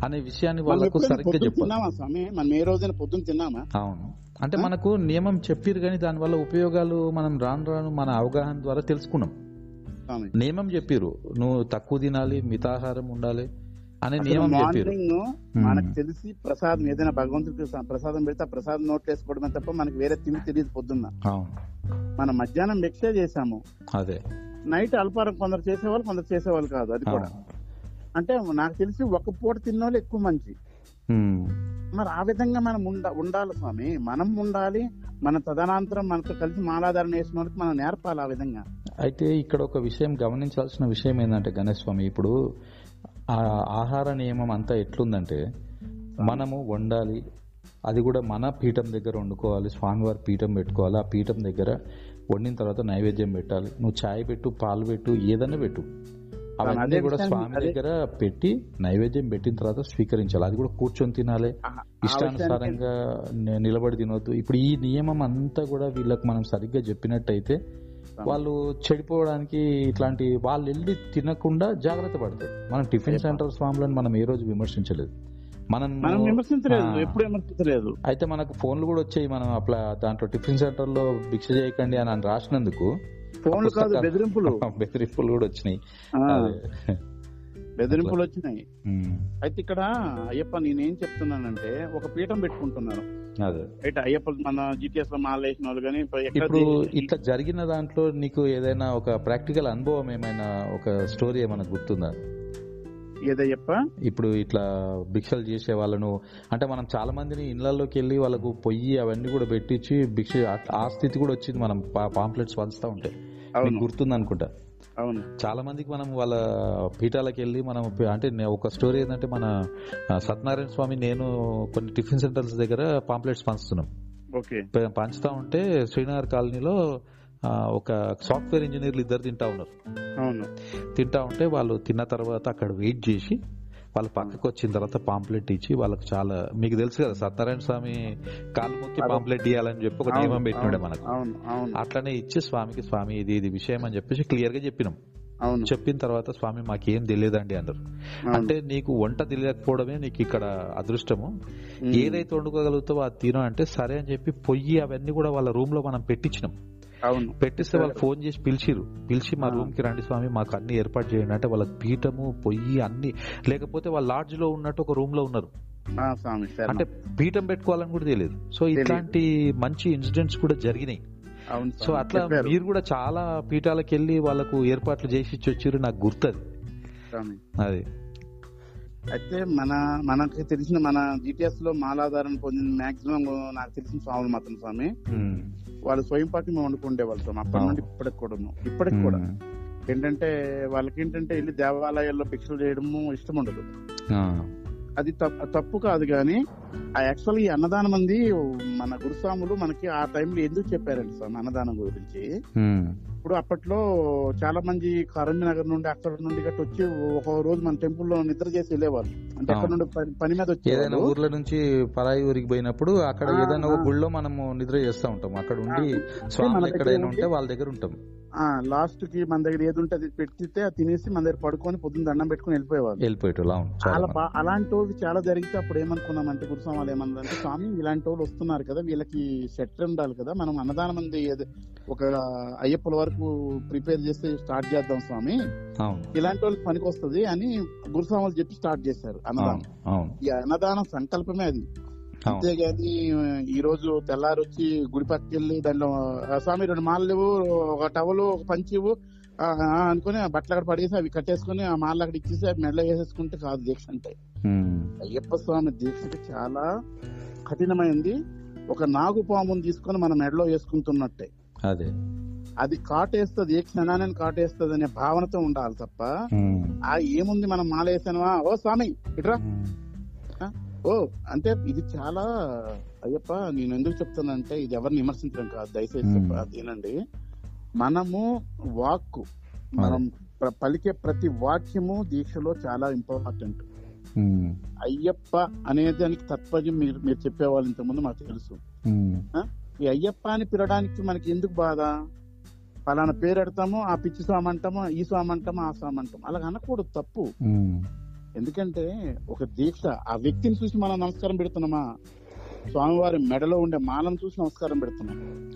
అనే విషయాన్ని వాళ్ళకు సరిగ్గా చెప్పాలి స్వామి? మనం ఏ రోజైనా పొద్దున్న తిన్నామా? అవును. అంటే మనకు నియమం చెప్పిరు కానీ దానివల్ల ఉపయోగాలు మనం రాను రాను మన అవగాహన ద్వారా తెలుసుకున్నాం. నియమం చెప్పిరు. నువ్వు తక్కువ తినాలి మితాహారం ఉండాలి అనే నియమం చెప్పిరు. మనకు తెలిసి ప్రసాదం ఏదైనా భగవంతుడికి ప్రసాదం పెడితే ప్రసాదం నోట్ వేసుకోవడమే తప్ప మనకి వేరే తిని తెలియదు పొద్దున్న. అవును. మనం మధ్యాహ్నం భిక్ష చేసాము అదే. నైట్ అల్పారం కొందరు చేసేవాళ్ళు కొందరు చేసేవాళ్ళు కాదు అది కూడా. అంటే నాకు తెలిసి ఒక పూట తిన్న వాళ్ళు ఎక్కువ మంచి. మరి ఆ విధంగా మనం ఉండ ఉండాలి స్వామి. మనం ఉండాలి మన తదనంతరం మనతో కలిసి మాలాధారణ వేసిన వాళ్ళకి మనం నేర్పాలి ఆ విధంగా. అయితే ఇక్కడ ఒక విషయం గమనించాల్సిన విషయం ఏంటంటే గణేష్ స్వామి ఇప్పుడు ఆ ఆహార నియమం అంతా ఎట్లుందంటే మనము వండాలి అది కూడా మన పీఠం దగ్గర వండుకోవాలి స్వామివారి పీఠం పెట్టుకోవాలి ఆ పీఠం దగ్గర వండిన తర్వాత నైవేద్యం పెట్టాలి. నువ్వు చాయ్ పెట్టు పాలు పెట్టు ఏదైనా పెట్టు. అవన్నీ కూడా స్వామి దగ్గర పెట్టి నైవేద్యం పెట్టిన తర్వాత స్వీకరించాలి. అది కూడా కూర్చొని తినాలి. ఇష్టానుసారంగా నిలబడి తినొద్దు. ఇప్పుడు ఈ నియమం అంతా కూడా వీళ్ళకి మనం సరిగ్గా చెప్పినట్టయితే వాళ్ళు చెడిపోవడానికి ఇట్లాంటి వాళ్ళు వెళ్ళి తినకుండా జాగ్రత్త పడతారు. మనం టిఫిన్ సెంటర్ స్వాములను మనం ఏ రోజు విమర్శించలేదు. మనం విమర్శించలేదు. ఎప్పుడు విమర్శించలేదు. అయితే మనకు ఫోన్లు కూడా వచ్చాయి. మనం అట్లా దాంట్లో టిఫిన్ సెంటర్లో భిక్ష చేయకండి అని రాసినందుకు ఫోన్లు కాదు బెదిరింపులు. బెదిరింపులు కూడా వచ్చినాయి. బెదిరింపులు వచ్చినాయి. అయితే ఇక్కడ అయ్యప్ప నేనేం చెప్తున్నానంటే ఒక పీఠం పెట్టుకుంటున్నారు. అదే. అయితే అయ్యప్ప మన జిటిఎస్లో మాల వేసిన వాళ్ళు కానీ ఇప్పుడు ఇట్లా జరిగిన దాంట్లో నీకు ఏదైనా ఒక ప్రాక్టికల్ అనుభవం ఏమైనా ఒక స్టోరీ ఏమైనా గుర్తుందా? ఏదయ్యప్ప? ఇప్పుడు ఇట్లా భిక్షలు చేసే వాళ్ళను అంటే మనం చాలా మందిని ఇళ్ళలోకి వెళ్ళి వాళ్ళకు పొయ్యి అవన్నీ కూడా పెట్టించి భిక్ష ఆ స్థితి కూడా వచ్చింది మనం పాంప్లెట్స్ పంచుతా ఉంటే. మీకు అవును గుర్తుంది అనుకుంటా అవును. చాలా మందికి మనం వాళ్ళ పీఠాలకు వెళ్ళి మనం అంటే ఒక స్టోరీ ఏంటంటే మన సత్యనారాయణ స్వామి నేను కొన్ని టిఫిన్ సెంటర్స్ దగ్గర పాంప్లెట్స్ పంచుతున్నాం. ఓకే. పంచుతా ఉంటే శ్రీనగర్ కాలనీలో ఒక సాఫ్ట్వేర్ ఇంజనీర్లు ఇద్దరు తింటా ఉన్నారు. అవును. తింటా ఉంటే వాళ్ళు తిన్న తర్వాత అక్కడ వెయిట్ చేసి వాళ్ళు పక్కకు వచ్చిన తర్వాత పాంప్లెట్ ఇచ్చి వాళ్ళకి చాలా మీకు తెలుసు కదా సత్యనారాయణ స్వామి కాలు మొక్కి పాంప్లెట్ ఇవ్వాలని చెప్పి ఒక నియమం పెట్టినాడే మనకు. అట్లనే ఇచ్చి స్వామికి స్వామి ఇది ఇది విషయం అని చెప్పేసి క్లియర్గా చెప్పినాం చెప్పిన తర్వాత స్వామి మాకేం తెలియదండి అన్నారు. అవును. అంటే నీకు వంట తెలియకపోవడమే నీకు ఇక్కడ అదృష్టము. ఏదైతే వండుకోగలుగుతావో అది తిను అంటే సరే అని చెప్పి పొయ్యి అవన్నీ కూడా వాళ్ళ రూమ్లో మనం పెట్టించినాం. అవును. పెట్టిస్తే వాళ్ళు ఫోన్ చేసి పిలిచిరు పిలిచి మా. రూమ్కి రండి స్వామి మాకు అన్ని ఏర్పాటు చేయండి అంటే వాళ్ళకి పీఠము పొయ్యి అన్ని. లేకపోతే వాళ్ళ లాడ్జ్లో ఉన్నట్టు ఒక రూమ్లో ఉన్నారు. ఆ, స్వామి శరణం. అంటే పీఠం పెట్టుకోవాలని కూడా తెలియదు. సో ఇట్లాంటి మంచి ఇన్సిడెంట్స్ కూడా జరిగినాయి. సో. అట్లా మీరు కూడా చాలా పీఠాలకు వెళ్ళి వాళ్ళకు ఏర్పాట్లు చేసి ఇచ్చి వచ్చారు నాకు గుర్తది. అది. అయితే మన మనకి తెలిసిన మన జిటిఎస్లో మాలాధారణ పొందిన మాక్సిమం నాకు తెలిసిన స్వాములు మాత్రం స్వామి. వాళ్ళు స్వయం పాకి మేము వండుకుండే వాళ్ళు స్వామి అప్పటి నుండి ఇప్పటికి కూడా ఇప్పటికి కూడా. ఏంటంటే వాళ్ళకి ఏంటంటే వెళ్ళి దేవాలయాల్లో భిక్షలు చేయడము ఇష్టం ఉండదు. అది తప్పు కాదు కానీ ఆ యాక్చువల్ ఈ అన్నదానం అంది మన గురుస్వాములు మనకి ఆ టైంలో ఎందుకు చెప్పారండి స్వామి అన్నదానం గురించి. ఇప్పుడు అప్పట్లో చాలా మంది కరణ్ నగర్ నుండి అక్కడ నుండి గట్టి వచ్చి ఒక రోజు మన టెంపుల్లో నిద్ర చేసి వెళ్ళేవాళ్ళు. అంటే అక్కడ. నుండి పని- మీద ఏదైనా వచ్చేవాళ్ళు ఊర్ల నుంచి పరాయి ఊరికి పోయినప్పుడు అక్కడ ఏదైనా ఒక. గుళ్ళో మనము నిద్ర చేస్తూ ఉంటాం. అక్కడ ఉండి మన ఎక్కడైనా ఉంటే వాళ్ళ దగ్గర ఉంటాం. ఆ లాస్ట్కి మన దగ్గర ఏది ఉంటే అది పెట్టితే అది తినేసి మన దగ్గర పడుకొని పొద్దున్న దండం పెట్టుకుని వెళ్ళిపోయేవాళ్ళు. వెళ్ళిపోయేటోళ్ళు చాలా అలాంటి వాళ్ళు చాలా జరిగితే అప్పుడు ఏమనుకున్నామంటే గురుస్వాములు ఏమన్నారంటే స్వామి ఇలాంటి వాళ్ళు వస్తున్నారు కదా వీళ్ళకి సెట్ ఉండాలి కదా మనం అన్నదానం మంది ఒక అయ్యప్పల వరకు ప్రిపేర్ చేస్తే స్టార్ట్ చేద్దాం స్వామి. ఇలాంటి వాళ్ళకి పనికి వస్తుంది అని గురుస్వాములు చెప్పి స్టార్ట్ చేశారు అన్నదానం. ఈ అన్నదానం సంకల్పమే అది. అంతేగాని ఈ రోజు తెల్లారి వచ్చి గుడి పక్కకి వెళ్ళి దాంట్లో "ఆ, స్వామి రెండు మాలలు ఒక టవలు ఒక పంచి ఇవ్వు", ఆ, ఆ అనుకుని ఆ బట్టలు అక్కడ పడేసి అవి కట్టేసుకుని ఆ మాలలు అక్కడ ఇచ్చేసి అవి మెడలో వేసేసుకుంటే కాదు దీక్ష అంటే. అయ్యప్ప స్వామి దీక్షకి చాలా కఠినమైంది. ఒక నాగు పాముని తీసుకొని మన మెడలో వేసుకుంటున్నట్టే. అదే. అది కాటేస్తుంది ఏ క్షణాన్ని కాటేస్తుంది అనే భావనతో ఉండాలి తప్ప ఉమ్. ఆ ఏముంది మనం మాల వేసానవా ఓ స్వామి ఇట్రా ఉమ్. ఓ అంటే ఇది చాలా అయ్యప్ప నేను ఎందుకు చెప్తానంటే ఇది ఎవరిని విమర్శించడం కాదు దయచేసి మ్మ్. చెప్ప- అది వినండి మనము వాక్కు మనం పలికే ప్రతి వాక్యము దీక్షలో చాలా ఇంపార్టెంట్. అయ్యప్ప అనే దానికి తత్వజ్ఞం మీరు మీరు చెప్పేవాళ్ళు ఇంతకుముందు మాకు తెలుసు. ఈ అయ్యప్ప అని పిలవడానికి మనకి ఎందుకు బాధ పలానా పేరు పెడతాము ఆ పిచ్చి స్వామి అంటాము ఈ స్వామి అంటాము ఆ స్వామి అంటాము. అలా అనకూడదు తప్పు. ఎందుకంటే ఒక దీక్ష ఆ వ్యక్తిని చూసి మనం నమస్కారం పెడుతున్నామా? స్వామివారి మెడలో ఉండే మాలను చూసి నమస్కారం పెడుతున్నాం.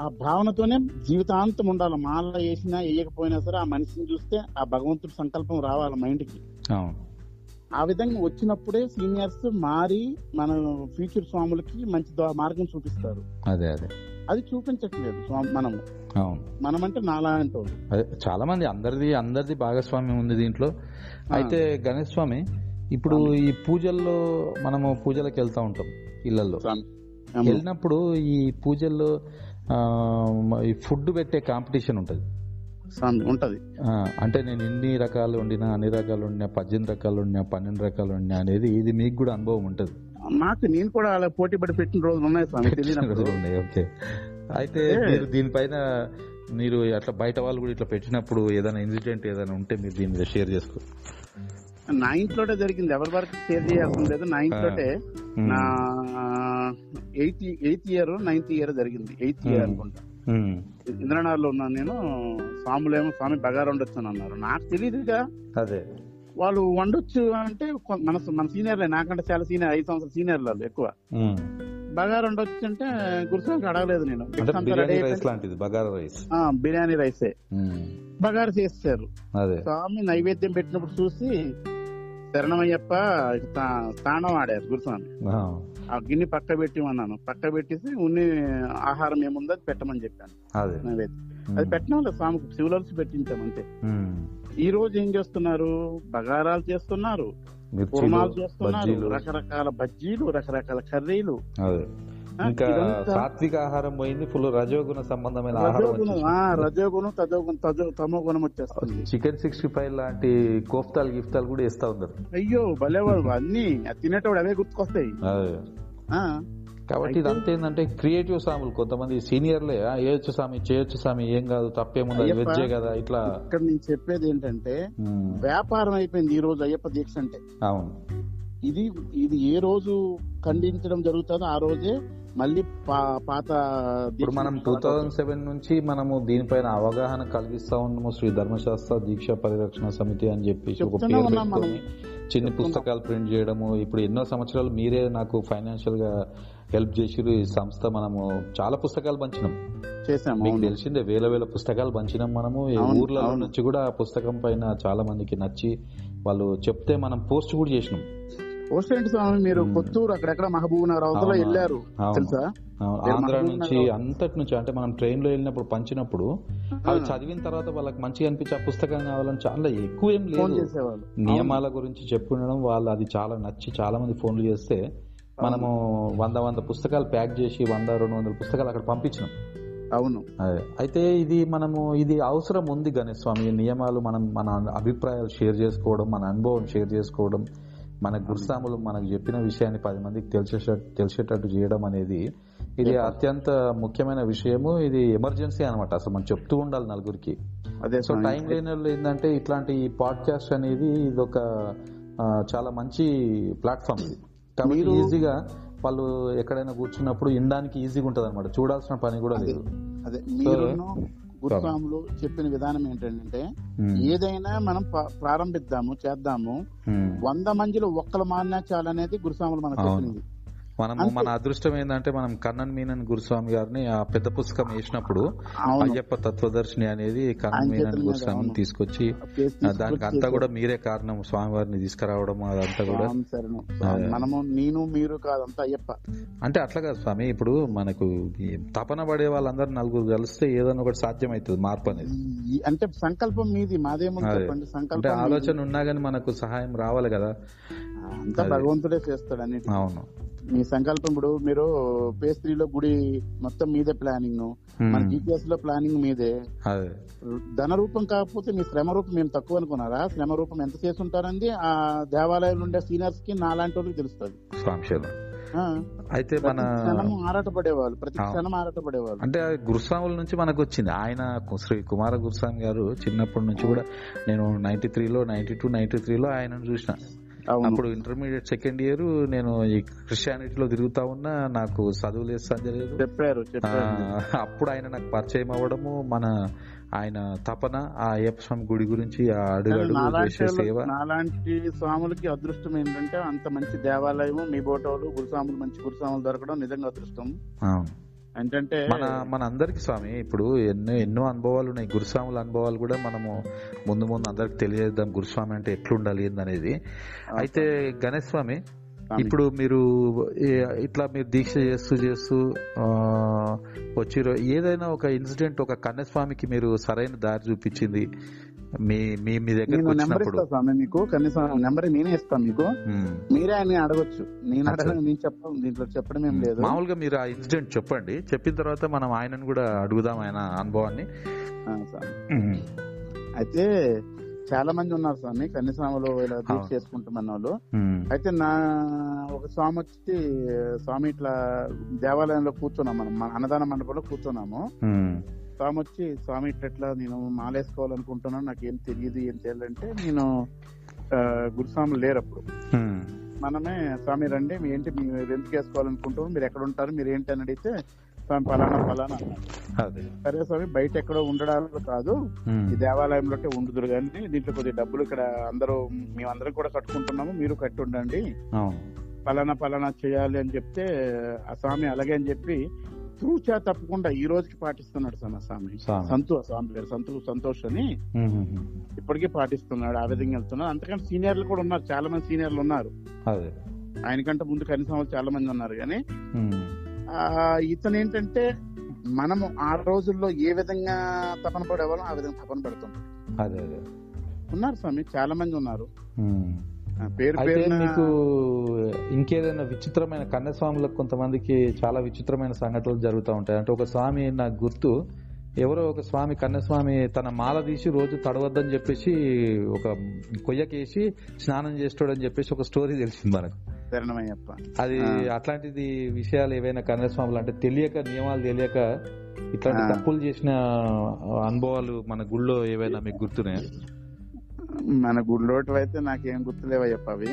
ఆ భావనతోనే జీవితాంతం ఉండాలి. మాల వేసినా వేయకపోయినా సరే ఆ మనిషిని చూస్తే ఆ భగవంతుడి సంకల్పం రావాలి మైండ్కి. ఆ విధంగా వచ్చినప్పుడే సీనియర్స్ మారి మన ఫ్యూచర్ స్వాములకి మంచి మార్గం చూపిస్తారు. అదే అదే. అది చూపించట్లేదు మనము. అవును. మనమంటే నాలాంటి చాలా మంది అందరిది అందరిది భాగస్వామ్యం ఉంది దీంట్లో. అయితే గణేష్ స్వామి ఇప్పుడు ఈ పూజల్లో మనము పూజలకు వెళ్తా ఉంటాం ఇళ్ళలో వెళ్ళినప్పుడు ఈ పూజల్లో ఈ ఫుడ్ పెట్టే కాంపిటీషన్ ఉంటుంది. ఉంటది. అంటే నేను ఇన్ని రకాలు వండినా అన్ని రకాలు వండినా పద్దెనిమిది రకాలు వండినా పన్నెండు రకాలు వండినా అనేది ఇది మీకు కూడా అనుభవం ఉంటుంది. నాకు నేను కూడా అలా పోటీ పడి పెట్టిన రోజులు ఉన్నాయి స్వామి తెలియనప్పుడు రోజులు ఉన్నాయి ఓకే. అయితే. మీరు దీనిపైన మీరు అట్లా బయట వాళ్ళు కూడా ఇట్లా పెట్టినప్పుడు ఏదైనా ఇన్సిడెంట్ ఏదైనా ఉంటే మీరు దీని మీద షేర్ చేసుకో. నా ఇంట్లోనే జరిగింది. ఎవరి వరకు షేర్ చేయాల్సిన లేదు. నా ఇంట్లోనే. నా eighth eighth year ninth year జరిగింది. Eighth year. అనుకుంటా. ఇంద్రనాథ్లో ఉన్నాను నేను. స్వాములేమో స్వామి బగారు వండొచ్చు అని అన్నారు. నాకు తెలియదుగా అదే. వాళ్ళు వండొచ్చు అంటే మన మన సీనియర్లే. నాకంటే చాలా సీనియర్ ఐదు సంవత్సరాల సీనియర్లు వాళ్ళు ఎక్కువ. బగారు వండొచ్చు అంటే గురుస్వామికి అడగలేదు నేను. బిర్యానీ రైస్ బగారా చేస్తారు. స్వామి నైవేద్యం పెట్టినప్పుడు చూసి శరణమయ్యప్ప తాండవం ఆడారు గురుస్వామి. ఆ, గిన్నె పక్క పెట్టిమన్నాను పక్క పెట్టేసి ఉన్ని ఆహారం ఏముందో పెట్టమని చెప్పాను. నైవేద్యం. అది పెట్టిన వాళ్ళ స్వామికి శివులసి పెట్టించాం అంతే. ఈ రోజు ఏం చేస్తున్నారు? బగారాలు చేస్తున్నారు. కుర్మాలు చేస్తున్నారు. బజ్జీలు. రకరకాల బజ్జీలు రకరకాల కర్రీలు. ఇంకా సాత్విక ఆహారం పోయింది ఫుల్ రజోగుణ సంబంధమైన ఆహారం రజోగుణం తజోగుణం తజో తమో గుణం వచ్చేస్తుంది. చికెన్ సిక్స్టీ ఫైవ్ లాంటి కోఫ్తాలు గిఫ్తాలు కూడా ఇస్తా ఉన్నారు. అయ్యో భలేవాడు అన్ని తినేటప్పుడు అవే గుర్తుకొస్తాయి. కాబట్టి ఇదంతా ఏంటంటే క్రియేటివ్ సాములు. కొంతమంది సీనియర్లే "ఆ, చేయొచ్చు స్వామి చేయొచ్చు స్వామి ఏం కాదు తప్పేముంది. వెజ్జే కదా ఇట్లా. ఇక్కడ నేను చెప్పేది ఏంటంటే వ్యాపారం అయిపోయింది ఈ రోజు అయ్యప్ప దీక్ష అంటే. అవును. ఇది ఇది ఏ రోజు ఖండించడం జరుగుతుందో ఆ రోజే మళ్ళీ పాత ఇప్పుడు మనం టూ థౌజండ్ సెవెన్ నుంచి మనము దీనిపైన అవగాహన కలిగిస్తా ఉన్నాము శ్రీ ధర్మశాస్త్ర దీక్ష పరిరక్షణ సమితి అని చెప్పేసి ఒక పేరు. పెట్టుకొని చిన్ని పుస్తకాలు ప్రింట్ చేయడము ఇప్పుడు ఎన్నో సంవత్సరాలు మీరే నాకు ఫైనాన్షియల్గా హెల్ప్ చేసిరు ఈ సంస్థ మనము చాలా పుస్తకాలు పంచినాం చేసాము మీకు. తెలిసిందే వేల వేల పుస్తకాలు పంచినాం మనము ఊర్లలో అవును. నుంచి కూడా ఆ పుస్తకం పైన చాలా మందికి నచ్చి వాళ్ళు చెప్తే మనం పోస్ట్ కూడా చేసినాం పోస్టెంట్ స్వామి? మీరు. కొత్తూరు అక్కడెక్కడ మహబూబ్ నగర్ అవతల? వెళ్ళారు. తెలుసా? ఆంధ్ర నుంచి అంతటి నుంచి అంటే మనం ట్రైన్లో వెళ్ళినప్పుడు పంచినప్పుడు అవి చదివిన తర్వాత వాళ్ళకి మంచిగా అనిపించి ఆ పుస్తకం కావాలని చాలా ఎక్కువ ఏం ఫోన్ లేదు. చేసేవాళ్ళు. నియమాల గురించి చెప్పుండడం వాళ్ళు అది చాలా నచ్చి చాలా మంది ఫోన్లు చేస్తే మనము వంద వంద పుస్తకాలు ప్యాక్ చేసి వంద రెండు వందల పుస్తకాలు అక్కడ పంపించినాం. అవును. అయితే ఇది మనము ఇది అవసరం ఉంది గణేష్ స్వామి. నియమాలు మనం మన అభిప్రాయాలు షేర్ చేసుకోవడం మన అనుభవం షేర్ చేసుకోవడం మన గురుస్వాములు మనకు చెప్పిన విషయాన్ని పది మందికి తెలిసేటట్టు తెలిసేటట్టు చేయడం అనేది ఇది అత్యంత ముఖ్యమైన విషయము. ఇది ఎమర్జెన్సీ అనమాట అసలు మనం చెప్తూ ఉండాలి నలుగురికి. అదే సో. టైం లేని వాళ్ళు ఏంటంటే ఇట్లాంటి పాడ్కాస్ట్ అనేది ఇది ఒక చాలా మంచి ప్లాట్ఫామ్ ఇది. కాబట్టి ఈజీగా వాళ్ళు ఎక్కడైనా కూర్చున్నప్పుడు వినడానికి ఈజీగా ఉంటది అనమాట చూడాల్సిన పని కూడా లేదు. అదే గురుస్వాములు చెప్పిన విధానం ఏంటంటే. ఏదైనా మనం ప్రారంభిద్దాము చేద్దాము. వంద మందిలో ఒక్కలు మారినా చాలనేది గురుస్వాములు మనకు. చెప్పింది మనము. మన అదృష్టం ఏంటంటే మనం కన్నన్ మీనన్ గురుస్వామి గారిని ఆ పెద్ద పుస్తకం వేసినప్పుడు అయ్యప్ప తత్వదర్శిని అనేది కన్నన్ మీనన్ గురుస్వామిని. తీసుకొచ్చి దానికి అంతా కూడా మీరే కారణం స్వామివారిని తీసుకురావడం అదంతా కూడా. మనము నేను మీరు కాదంతా అయ్యప్ప అంటే అట్లా కాదు స్వామి ఇప్పుడు మనకు తపన పడే వాళ్ళందరూ నలుగురు కలిస్తే ఏదైనా ఒకటి సాధ్యమవుతుంది మార్పు అనేది అంటే సంకల్పం మీది మాదేముంది అదే. చెప్పండి అంటే సంకల్పం మీది. ఆలోచన ఉన్నా గానీ మనకు సహాయం రావాలి కదా అంతా. భగవంతుడే చేస్తాడు అన్నిటి అవును మీ సంకల్పం ఇప్పుడు మీరు పేస్త్రీలో గుడి మొత్తం మీదే ప్లానింగ్ మన. జీపీఎస్లో ప్లానింగ్ మీదే. ధన రూపం కాకపోతే మీ శ్రమ రూపం మేము తక్కువ అనుకున్నారా? శ్రమ రూపం ఎంత చేసి ఉంటారండి ఆ దేవాలయంలో ఉండే సీనియర్స్కి నాలాంటి వాళ్ళకి తెలుస్తుంది అయితే మన ఆరాటపడేవాళ్ళు ప్రతి. క్షణం ఆరాటపడేవాళ్ళు. అంటే గురుస్వాముల నుంచి మనకు వచ్చింది. ఆయన శ్రీ కుమార గురుస్వామి గారు చిన్నప్పటి నుంచి కూడా నేను నైన్టీ త్రీలో నైన్టీ టూ నైన్టీ త్రీలో ఆయనను చూసిన. అప్పుడు ఇంటర్మీడియట్ సెకండ్ ఇయర్ నేను ఈ క్రిస్టియానిటీలో తిరుగుతా ఉన్నా నాకు చదువు లేదు సంధ్య లేదు. చెప్పారు అప్పుడు ఆయన నాకు పరిచయం అవ్వడము మన ఆయన తపన ఆ అయ్యప్ప స్వామి గుడి గురించి నాలాంటి స్వాములకి అదృష్టం ఏంటంటే అంత మంచి దేవాలయం మీ బోటోలు గురుస్వాములు మంచి గురుస్వాములు దొరకడం నిజంగా అదృష్టం. ఏంటంటే మన మన అందరికి స్వామి ఇప్పుడు ఎన్నో ఎన్నో అనుభవాలు ఉన్నాయి గురుస్వాముల అనుభవాలు కూడా మనము ముందు ముందు అందరికి తెలియజేద్దాం. గురుస్వామి అంటే ఎట్లుండాలి ఏందనేది. అయితే గణేష్ స్వామి. ఇప్పుడు మీరు ఇట్లా మీరు దీక్ష చేస్తూ చేస్తూ ఆ, వచ్చిరో ఏదైనా ఒక ఇన్సిడెంట్ ఒక కన్యస్వామికి మీరు సరైన దారి చూపించింది. మీ మీ మీ దగ్గరకు నేను నెంబర్ ఇస్తా స్వామి మీకు. కనీసం నెంబర్ నేనే ఇస్తాను మీకు. మీరే ఆయన అడగొచ్చు. నేను. అడగను నేను చెప్పను దీంట్లో చెప్పడం ఏం లేదు. మామూలుగా మీరు ఆ ఇన్సిడెంట్ చెప్పండి. చెప్పిన తర్వాత మనం ఆయనను కూడా అడుగుదాం ఆయన అనుభవాన్ని. అయితే చాలా మంది ఉన్నారు స్వామి. కన్యస్వాములు ఇలా దీక్ష. చేసుకుంటున్న వాళ్ళు. అయితే నా ఒక స్వామి వచ్చి స్వామి ఇట్లా దేవాలయంలో కూర్చున్నాం మనం. మన అన్నదాన మండపంలో కూర్చున్నాము. స్వామి వచ్చి స్వామి ఇట్లా నేను మాలేసుకోవాలనుకుంటున్నాను నాకు ఏం తెలియదు ఏం చేయాలంటే నేను గురుస్వాములు లేరు అప్పుడు. మనమే స్వామి రండి మీ ఏంటి మీరు ఎందుకు వేసుకోవాలనుకుంటున్నారు మీరు ఎక్కడ ఉంటారు? మీరు ఏంటి? అని అడిగితే స్వామి అన్నారు. అదే. సరే స్వామి బయట ఎక్కడో ఉండడానికి కాదు. ఈ దేవాలయంలో ఉండుదురు కానీ దీంట్లో కొద్దిగా డబ్బులు ఇక్కడ అందరూ మేమందరం కూడా కట్టుకుంటున్నాము మీరు కట్టి ఉండండి. పలానా పలానా చేయాలి అని చెప్తే ఆ స్వామి అలాగే అని చెప్పి తూచా తప్పకుండా ఈ రోజుకి పాటిస్తున్నాడు సార్ మా స్వామి. సంతోష్ స్వామి పేరు. సంతోష్ సంతోష్ అని. ఇప్పటికీ పాటిస్తున్నాడు ఆ విధంగా వెళ్తున్నాడు. అంతకంటే సీనియర్లు కూడా ఉన్నారు చాలా మంది సీనియర్లు ఉన్నారు. ఆయనకంటే ముందు కనీసం వాళ్ళు చాలా మంది ఉన్నారు కానీ ఇతను ఏంటంటే మనము ఆ రోజుల్లో ఏ విధంగా తపన పడేవాళ్ళం ఆ విధంగా తపన పెడుతుంటాం అదే అదే. ఉన్నారు స్వామి చాలా మంది ఉన్నారు పేరు మీకు ఇంకేదైనా విచిత్రమైన కన్యస్వాములకు కొంతమందికి చాలా విచిత్రమైన సంఘటనలు జరుగుతూ ఉంటాయి అంటే ఒక స్వామి నాకు గుర్తు ఎవరో ఒక స్వామి కన్యస్వామి తన మాల తీసి రోజు తడవద్దని చెప్పేసి ఒక కొయ్యకేసి స్నానం చేస్తాడని చెప్పేసి ఒక స్టోరీ తెలిసింది మనకు అది. అట్లాంటిది విషయాలు ఏవైనా కన్యస్వాములు అంటే తెలియక నియమాలు తెలియక ఇట్లాంటి. తప్పులు చేసిన అనుభవాలు మన గుళ్ళో ఏవైనా మీకు గుర్తున్నాయా మన గుడిలోటి అయితే నాకేం గుర్తులేవయ్యప్ప అవి.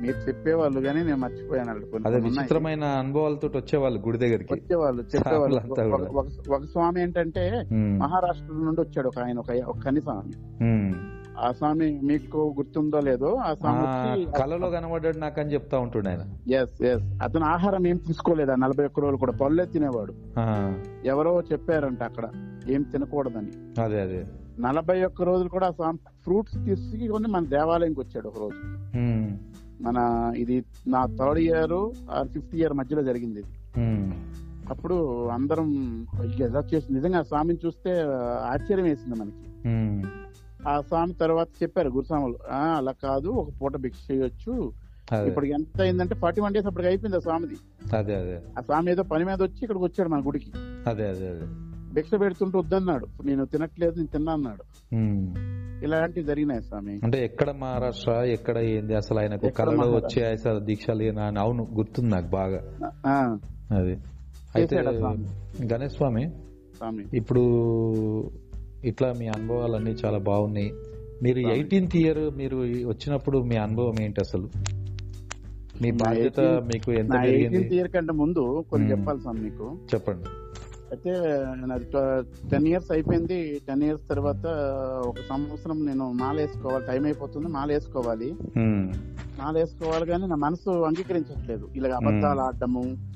మీరు చెప్పేవాళ్ళు కానీ నేను మర్చిపోయాను అదే. విచిత్రమైన అనుభవాలతో వచ్చేవాళ్ళు గుడి దగ్గరికి. వచ్చేవాళ్ళు చెప్పేవాళ్ళు. ఒక- స్వామి ఏంటంటే. మహారాష్ట్ర నుండి వచ్చాడు ఒక ఆయన ఒక కని స్వామి. ఆ స్వామి మీకు గుర్తుందో లేదో ఆ స్వామి కలలో కనబడ్డాడు నాకు అని చెప్తా ఉంటుండే ఆయన. ఎస్ ఎస్ అతను ఆహారం ఏం తీసుకోలేదు ఆ నలభై ఒక్క రోజులు కూడా. పళ్ళే తినేవాడు. ఎవరో చెప్పారంట అక్కడ ఏం తినకూడదని. అదే అదే. నలభై ఒక్క రోజులు కూడా ఫ్రూట్స్ తీసుకొని మన దేవాలయంకి వచ్చాడు ఒక రోజు. మన ఇది నా థర్డ్ ఇయర్ ఫిఫ్త్ ఇయర్ మధ్యలో జరిగింది ఇది. అప్పుడు అందరం ఎలా చేసి నిజంగా స్వామిని చూస్తే ఆశ్చర్యం వేసింది మనకి. ఆ స్వామి తర్వాత చెప్పారు గురుస్వాములు "ఆ, అలా కాదు ఒక పూట భిక్ష చేయొచ్చు. ఇప్పుడు ఎంత అయిందంటే ఫార్టీ వన్ డేస్ అప్పటికి అయిపోయింది ఆ స్వామిది. అదే అదే. ఆ స్వామి ఏదో పని మీద వచ్చి ఇక్కడికి వచ్చాడు మన గుడికి. అదే అదే అదే. భిక్ష పెడుతుంటే వద్దన్నాడు. నేను తినట్లేదు నేను తిన్నా అన్నాడు. ఇలాంటివి జరిగినాయి స్వామి. అంటే ఎక్కడ మహారాష్ట్ర ఎక్కడ ఏంది? అసలు ఆయనకు కళలో? వచ్చే అసలు దీక్షలు ఏనా అని అవును గుర్తుంది నాకు బాగా. అది. అయితే? గణేష్ స్వామి ఇప్పుడు ఇట్లా మీ అనుభవాలన్నీ చాలా బాగున్నాయి. మీరు. ఎయిటీన్త్ ఇయర్ మీరు వచ్చినప్పుడు మీ అనుభవం ఏంటి అసలు? మీ బాధ్యత 18th మీకు ఎంత ఇయర్ కంటే ముందు కొన్ని. చెప్పాలి స్వామి మీకు. చెప్పండి. అయితే నాది టెన్ ఇయర్స్ అయిపోయింది. టెన్ ఇయర్స్ తర్వాత ఒక సంవత్సరం నేను మాల వేసుకోవాలి. టైం అయిపోతుంది మాల వేసుకోవాలి. మాల వేసుకోవాలి కానీ నా మనసు అంగీకరించట్లేదు. ఇలా అబద్ధాలు ఆడటము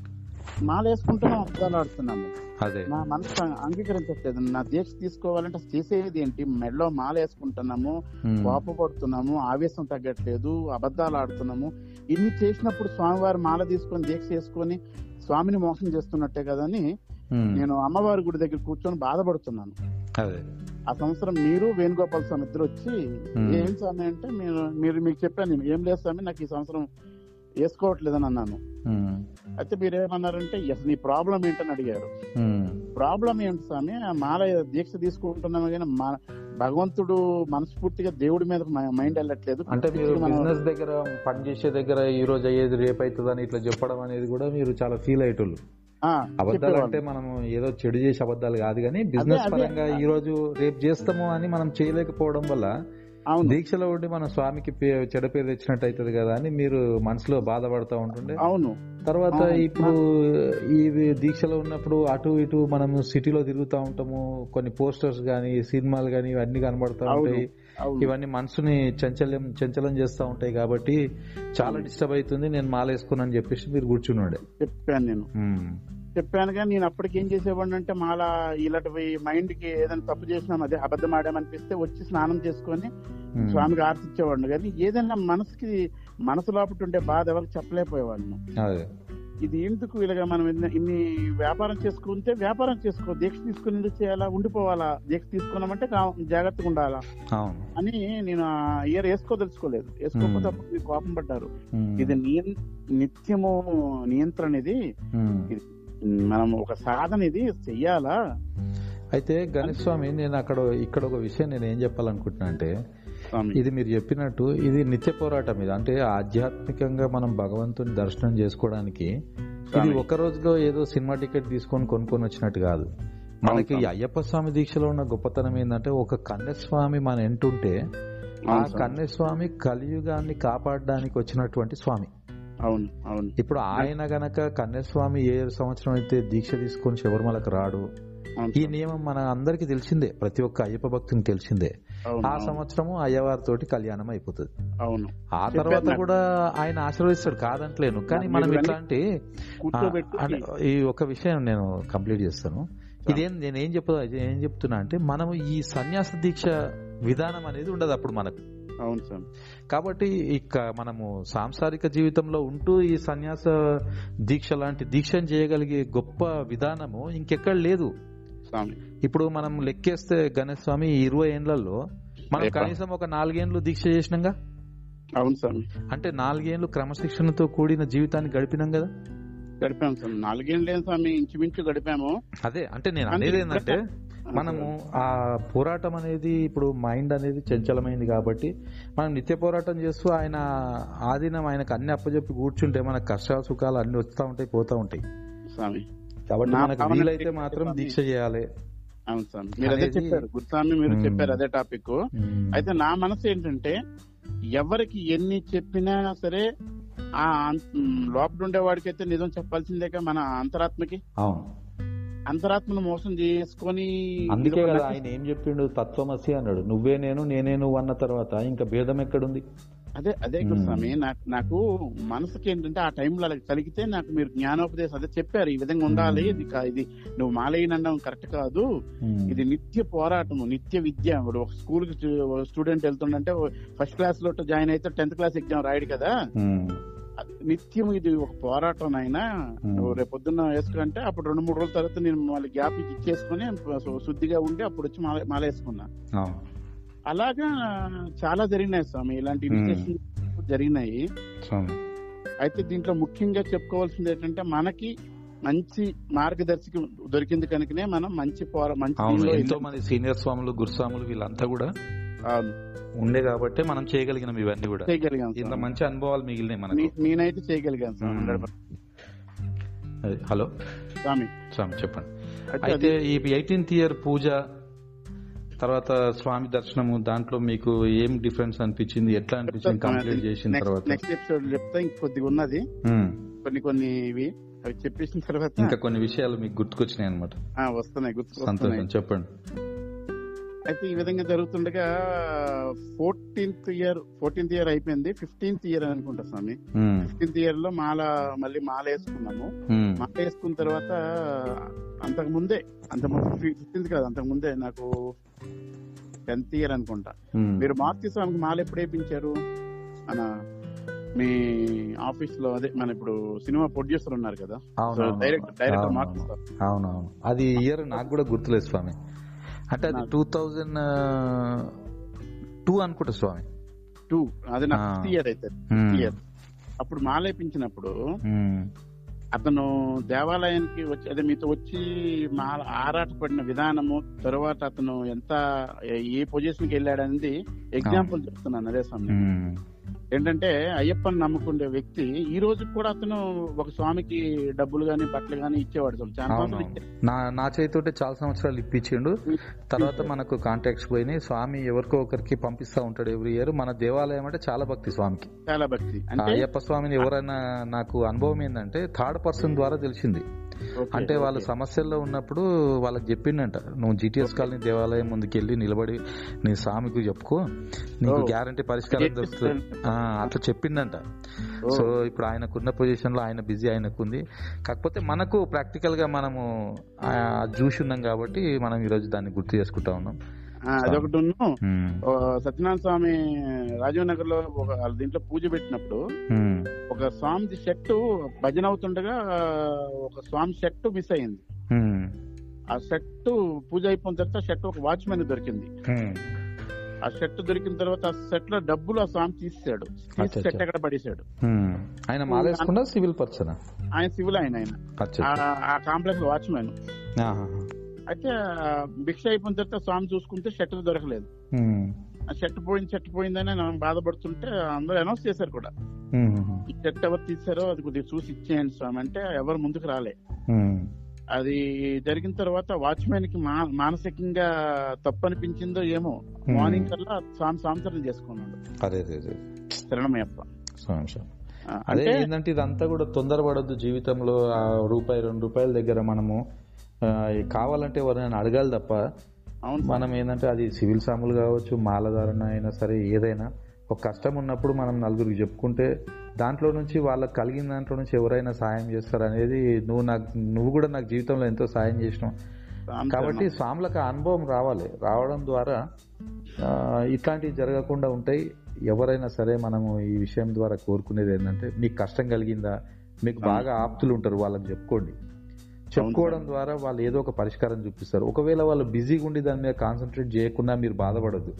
మాల వేసుకుంటున్నాం అబద్ధాలు ఆడుతున్నాము. అదే. నా మనసు అంగీకరించట్లేదు. నా దీక్ష తీసుకోవాలంటే చేసేది ఏంటి? మెడలో మాల వేసుకుంటున్నాము. కోపపడుతున్నాము ఆవేశం తగ్గట్లేదు. అబద్ధాలు ఆడుతున్నాము. ఇన్ని చేసినప్పుడు స్వామివారి మాల తీసుకొని దీక్ష చేసుకొని స్వామిని మోసం చేస్తున్నట్టే కదా అని నేను అమ్మవారి గుడి దగ్గర కూర్చొని బాధపడుతున్నాను. అదే. ఆ సంవత్సరం మీరు వేణుగోపాల్ స్వామి ఇద్దరు వచ్చి Hmm. ఏం స్వామి అంటే మీరు మీరు మీకు చెప్పాను ఏం లేదు స్వామి నాకు ఈ సంవత్సరం వేసుకోవట్లేదని అన్నాను. ఉమ్, అయితే మీరు ఏమన్నారంటే అసలు నీ ప్రాబ్లం ఏంటని అడిగారు. ప్రాబ్లం ఏంటి స్వామి? ఆ మాల దీక్ష తీసుకుంటున్నాము కానీ మా భగవంతుడు మనస్ఫూర్తిగా దేవుడి మీద మైండ్ వెళ్ళట్లేదు. అంటే మీరు మనం- బిజినెస్ దగ్గర పని చేసే దగ్గర ఈ రోజు అయ్యేది రేపు అవుతుందని ఇట్లా చెప్పడం అనేది కూడా మీరు చాలా ఫీల్ అయ్యేటోళ్ళు. అబద్ధాలు. అంటే మనం ఏదో చెడు చేసే అబద్ధాలు కాదు కానీ బిజినెస్. పరంగా ఈ రోజు రేపు చేస్తాము అని మనం చేయలేకపోవడం వల్ల దీక్షలో ఉండి మన స్వామికి చెడ పేరు తెచ్చినట్టు అవుతుంది కదా అని మీరు మనసులో బాధపడతా ఉంటుండే అవును తర్వాత. ఇప్పుడు ఈ దీక్షలో ఉన్నప్పుడు అటు ఇటు మనము సిటీలో తిరుగుతూ ఉంటాము కొన్ని పోస్టర్స్ గానీ సినిమాలు గానీ ఇవన్నీ కనబడతా. ఉంటాయి ఇవన్నీ మనసుని చంచల్యం చంచలం చేస్తూ ఉంటాయి కాబట్టి చాలా డిస్టర్బ్ అవుతుంది. నేను మాల వేసుకున్నాను చెప్పేసి మీరు కూర్చున్నాడే. చెప్పాను నేను. చెప్పాను కానీ నేను అప్పటికి ఏం చేసేవాడిని అంటే మాలా ఇలాంటివి మైండ్కి ఏదైనా తప్పు చేసినాం అదే అబద్ధం ఆడామనిపిస్తే వచ్చి స్నానం చేసుకొని స్వామికి ఆర్తిచ్చేవాడిని. కానీ ఏదైనా మనసుకి మనసు లోపల ఉండే బాధ ఎవరికి చెప్పలేకపోయేవాడిని. ఇది ఎందుకు ఇలాగ మనం ఇన్ని- వ్యాపారం చేసుకుంటే వ్యాపారం చేసుకో దీక్ష తీసుకుని ఎందుకు చేయాలా? ఉండిపోవాలా? దీక్ష తీసుకున్నామంటే జాగ్రత్తగా ఉండాలా? అని నేను ఆ ఇయర్ వేసుకోదలుచుకోలేదు వేసుకోకపోతే. అప్పుడు కోపం పడ్డారు. ఇది నిత్యము నియంత్రణ ఇది. మనం ఒక సాధన ఇది చెయ్యాలా? అయితే గణేష్ స్వామి నేను అక్కడ ఇక్కడ ఒక విషయం నేను ఏం చెప్పాలనుకుంటున్నా అంటే ఇది మీరు చెప్పినట్టు ఇది నిత్య పోరాటం ఇది. అంటే ఆధ్యాత్మికంగా మనం భగవంతుని దర్శనం చేసుకోవడానికి ఇది. ఒక రోజులో ఏదో సినిమా టికెట్ తీసుకొని కొనుక్కొని వచ్చినట్టు కాదు. మనకి అయ్యప్ప స్వామి దీక్షలో ఉన్న గొప్పతనం ఏంటంటే ఒక కన్యస్వామి మన ఎంటుంటే ఆ. కన్యస్వామి కలియుగాన్ని కాపాడడానికి వచ్చినటువంటి స్వామి. అవును అవును. ఇప్పుడు ఆయన గనక కన్యస్వామి ఏ సంవత్సరం అయితే దీక్ష తీసుకొని శబరిమలకు రాడు ఈ నియమం మన అందరికి తెలిసిందే. ప్రతి ఒక్క అయ్యప్ప భక్తునికి తెలిసిందే. ఆ. సంవత్సరము అయ్యవారితోటి కళ్యాణం అయిపోతుంది. అవును. ఆ తర్వాత. కూడా ఆయన ఆశీర్వదిస్తాడు కాదంటలేను. కానీ మనం ఇట్లాంటి ఈ ఒక విషయం నేను కంప్లీట్ చేస్తాను. ఇదేం నేను ఏం చెప్ప ఏం చెప్తున్నా అంటే మనం ఈ సన్యాస దీక్ష విధానం అనేది ఉండదు అప్పుడు మనకు. అవును స్వామి కాబట్టి ఇక మనము సాంసారిక జీవితంలో ఉంటూ ఈ సన్యాస దీక్ష లాంటి దీక్షను చేయగలిగే గొప్ప విధానము ఇంకెక్కడ లేదు. ఇప్పుడు మనం లెక్కేస్తే గణేష్ స్వామి ఇరవై ఏండ్లలో మనం? కనీసం ఒక నాలుగేండ్లు దీక్ష చేసినాగా? అవును స్వామి. అంటే నాలుగేండ్లు క్రమశిక్షణతో కూడిన జీవితాన్ని గడిపినాం కదా? గడిపాము స్వామి. నాలుగేళ్ళు స్వామి? ఇంచుమించు గడిపాము. అదే అంటే నేను అనేది ఏంటంటే మనము ఆ పోరాటం అనేది ఇప్పుడు మైండ్ అనేది చంచలమైంది కాబట్టి మనం నిత్య పోరాటం చేస్తూ ఆయన ఆధీనం ఆయనకు అన్ని అప్పచెప్పి కూర్చుంటే మన కష్ట సుఖాలు అన్ని వస్తూ ఉంటాయి పోతూ ఉంటాయి. స్వామి. కాబట్టి మనకు వీలైతే మాత్రం దీక్ష చేయాలి. అవును స్వామి మీరు అదే చెప్పారు. గురుస్వామి మీరు. చెప్పారు అదే టాపిక్. అయితే నా మనసు ఏంటంటే ఎవరికి ఎన్ని చెప్పినా సరే ఆ లోపల ఉండేవాడికి అయితే నిజం చెప్పాల్సిందేగా మన అంతరాత్మకి. అవును. అంతరాత్మను మోసం చేసుకొని అందుకే కదా ఆయన ఏం చెప్పిండు? తత్వమసి అన్నాడు. నువ్వే నేను నేనే నువ్వు అన్న తర్వాత ఇంకా భేదం ఎక్కడుంది? అదే అదే. గురుస్వామి నాకు నాకు మనసుకి ఏంటంటే ఆ టైంలో అలా కలిగితే నాకు మీరు జ్ఞానోపదేశం అదే చెప్పారు. ఈ విధంగా ఉండాలి. ఇది ఇది నువ్వు మాలయ్యనడం కరెక్ట్ కాదు. ఇది నిత్య పోరాటము నిత్య విద్య. ఇప్పుడు ఒక స్కూల్కి స్టూడెంట్ వెళ్తుండంటే ఫస్ట్ క్లాస్లో జాయిన్ అయితే టెన్త్ క్లాస్ ఎగ్జామ్ రాయడు కదా. నిత్యం ఇది ఒక పోరాటం అయినా రేపు పొద్దున్న వేసుకుంటే అప్పుడు రెండు మూడు రోజుల తర్వాత నేను మళ్ళీ గ్యాప్ ఇచ్చేసుకుని శుద్ధిగా ఉండి అప్పుడు వచ్చి మాల మాల వేసుకున్నా. అలాగా చాలా జరిగినాయి స్వామి. ఇలాంటి. ఇన్సిడెంట్స్ జరిగినాయి. అయితే దీంట్లో ముఖ్యంగా చెప్పుకోవాల్సింది ఏంటంటే మనకి మంచి మార్గదర్శకం దొరికింది కనుకనే మనం మంచి పోరా మంచి ఎంతో మంది సీనియర్ స్వాములు గురుస్వాములు వీళ్ళంతా కూడా ఉండే కాబట్టి మనం చేయగలిగినాం ఇవన్నీ కూడా. చేయగలిగాం ఇంత. మంచి అనుభవాలు మిగిలినాయి మనకు. నే- నేనైతే చేయగలిగాను స్వామి. 100%. అదే, హలో? స్వామి. స్వామి చెప్పండి. అయితే ఈ ఎయిటీన్త్ ఇయర్ పూజ తర్వాత స్వామి దర్శనము దాంట్లో మీకు ఏం డిఫరెన్స్ అనిపించింది? ఎట్లా అనిపించింది? కంప్లీట్ చేసిన తర్వాత. నెక్స్ట్ ఎపిసోడ్ చెప్తా ఇంకొద్దిగా ఉన్నది. కొన్ని కొన్ని ఇవి అవి చెప్పేసిన తర్వాత ఇంకా కొన్ని విషయాలు మీకు గుర్తుకొచ్చినాయి అనమాట వస్తున్నాయి గుర్తు సంతోషం చెప్పండి. అయితే ఈ విధంగా జరుగుతుండగా ఫోర్టీన్త్ ఇయర్ ఫోర్టీన్త్ ఇయర్ అయిపోయింది. ఫిఫ్టీన్త్ ఇయర్ అనుకుంటా స్వామి. ఫిఫ్టీన్త్ ఇయర్లో మాల మళ్ళీ మాల వేసుకున్నాము. మాల వేసుకున్న తర్వాత అంతకు ముందే అంత ఫిఫ్టీన్త్ కాదు అంతకు ముందే నాకు టెన్త్ ఇయర్ అనుకుంటా. ఉమ్. మీరు మారుతి స్వామికి మాల ఎప్పుడు వేయించారు? మన మీ ఆఫీస్లో అదే మన ఇప్పుడు సినిమా ప్రొడ్యూసర్ ఉన్నారు కదా. డైరెక్టర్ డైరెక్టర్ మారుతి అవునవును. అది ఇయర్ నాకు కూడా గుర్తులేదు స్వామి. అంటే అది టూ థౌజండ్ టూ అనుకుంటా స్వామి. టూ. అది నా. ఫిఫ్త్ ఇయర్ అయితే. Fifth year. అప్పుడు మాల వేయించినప్పుడు ఉమ్. అతను దేవాలయానికి వచ్చి అదే మీతో వచ్చి మా ఆరాటపడిన విధానము తర్వాత అతను ఎంత ఏ పొజిషన్కి వెళ్ళాడు అనేది ఎగ్జాంపుల్ చెప్తున్నాను అదే సమయం. ఏంటంటే అయ్యప్పని నమ్ముకునే వ్యక్తి ఈ రోజు కూడా అతను ఒక స్వామికి డబ్బులు గాని బట్టలు గాని ఇచ్చేవాడు. నా నా చేతితోటే చాలా సంవత్సరాలు ఇప్పించిండు. తర్వాత మనకు కాంటాక్ట్స్ పోయినాయి. స్వామి ఎవరికో ఒకరికి పంపిస్తా ఉంటాడు ఎవ్రీ ఇయర్. మన దేవాలయం అంటే చాలా భక్తి స్వామికి. చాలా భక్తి. అయ్యప్ప స్వామిని ఎవరైనా నాకు అనుభవం ఏంటంటే థర్డ్ పర్సన్ ద్వారా తెలిసింది. అంటే వాళ్ళు. సమస్యల్లో ఉన్నప్పుడు వాళ్ళకి చెప్పిండంట. నువ్వు జిటిఎస్ కాలనీ దేవాలయం ముందుకెళ్ళి నిలబడి నీ స్వామికి చెప్పుకో. నీకు. గ్యారంటీ పరిష్కారం దొరుకుతుంది. అట్లా చెప్పిండంట ఓ. సో ఇప్పుడు ఆయనకున్న పొజిషన్లో ఆయన బిజీ ఆయనకుంది. కాకపోతే మనకు ప్రాక్టికల్గా మనము చూసి ఉన్నాం కాబట్టి మనం ఈ రోజు దాన్ని గుర్తు చేసుకుంటా ఉన్నాం. అదొకటి సత్యనారాయణ స్వామి రాజీవ్ నగర్లో ఒక దీంట్లో పూజ పెట్టినప్పుడు ఒక స్వామి షర్ట్ భజన అవుతుండగా ఒక స్వామి షర్ట్ మిస్ అయింది. ఆ షర్ట్ పూజ అయిపోయిన తర్వాత షర్ట్ ఒక వాచ్మెన్ దొరికింది. ఆ షర్ట్ దొరికిన తర్వాత ఆ షర్ట్లో డబ్బులు ఆ స్వామి తీసాడు షర్ట్ అచ్చా. ఎక్కడ పడేశాడు. ఆయన మాలేసుకుండా సివిల్ పర్సన్? ఆయన సివిల్ ఆయన ఆయన. ఆ- కాంప్లెక్స్ వాచ్మెన్. అయితే భిక్ష అయిపోయిన తర్వాత స్వామి చూసుకుంటే షర్ట్ దొరకలేదు. ఆ షర్ట్ పోయింది షర్ట్ పోయిందని బాధపడుతుంటే అందరూ అనౌన్స్ చేశారు కూడా. ఈ షర్ట్ ఎవరు తీసారో అది కొద్దిగా చూసి ఇచ్చేయండి స్వామి అంటే ఎవరు ముందుకు రాలే. అది జరిగిన తర్వాత వాచ్మెన్కి మానసికంగా తప్పు అనిపించిందో ఏమో. మార్నింగ్ కల్లా స్వామి సంవత్సరం చేసుకున్నాడు అదే శరణమయ్యప్ప అదే ఏంటంటే ఇదంతా కూడా తొందరపడద్దు జీవితంలో ఆ రూపాయి రెండు రూపాయల దగ్గర మనము కావాలంటే ఎవరైనా అడగాలి తప్ప. మనం ఏంటంటే అది సివిల్ సాములు కావచ్చు మాలధారణ అయినా సరే ఏదైనా ఒక కష్టం ఉన్నప్పుడు మనం నలుగురికి చెప్పుకుంటే దాంట్లో నుంచి వాళ్ళకి కలిగిన దాంట్లో నుంచి ఎవరైనా సాయం చేస్తారు అనేది నువ్వు నాకు నువ్వు కూడా నాకు జీవితంలో ఎంతో సాయం చేసినావు. కాబట్టి స్వాములకు అనుభవం రావాలి. రావడం ద్వారా ఇట్లాంటివి జరగకుండా ఉంటాయి. ఎవరైనా సరే మనము ఈ విషయం ద్వారా కోరుకునేది ఏంటంటే మీకు కష్టం కలిగిందా? మీకు బాగా ఆప్తులు ఉంటారు వాళ్ళకి చెప్పుకోండి. చెప్పుకోవడం ద్వారా వాళ్ళు ఏదో ఒక పరిష్కారం చూపిస్తారు. ఒకవేళ వాళ్ళు బిజీగా ఉండి దాని మీద కాన్సన్ట్రేట్ చేయకుండా మీరు బాధపడద్దు.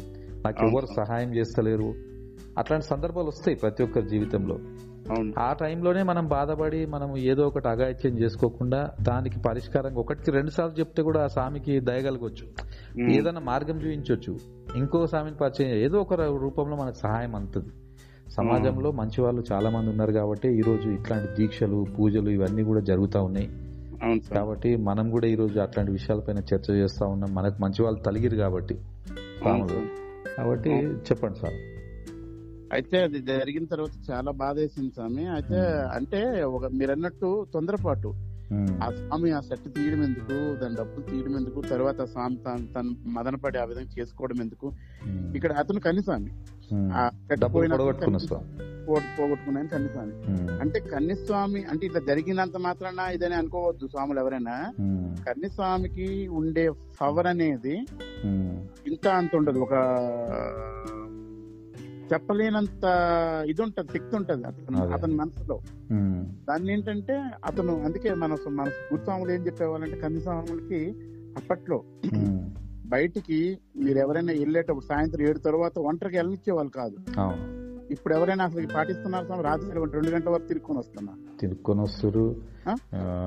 నాకు ఎవరు సహాయం చేస్తలేరు. అట్లాంటి సందర్భాలు వస్తాయి ప్రతి ఒక్కరి జీవితంలో. ఆ టైంలోనే మనం బాధపడి మనం ఏదో ఒకటి అగాయిత్యం చేసుకోకుండా దానికి పరిష్కారం ఒకటికి రెండు సార్లు చెప్తే కూడా ఆ స్వామికి దయగలగొచ్చు. ఏదైనా మార్గం చూపించవచ్చు ఇంకో స్వామిని పరిచయం చేయ- ఏదో ఒక రూపంలో మనకు సహాయం అందుతుంది. సమాజంలో మంచి వాళ్ళు చాలా మంది ఉన్నారు కాబట్టి ఈ రోజు ఇట్లాంటి దీక్షలు పూజలు ఇవన్నీ కూడా జరుగుతూ ఉన్నాయి. కాబట్టి మనం కూడా ఈ రోజు అట్లాంటి విషయాలపైన చర్చ చేస్తా ఉన్నాం. మనకు మంచి వాళ్ళు తలిగిరు కాబట్టి కాబట్టి చెప్పండి సార్. అయితే అది జరిగిన తర్వాత చాలా బాధ వేసింది స్వామి. అయితే అంటే ఒక మీరు అన్నట్టు తొందరపాటు ఆ స్వామి ఆ సెట్ తీయడం ఎందుకు? దాని డబ్బులు తీయడం ఎందుకు? తర్వాత ఆ స్వామి తను తను మదనపడి ఆ విధంగా చేసుకోవడం ఎందుకు? ఇక్కడ అతను కన్నిస్వామి పో- పోగొట్టుకున్నాను కన్నిస్వామి అంటే కన్నిస్వామి అంటే ఇట్లా జరిగినంత మాత్రాన ఇదని అనుకోవద్దు స్వాములు ఎవరైనా. కన్నిస్వామికి ఉండే పవర్ అనేది ఇంత అంత ఉండదు. ఒక చెప్పలేనంత ఇది ఉంటది శక్తి ఉంటది అతను. అతని మనసులో. దాన్ని ఏంటంటే అతను అందుకే మన మన గురుస్వాములు ఏం చెప్పేవాళ్ళంటే కన్నిస్వాములకి అప్పట్లో బయటికి మీరు ఎవరైనా వెళ్ళేటప్పుడు సాయంత్రం ఏడు తర్వాత ఒంటరికి వెళ్ళనిచ్చేవాళ్ళు కాదు. ఇప్పుడు ఎవరైనా అసలు పాటిస్తున్నారు స్వామి? రాత్రి రెండు గంటల వరకు తిరుక్కొని వస్తున్నారు తిరుక్కొని వస్తారు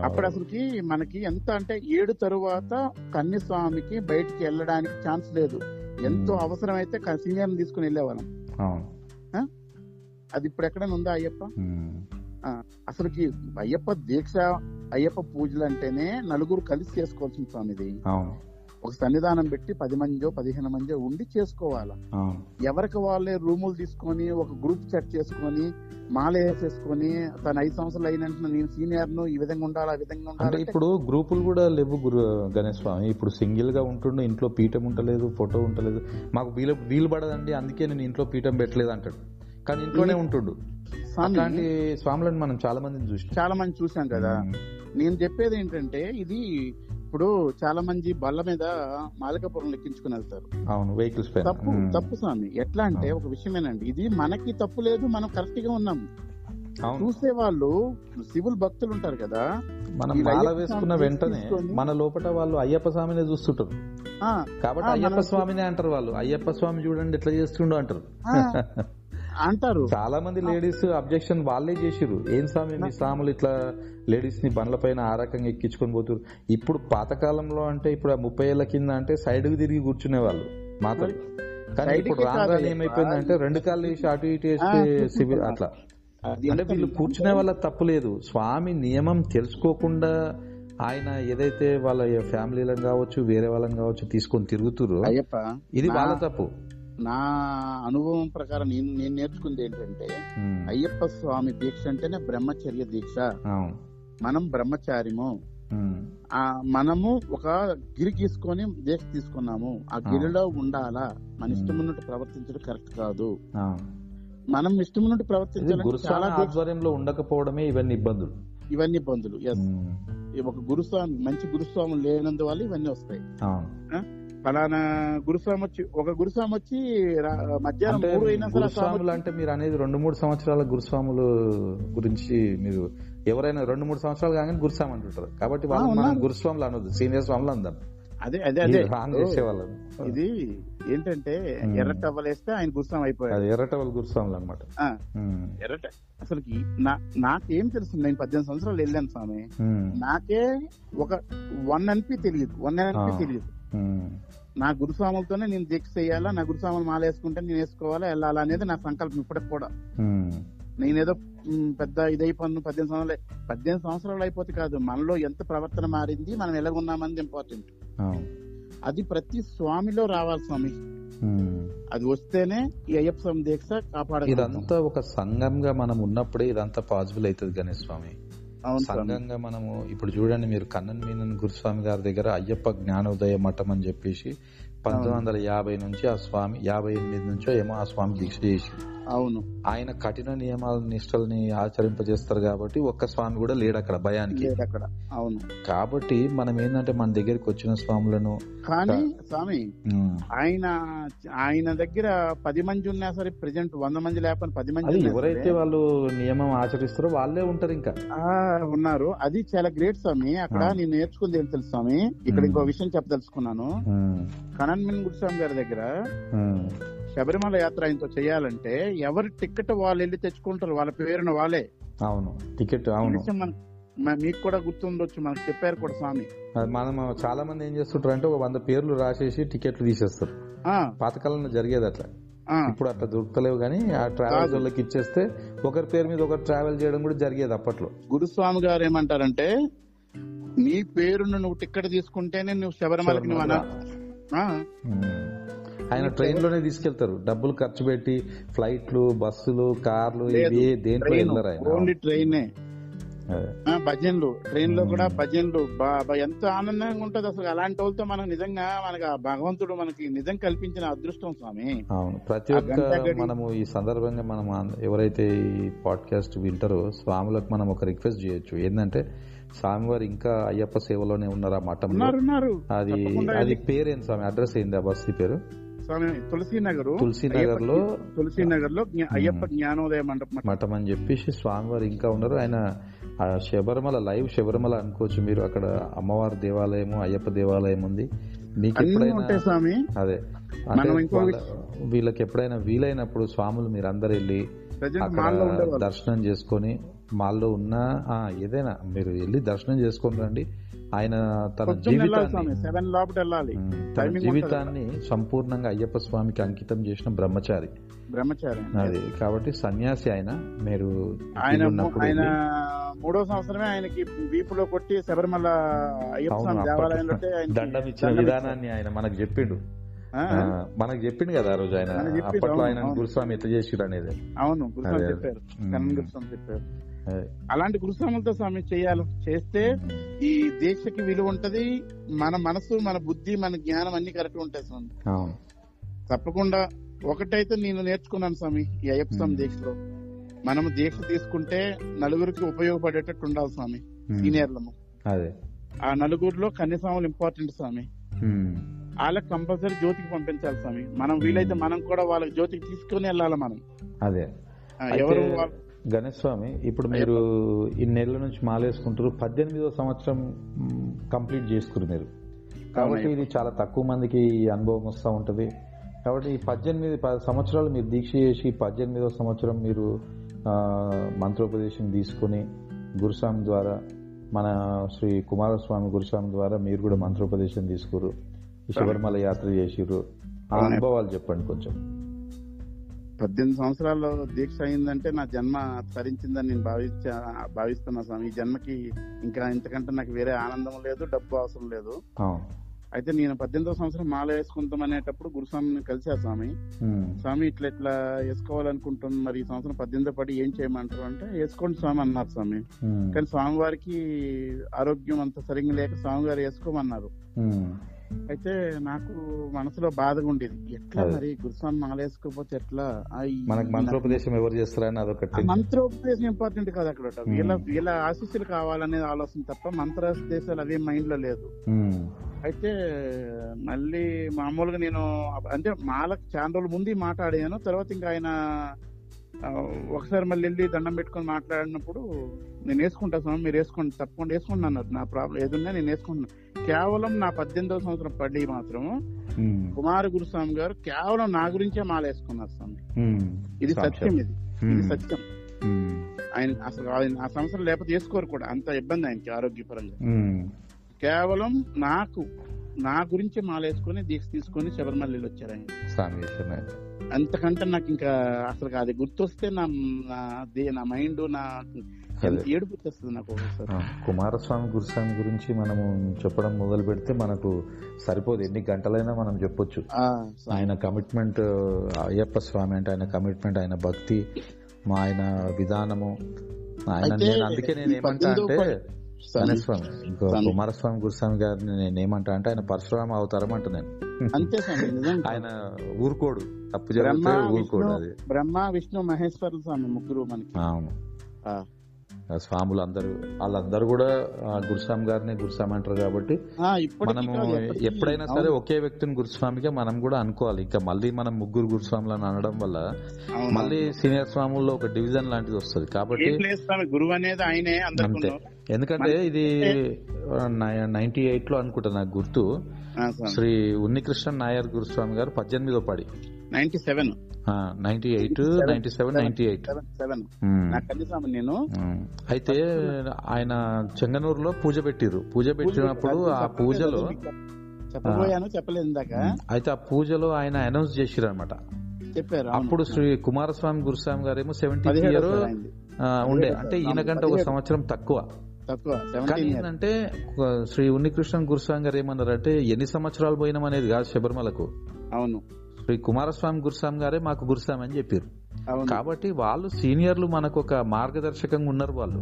అప్పుడు అసలుకి మనకి ఎంత అంటే ఏడు తరువాత కన్యస్వామికి బయటికి వెళ్ళడానికి ఛాన్స్ లేదు. ఎంతో మ్మ్. అవసరమైతే సీనియర్ తీసుకుని వెళ్ళేవాళ్ళం. అది ఇప్పుడు ఎక్కడైనా ఉందా అయ్యప్ప? అసలుకి అయ్యప్ప దీక్ష అయ్యప్ప పూజలు అంటేనే నలుగురు కలిసి చేసుకోవాల్సిన స్వామి ఇది అవును. ఒక సన్నిధానం పెట్టి పది మందిో పదిహేను మందిో ఉండి చేసుకోవాలా? ఎవరికి వాళ్ళే రూములు తీసుకొని ఒక గ్రూప్ సెట్ చేసుకొని మాల వేసేసుకొని తన ఐదు సంవత్సరాలు అయినంటే నేను సీనియర్ను ఈ విధంగా ఉండాలి ఆ విధంగా ఉండాలి ఇప్పుడు గ్రూపులు కూడా లేవు గురు గణేష్ స్వామి ఇప్పుడు సింగిల్గా ఉంటుండు ఇంట్లో పీఠం ఉంటలేదు ఫోటో ఉంటలేదు. మాకు వీలు వీలు పడదండి అందుకే నేను ఇంట్లో పీఠం పెట్టలేదు అంటాడు. కానీ ఇంట్లోనే ఉంటుండు. స్వాములను మనం చాలా మందిని చూసినాం. చాలా మంది చూసాం కదా. నేను చెప్పేది ఏంటంటే ఇది ఇప్పుడు చాలా మంది బల్ల మీద మాలికాపురం లెక్కించుకుని వెళ్తారు. అవును వెహికల్స్ తప్పు. తప్పు స్వామి. ఎట్లా అంటే ఒక విషయమేనండి ఇది మనకి తప్పు లేదు మనం కరెక్ట్గా ఉన్నాం. చూసే వాళ్ళు సివిల్ భక్తులు ఉంటారు కదా మనం మాల వేసుకున్న వెంటనే మన లోపల వాళ్ళు అయ్యప్ప స్వామినే చూస్తుంటారు. కాబట్టి అయ్యప్ప మనం- స్వామినే అంటారు వాళ్ళు. అయ్యప్ప స్వామి చూడండి ఎట్లా చేస్తుండో అంటారు. అంటారు. చాలా మంది లేడీస్ అబ్జెక్షన్ వాళ్ళే చేసిర్రు. ఏం స్వామి మీ స్వాములు ఇట్లా లేడీస్ని బండ్ల పైన ఆ రకంగా ఎక్కించుకొని పోతున్నారు ఇప్పుడు పాతకాలంలో అంటే ఇప్పుడు ఆ ముప్పై ఏళ్ళ కింద అంటే సైడ్కి తిరిగి కూర్చునే వాళ్ళు మాతలు కానీ Side ఇప్పుడు రాను రాను అయ్యప్ప. ఏమైపోయిందంటే రెండు కాళ్ళు వేసి అటు ఇటు వేస్తే అట్లా. అంటే వీళ్ళు కూర్చునే వాళ్ళ తప్పు లేదు. స్వామి నియమం తెలుసుకోకుండా ఆయన ఏదైతే వాళ్ళ ఫ్యామిలీలను కావచ్చు వేరే వాళ్ళని కావచ్చు తీసుకొని తిరుగుతుర్రో అయ్యప్ప ఇది వాళ్ళ తప్పు. నా అనుభవం ప్రకారం నేను నేను నేర్చుకుంది ఏంటంటే అయ్యప్ప స్వామి దీక్ష అంటేనే బ్రహ్మచర్య దీక్ష. మనం బ్రహ్మచారిము. ఆ మనము ఒక గిరి గీసుకొని దీక్ష తీసుకున్నాము. ఆ గిరిలో ఉండాలా? మన ఇష్టం ఉన్నట్టు ప్రవర్తించడం కరెక్ట్ కాదు. మనం ఇష్టం ఉన్నట్టు చాలా ఆధ్వర్యంలో ఉండకపోవడమే ఇవన్నీ ఇబ్బందులు. ఇవన్నీ ఇబ్బందులు ఎస్ ఒక గురుస్వామి మంచి గురుస్వామి లేనందువల్ల ఇవన్నీ వస్తాయి. ఫలానా గురుస్వామి వచ్చి ఒక గురుస్వామి వచ్చి మధ్యాహ్నం మూడు అయినా సరే గురుస్వాములు అంటే మీరు అనేది రెండు మూడు సంవత్సరాల గురుస్వాములు గురించి మీరు ఎవరైనా రెండు మూడు సంవత్సరాలు కాగానే గురుస్వామి అంటుంటారు. కాబట్టి వాళ్ళు మనం. గురుస్వాములు అనొద్దు సీనియర్ స్వాములు అందాం. అదే అదే అదే. చేసేవాళ్ళం. ఇది ఏంటంటే. ఎర్ర టవలేస్తే ఆయన గురుస్వామి అయిపోయాడు. అది ఎర్రటవల్ గురుస్వాములు అనమాట ఆ, ఎర్రట అసలుకి నా నాకేం తెలుసు నేను పద్దెనిమిది సంవత్సరాలు వెళ్ళాను స్వామి. నాకే ఒక వన్ ఎన్పి తెలియదు వన్ ఎన్పి. తెలియదు. నా గురుస్వాములతోనే నేను దీక్ష చేయాలా? నా గురుస్వాములు మాల వేసుకుంటే నేను వేసుకోవాలా? వెళ్ళాలా అనేది నా సంకల్పం ఇప్పటికి కూడా. నేనేదో పెద్ద ఇదైపోను పద్దెనిమిది సంవత్సరాలు పద్దెనిమిది సంవత్సరాలు అయిపోతే కాదు మనలో ఎంత ప్రవర్తన మారింది మనం ఎలాగున్నామన్నది ఇంపార్టెంట్ అది ప్రతి స్వామిలో రావాలి స్వామి. అది వస్తేనే ఈ అయ్యప్ప స్వామి దీక్ష కాపాడగలుగుతాం. ఇదంతా ఒక సంఘంగా మనం ఉన్నప్పుడే ఇదంతా పాసిబుల్ అవుతుంది గణేష్ స్వామి. సంఘంగా మనము ఇప్పుడు చూడండి మీరు కన్నన్ మీనన్ గురుస్వామి గారి దగ్గర అయ్యప్ప జ్ఞానోదయ మఠం అని చెప్పేసి పంతొమ్మిది వందల యాభై నుంచి ఆ స్వామి యాభై ఎనిమిది నుంచో ఏమో ఆ స్వామి దీక్ష చేసి అవును. ఆయన కఠిన నియమాల నిష్టల్ని ఆచరింపజేస్తారు కాబట్టి ఒక్క స్వామి కూడా లేడు అక్కడ భయానికి. అక్కడ అవును. కాబట్టి మనం ఏంటంటే మన దగ్గరికి వచ్చిన స్వాములను కానీ స్వామి ఆయన ఆయన దగ్గర పది మంది ఉన్నా సరే ప్రెజెంట్ వంద మంది లేకపోతే పది మంది ఎవరైతే వాళ్ళు నియమం ఆచరిస్తారో వాళ్ళే ఉంటారు ఇంకా. ఉన్నారు. అది చాలా గ్రేట్ స్వామి. అక్కడ. నేను నేర్చుకుంది ఏం తెలుసు స్వామి? ఇక్కడ. ఇంకో విషయం చెప్పదలుచుకున్నాను. ఉమ్, కనన్మిన్ గురుస్వామి గారి దగ్గర శబరిమల యాత్ర ఆయనతో చేయాలంటే ఎవరి టికెట్ వాళ్ళు వెళ్ళి తెచ్చుకుంటారు? వాళ్ళ పేరున వాళ్ళే. అవును. టికెట్ అవును. మీకు కూడా గుర్తుండొచ్చు మనకు చెప్పారు కూడా స్వామి. మనం చాలా మంది ఏం చేస్తుంటారు అంటే ఒక వంద పేర్లు రాసేసి టికెట్లు తీసేస్తారు. ఆ, పాతకాలంలో జరిగేది అట్లా. ఇప్పుడు అట్లా దొరుకుతలేవు కానీ ఆ ట్రావెల్స్. వాళ్ళకి ఇచ్చేస్తే ఒకరి పేరు మీద ఒకరు ట్రావెల్ చేయడం కూడా జరిగేది అప్పట్లో. గురుస్వామి గారు ఏమంటారంటే నీ పేరును నువ్వు టికెట్ తీసుకుంటేనే నువ్వు శబరిమలకి నువ్వు. ఆయన ట్రైన్లోనే తీసుకెళ్తారు. డబ్బులు ఖర్చు పెట్టి ఫ్లైట్లు బస్సులు కార్లు. ఇవి దేంట్లో వెళ్ళరు ఆయన. ఓన్లీ ట్రైనే. భజన్లు. ట్రైన్లో కూడా. భజన్లు. ఎంత ఆనందంగా ఉంటది అసలు. అలాంటి వాళ్ళతో మనం నిజంగా మనకి ఆ భగవంతుడు మనకి నిజం కల్పించిన అదృష్టం స్వామి. అవును. ప్రతి ఒక్క మనము ఈ సందర్భంగా మనం ఎవరైతే ఈ పాడ్కాస్ట్ వింటారో స్వాములకు మనం ఒక రిక్వెస్ట్ చేయొచ్చు. ఏంటంటే స్వామివారు ఇంకా అయ్యప్ప సేవలోనే ఉన్నారు ఆ ఉన్నారు అది అది పేరేంటి స్వామి? అడ్రస్ ఏంది ఆ బస్తీ పేరు? స్వామి తులసి నగర్ తులసి నగర్లో తులసి నగర్లో అయ్యప్ప జ్ఞానోదయ మండపం మఠం అని చెప్పేసి స్వామివారు ఇంకా ఉన్నారు. ఆయన శబరిమల లైవ్ శబరిమల అనుకోవచ్చు మీరు. అక్కడ అమ్మవారి దేవాలయము అయ్యప్ప దేవాలయం ఉంది. మీకు ఎప్పుడైనా స్వామి. అదే. వీళ్ళకి ఎప్పుడైనా వీలైనప్పుడు స్వాములు మీరు అందరు వెళ్ళి దర్శనం చేసుకొని మాల్లో ఉన్న ఆ, ఏదైనా మీరు వెళ్ళి దర్శనం చేసుకొని రండి. ఆయన తన జీవితాన్ని స్వామి. సెవెన్ లోపల వెళ్ళాలి. తన జీవితాన్ని సంపూర్ణంగా అయ్యప్ప స్వామికి అంకితం చేసిన బ్రహ్మచారి. బ్రహ్మచారి. అది. కాబట్టి సన్యాసి ఆయన మీరు ఆయన ఆయన మూడో సంవత్సరమే ఆయనకి వీపులో కొట్టి శబరిమల అయ్యప్ప స్వామి దేవాలయంలో దండం ఇచ్చిన విధానాన్ని ఆయన మనకు చెప్పిండు. మనకు చెప్పిండు కదా ఆ రోజు ఆయన. అప్పట్లో ఆయన. గురుస్వామి ఎట్లా చేసిడు అనేది. అవును గురుస్వామి. చెప్పారు. కన్నన్ గురుస్వామి చెప్పారు. అలాంటి గురుస్వాములతో స్వామి చేయాలి చేస్తే ఈ దీక్షకి విలువ ఉంటది మన మనసు మన బుద్ధి మన జ్ఞానం అన్ని కరెక్ట్ ఉంటాయి స్వామి. తప్పకుండా ఒకటైతే నేను నేర్చుకున్నాను స్వామి ఈ అయ్యప్ప స్వామి. దీక్షలో. మనము దీక్ష తీసుకుంటే నలుగురికి ఉపయోగపడేటట్టు ఉండాలి స్వామి. సీనియర్లము ఆ నలుగురిలో కన్యస్వాములు ఇంపార్టెంట్ స్వామి. వాళ్ళకి కంపల్సరీ జ్యోతికి పంపించాలి స్వామి. మనం వీలైతే మనం కూడా వాళ్ళకి జ్యోతికి తీసుకుని వెళ్ళాలి మనం. అదే. ఎవరు స్వామి ఇప్పుడు మీరు ఇన్నేళ్ళ నుంచి మాలేసుకుంటారు పద్దెనిమిదో సంవత్సరం కంప్లీట్ చేసుకురు మీరు. కాబట్టి ఇది చాలా తక్కువ మందికి అనుభవం వస్తూ ఉంటది. కాబట్టి ఈ పద్దెనిమిది సంవత్సరాలు మీరు దీక్ష చేసి పద్దెనిమిదో సంవత్సరం మీరు మంత్రోపదేశం తీసుకొని గురుస్వామి ద్వారా మన శ్రీ కుమారస్వామి గురుస్వామి ద్వారా మీరు కూడా మంత్రోపదేశం తీసుకురు. శబరిమల యాత్ర చేసిర్రు. ఆ. అనుభవాలు చెప్పండి కొంచెం. పద్దెనిమిది సంవత్సరాల్లో దీక్ష అయిందంటే నా జన్మ తరించిందని నేను భావించా భావిస్తున్నా స్వామి. ఈ జన్మకి ఇంకా ఇంతకంటే నాకు వేరే ఆనందం లేదు డబ్బు అవసరం లేదు. అయితే నేను పద్దెనిమిదో సంవత్సరం మాల వేసుకుంటాం అనేటప్పుడు గురుస్వామిని కలిసా స్వామి. స్వామి ఇట్లా ఇట్లా వేసుకోవాలనుకుంటున్నాను మరి ఈ సంవత్సరం పద్దెనిమిదో పడి ఏం చేయమంటారు అంటే వేసుకోండి స్వామి అన్నారు స్వామి. కానీ స్వామివారికి ఆరోగ్యం అంత సరిగ్గా లేక స్వామివారు వేసుకోమన్నారు. అయితే నాకు మనసులో బాధగా ఉండేది ఎట్లా. మరి గురుస్వామి మాల వేసుకోకపోతే ఎట్లా మనకు మంత్రోపదేశం ఎవరు చేస్తారని అదొకటి మంత్రోపదేశం ఇంపార్టెంట్ కాదు అక్కడ. వీళ్ళ వీళ్ళ ఆశీస్సులు కావాలనేది ఆలోచన తప్ప మంత్రోపదేశాలు అవి మైండ్లో లేదు. అయితే మళ్ళీ మామూలుగా నేను అంటే మాలకు చాలా రోజుల ముందు మాట్లాడాను తర్వాత ఇంకా ఆయన ఒకసారి మళ్ళీ వెళ్ళి దండం పెట్టుకొని మాట్లాడినప్పుడు నేను వేసుకుంటా స్వామి మీరు వేసుకోండి తప్పకుండా వేసుకోండి అన్నారు నా ప్రాబ్లం ఏదున్నా నేను వేసుకుంటున్నా కేవలం నా పద్దెనిమిదవ సంవత్సరం పడి మాత్రం. కుమార గురుస్వామి గారు కేవలం నా గురించే మాల వేసుకున్నారు స్వామి. ఇది. సత్యం ఇది ఇది. సత్యం. ఆయన అసలు ఆయన ఆ సంవత్సరం లేకపోతే వేసుకోరు కూడా అంత ఇబ్బంది ఆయనకి ఆరోగ్యపరంగా. కేవలం నాకు నా గురించి మాలేసుకొని దీక్ష తీసుకొని శబరిమల వచ్చారు ఆయన అంతకంటే నాకు ఇంకా అసలు అది గుర్తొస్తే నా నా దే- నా మైండ్ నా. ఏడుపు వచ్చేస్తుంది నాకు కుమారస్వామి గురుస్వామి గురించి మనము చెప్పడం మొదలు పెడితే మనకు సరిపోదు. ఎన్ని గంటలైనా మనం చెప్పొచ్చు. ఆయన కమిట్మెంట్ అయ్యప్ప స్వామి అంటే ఆయన కమిట్మెంట్ ఆయన భక్తి మా ఆయన విధానము. ఆయన అందుకే నేను ఏమంటా అంటే స్వామి, ఇంకో స్వామి. కుమారస్వామి గురుస్వామి గారిని నేను ఏమంటా అంటే ఆయన పరశురామ అవతారం అంట నేను అంతే స్వామి ఆయన ఊరుకోడు. తప్పు జరిగితే ఊరుకోడు అది. బ్రహ్మ విష్ణు మహేశ్వరులు స్వామి ముగ్గురు మనకి. అవును. స్వాములు అందరూ వాళ్ళందరూ కూడా గురుస్వామి గారిని గురుస్వామి అంటారు కాబట్టి మనము. ఎప్పుడైనా సరే ఒకే వ్యక్తిని గురుస్వామిగా మనం కూడా అనుకోవాలి. ఇంకా మళ్ళీ మనం ముగ్గురు గురుస్వాములను అనడం వల్ల. మళ్ళీ సీనియర్ స్వాముల్లో ఒక డివిజన్ లాంటిది వస్తుంది. కాబట్టి గురువు అనేది ఆయనే అంతే. ఎందుకంటే ఇది నైన్టీ ఎయిట్లో అనుకుంటా నాకు గుర్తు. శ్రీ ఉన్నికృష్ణ నాయర్ గురుస్వామి గారు పద్దెనిమిదో పడి. Ninety seven. Ninety eight ninety seven ninety eight. నేను. అయితే ఆయన చెంగనూరులో పూజ పెట్టిర్రు. పూజ పెట్టినప్పుడు ఆ పూజలో చెప్పబోయాను చెప్పలేదు ఇందాక. అయితే ఆ పూజలో ఆయన అనౌన్స్ చేసిరు అనమాట చెప్పారు. అప్పుడు శ్రీ కుమారస్వామి గురుస్వామి గారేమో సెవెంటీ ఇయర్. ఉండే. అంటే సార్. ఈయన కంటే ఒక. సంవత్సరం తక్కువ. ఒక శ్రీ ఉన్నికృష్ణ గురుస్వామి గారు ఏమన్నారంటే ఎన్ని సంవత్సరాలు పోయినాం అనేది కాదు శబరిమలకు. అవును. శ్రీ కుమారస్వామి గురుస్వామి గారే మాకు గురుస్వామి అని చెప్పారు కాబట్టి వాళ్ళు సీనియర్లు మనకు ఒక మార్గదర్శకంగా ఉన్నారు వాళ్ళు.